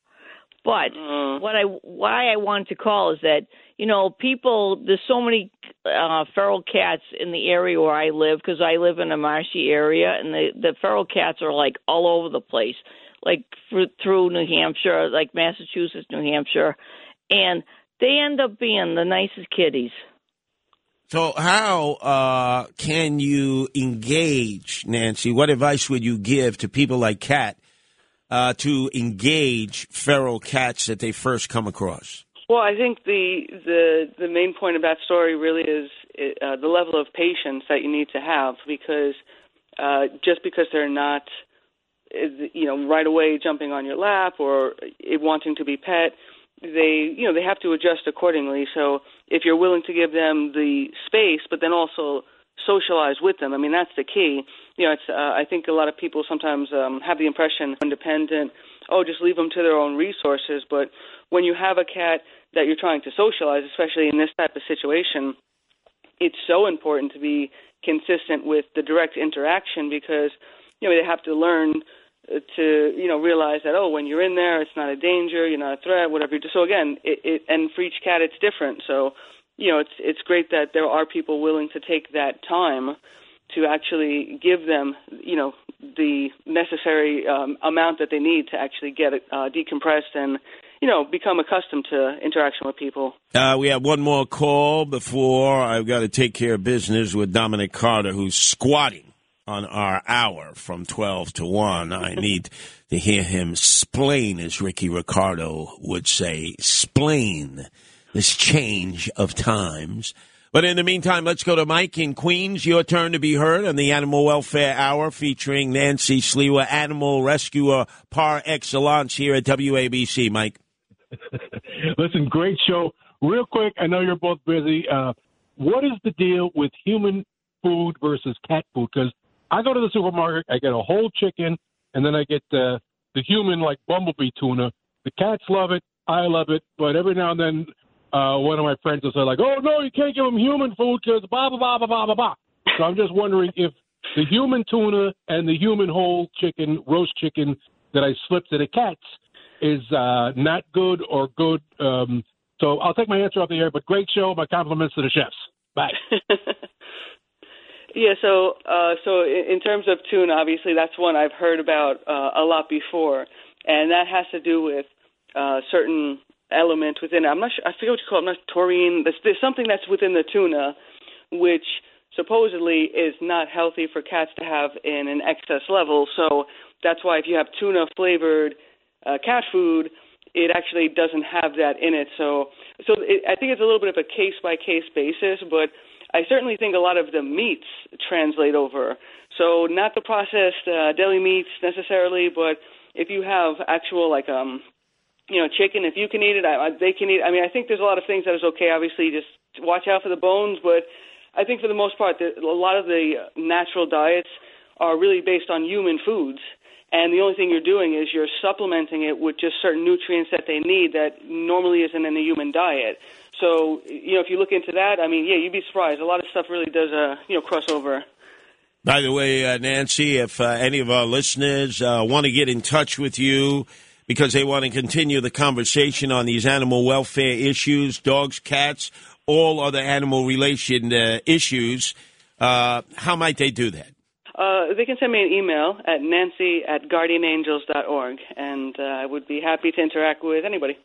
But what I why I wanted to call is that you know people there's so many uh, feral cats in the area where I live because I live in a marshy area and the the feral cats are like all over the place, like through, through New Hampshire, like Massachusetts, New Hampshire, and they end up being the nicest kitties. So, how uh, can you engage, Nancy? What advice would you give to people like Kat uh, to engage feral cats that they first come across? Well, I think the the the main point of that story really is uh, the level of patience that you need to have because uh, just because they're not, you know, right away jumping on your lap or wanting to be pet, they you know they have to adjust accordingly. So if you're willing to give them the space, but then also socialize with them, I mean that's the key. You know, it's uh, I think a lot of people sometimes um, have the impression independent. Oh, just leave them to their own resources. But when you have a cat that you're trying to socialize, especially in this type of situation, it's so important to be consistent with the direct interaction because you know they have to learn uh, to you know realize that oh when you're in there it's not a danger you're not a threat whatever so again it, it and for each cat it's different so you know it's it's great that there are people willing to take that time to actually give them you know the necessary um, amount that they need to actually get uh, decompressed and you know become accustomed to interaction with people Uh, we have one more call before I've got to take care of business with Dominic Carter, who's squatting on our hour from 12 to 1. I [LAUGHS] need to hear him splain, as Ricky Ricardo would say, splain this change of times. But in the meantime, let's go to Mike in Queens. Your turn to be heard on the Animal Welfare Hour featuring Nancy Sliwa, animal rescuer par excellence here at WABC. Mike. [LAUGHS] Listen, great show. Real quick, I know you're both busy. Uh, what is the deal with human food versus cat food? Because I go to the supermarket, I get a whole chicken, and then I get the the human like Bumble Bee tuna. The cats love it, I love it, but every now and then, uh, one of my friends say like, "Oh no, you can't give them human food because blah blah blah blah blah blah blah." So I'm just wondering if the human tuna and the human whole chicken, roast chicken that I slipped to the cats is uh, not good or good. Um, so I'll take my answer off the air. But great show. My compliments to the chefs. Bye. [LAUGHS] Yeah, so uh, so in terms of tuna, obviously that's one I've heard about uh, a lot before, and that has to do with uh, certain element within. it. I'm not sure. I forget what you call it. I'm not taurine. There's, there's something that's within the tuna, which supposedly is not healthy for cats to have in an excess level. So that's why if you have tuna flavored uh, cat food, it actually doesn't have that in it. So so it, I think it's a little bit of a case by case basis, but I certainly think a lot of the meats translate over. So not the processed uh, deli meats necessarily, but if you have actual like um, you know, chicken, if you can eat it, I, I, they can eat. I mean, I think there's a lot of things that is okay. Obviously, just watch out for the bones, but I think for the most part, the, a lot of the natural diets are really based on human foods. And the only thing you're doing is you're supplementing it with just certain nutrients that they need that normally isn't in the human diet. So, you know, if you look into that, I mean, yeah, you'd be surprised. A lot of stuff really does, uh, you know, cross over. By the way, uh, Nancy, if uh, any of our listeners uh, want to get in touch with you because they want to continue the conversation on these animal welfare issues, dogs, cats, all other animal relation uh, issues, uh, how might they do that? Uh, they can send me an email at nancy at guardianangels.org, and uh, I would be happy to interact with anybody.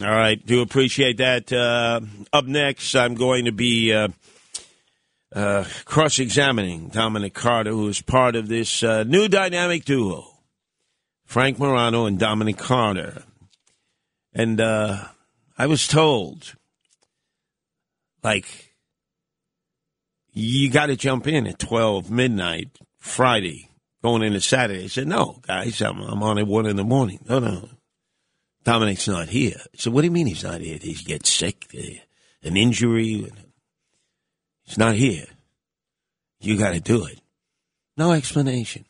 All right, do appreciate that. Uh, up next, I'm going to be uh, uh, cross examining Dominic Carter, who is part of this uh, new dynamic duo, Frank Morano and Dominic Carter. And uh, I was told, like, you got to jump in at 12 midnight Friday, going into Saturday. I said, no, guys, I'm, I'm on at 1 in the morning. No, no. Dominic's not here. So what do you mean he's not here? Did he get sick? Uh, An injury? He's not here. You got to do it. No explanation.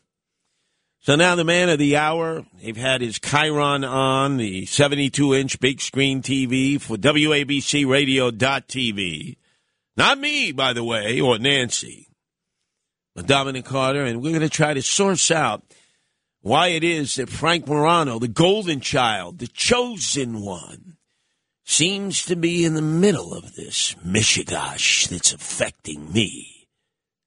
So now the man of the hour, they've had his Chiron on, the 72 inch big screen TV for WABC Radio.tv. Not me, by the way, or Nancy, but Dominic Carter, and we're going to try to source out why it is that Frank Morano, the golden child, the chosen one, seems to be in the middle of this mishigash that's affecting me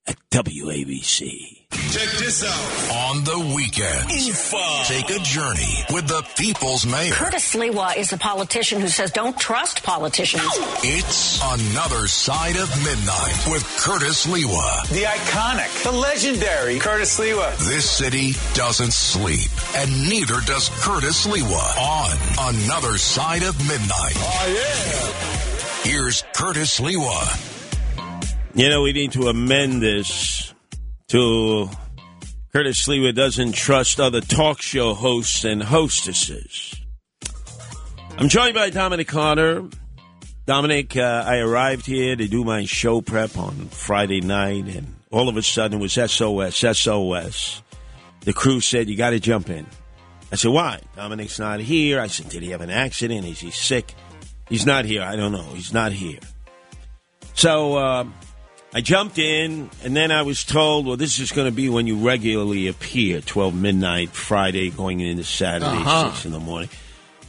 at WABC. Check this out. On the weekends, take a journey with the people's mayor. Curtis Sliwa is a politician who says don't trust politicians. It's Another Side of Midnight with Curtis Sliwa. The iconic, the legendary Curtis Sliwa. This city doesn't sleep, and neither does Curtis Sliwa on Another Side of Midnight. Oh, yeah. Here's Curtis Sliwa. You know, we need to amend this to Curtis Sliwa doesn't trust other talk show hosts and hostesses. I'm joined by Dominic Carter. Dominic, uh, I arrived here to do my show prep on Friday night, and all of a sudden it was SOS, SOS. The crew said, You got to jump in. I said, Why? Dominic's not here. I said, Did he have an accident? Is he sick? He's not here. I don't know. He's not here. So, uh, I jumped in, and then I was told, well, this is going to be when you regularly appear, 12 midnight, Friday, going into Saturday, Uh-huh. 6 in the morning.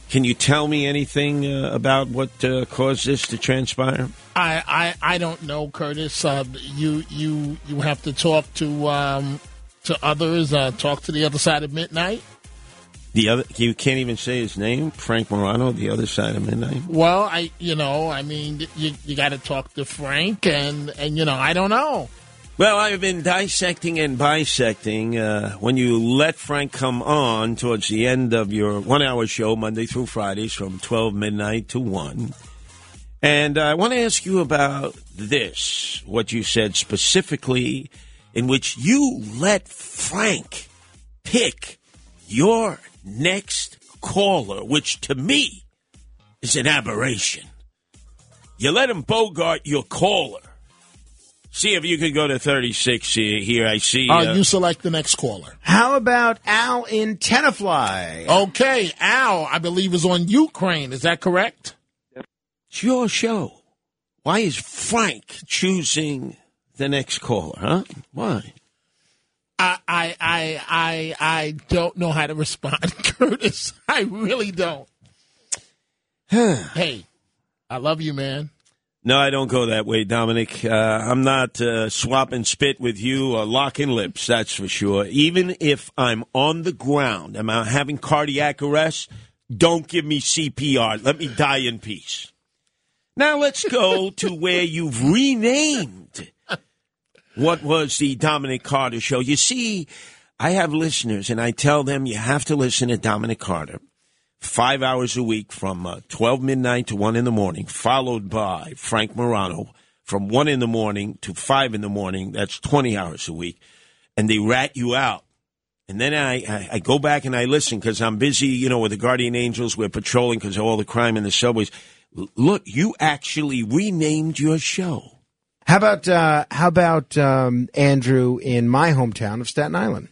Can you tell me anything uh, about what uh, caused this to transpire? I, I, I don't know, Curtis. Uh, you you you have to talk to um, to others. Uh, talk to the other side of midnight. The other, you can't even say his name, Frank Morano, the other side of midnight. Well, I you know I mean you you got to talk to Frank and and you know I don't know. Well, I've been dissecting and bisecting. Uh, when you let Frank come on towards the end of your one hour show, Monday through Fridays from 12 midnight to 1. And I want to ask you about this, what you said specifically, in which you let Frank pick your next caller, which to me is an aberration. You let him bogart your caller. See if you can go to 36 here. here I see. Uh, uh, you select the next caller. How about Al in Tenafly? Okay, Al, I believe is on Ukraine. Is that correct? It's your show. Why is Frank choosing the next caller, huh? Why? I I I I I don't know how to respond, [LAUGHS] Curtis. I really don't. [SIGHS] hey, I love you, man. No, I don't go that way, Dominic. Uh, I'm not uh, swapping spit with you or locking lips, that's for sure. Even if I'm on the ground, am I having cardiac arrest? Don't give me CPR. Let me die in peace. Now let's go to where you've renamed what was the Dominic Carter show. You see, I have listeners, and I tell them you have to listen to Dominic Carter five hours a week from uh, 12 midnight to 1 in the morning, followed by Frank Morano from 1 in the morning to 5 in the morning. That's 20 hours a week. and they rat you out. And then I, I, I go back and I listen because I'm busy, you know, with the Guardian Angels. We're patrolling because of all the crime in the subways. L- look, you actually renamed your show. How about uh, how about um, Andrew in my hometown of Staten Island?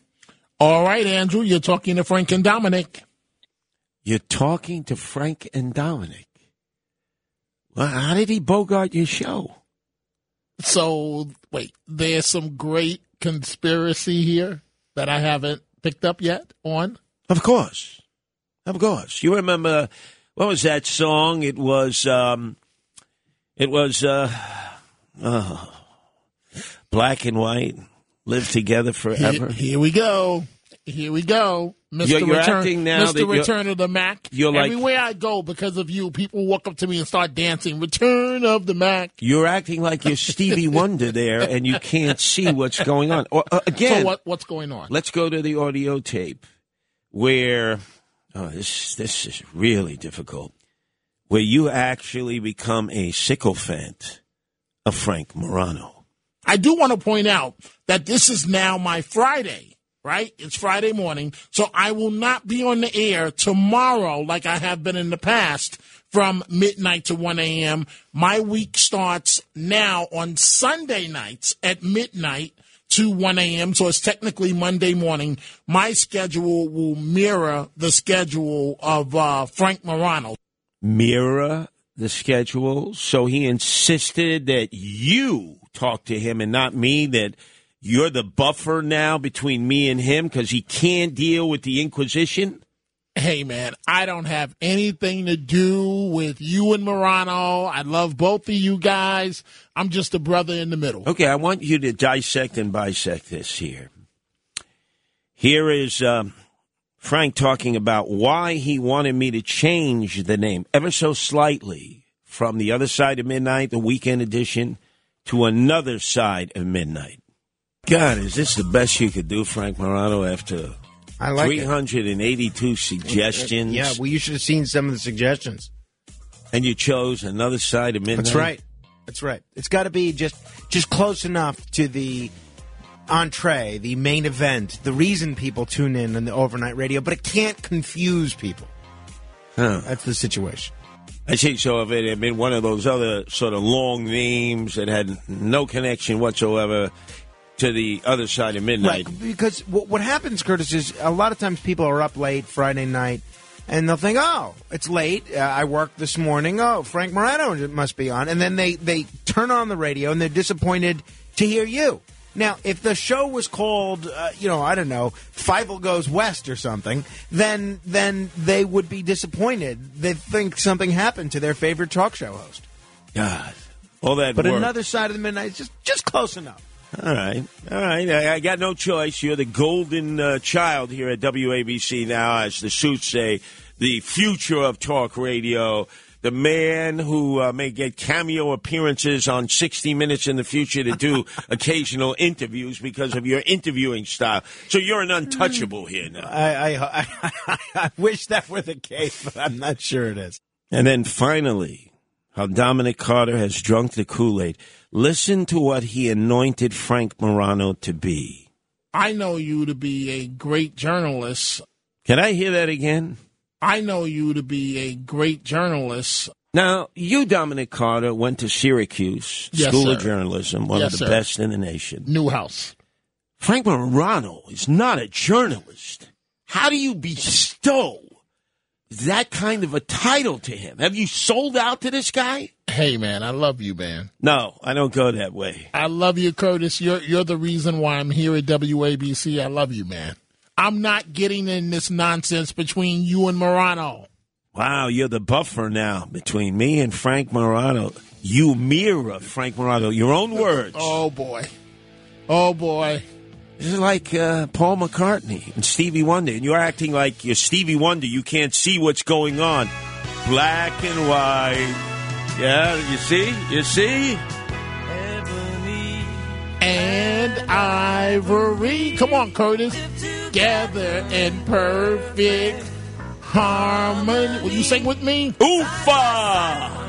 All right, Andrew, you're talking to Frank and Dominic. You're talking to Frank and Dominic. Well, how did he bogart your show? So, wait, there's some great conspiracy here that I haven't picked up yet on. Of course. Of course. You remember what was that song? It was um it was uh oh, black and white live together forever. Here, here we go. Here we go. Mr. You're- you're Return, acting now Mr. Return of the Mack. you're like- Everywhere I go, because of you, people walk up to me and start dancing. Return of the Mack. You're acting like you're Stevie [LAUGHS] Wonder there and you can't see what's going on. Or, uh, again, So what, what's going on? Let's go to the audio tape where oh, this this is really difficult. Where you actually become a sycophant of Frank Morano. I do want to point out that this is now my Friday, right? It's Friday morning. So I will not be on the air tomorrow like I have been in the past from midnight to 1 a.m. My week starts now on Sunday nights at midnight to 1 a.m. So it's technically Monday morning. My schedule will mirror the schedule of uh, Frank Morano. Mirror the schedule. So he insisted that you talk to him and not me. That you're the buffer now between me and him because he can't deal with the Inquisition. Hey man, I don't have anything to do with you and Morano. I love both of you guys. I'm just a brother in the middle. Okay, I want you to dissect and bisect this here. Here is um, Frank talking about why he wanted me to change the name ever so slightly from the other side of midnight, the weekend edition, to another side of midnight. God, is this the best you could do, Frank Morano, after I like it. 382 suggestions? Yeah, well, you should have seen some of the suggestions. And you chose another side of midnight? That's right. That's right. It's got to be just just close enough to the entree, the main event, the reason people tune in on the overnight radio, but it can't confuse people. Huh. That's the situation. I see. So if it had been one of those other sort of long names that had no connection whatsoever to the other side of midnight, Right, because what, what happens, Curtis, is a lot of times people are up late Friday night, and they'll think, "Oh, it's late. Uh, I worked this morning. Oh, Frank Morano must be on," and then they they turn on the radio and they're disappointed to hear you. Now, if the show was called, uh, you know, I don't know, Fievel Goes West or something, then then they would be disappointed. They think something happened to their favorite talk show host. God, all that. But work. another side of the midnight is just just close enough. All right, all right. I, I got no choice. You're the golden uh, child here at WABC now, as the suits say, the future of talk radio. The man who uh, may get cameo appearances on 60 Minutes in the future to do [LAUGHS] occasional interviews because of your interviewing style. So you're an untouchable here now. I, I, I, [LAUGHS] I wish that were the case, but I'm not sure it is. And then finally, how Dominic Carter has drunk the Kool Aid. Listen to what he anointed Frank Morano to be. I know you to be a great journalist. Can I hear that again? I know you to be a great journalist. Now, you, Dominic Carter, went to Syracuse Yes, School of. Journalism, one Yes, of the sir. best in the nation. Newhouse. Frank Morano is not a journalist. How do you bestow that kind of a title to him? Have you sold out to this guy? Hey man, I love you, man. No, I don't go that way. I love you, Curtis. You're you're the reason why I'm here at WABC. I love you, man. I'm not getting in this nonsense between you and Morano. Wow, you're the buffer now between me and Frank Morano. You mirror Frank Morano, your own words. Oh boy. Oh boy. This is like uh, Paul McCartney and Stevie Wonder, and you're acting like you're Stevie Wonder. You can't see what's going on. Black and white. Yeah, you see? You see? And and ivory. Come on, Curtis. Gather in perfect harmony. Will you sing with me? Oofa!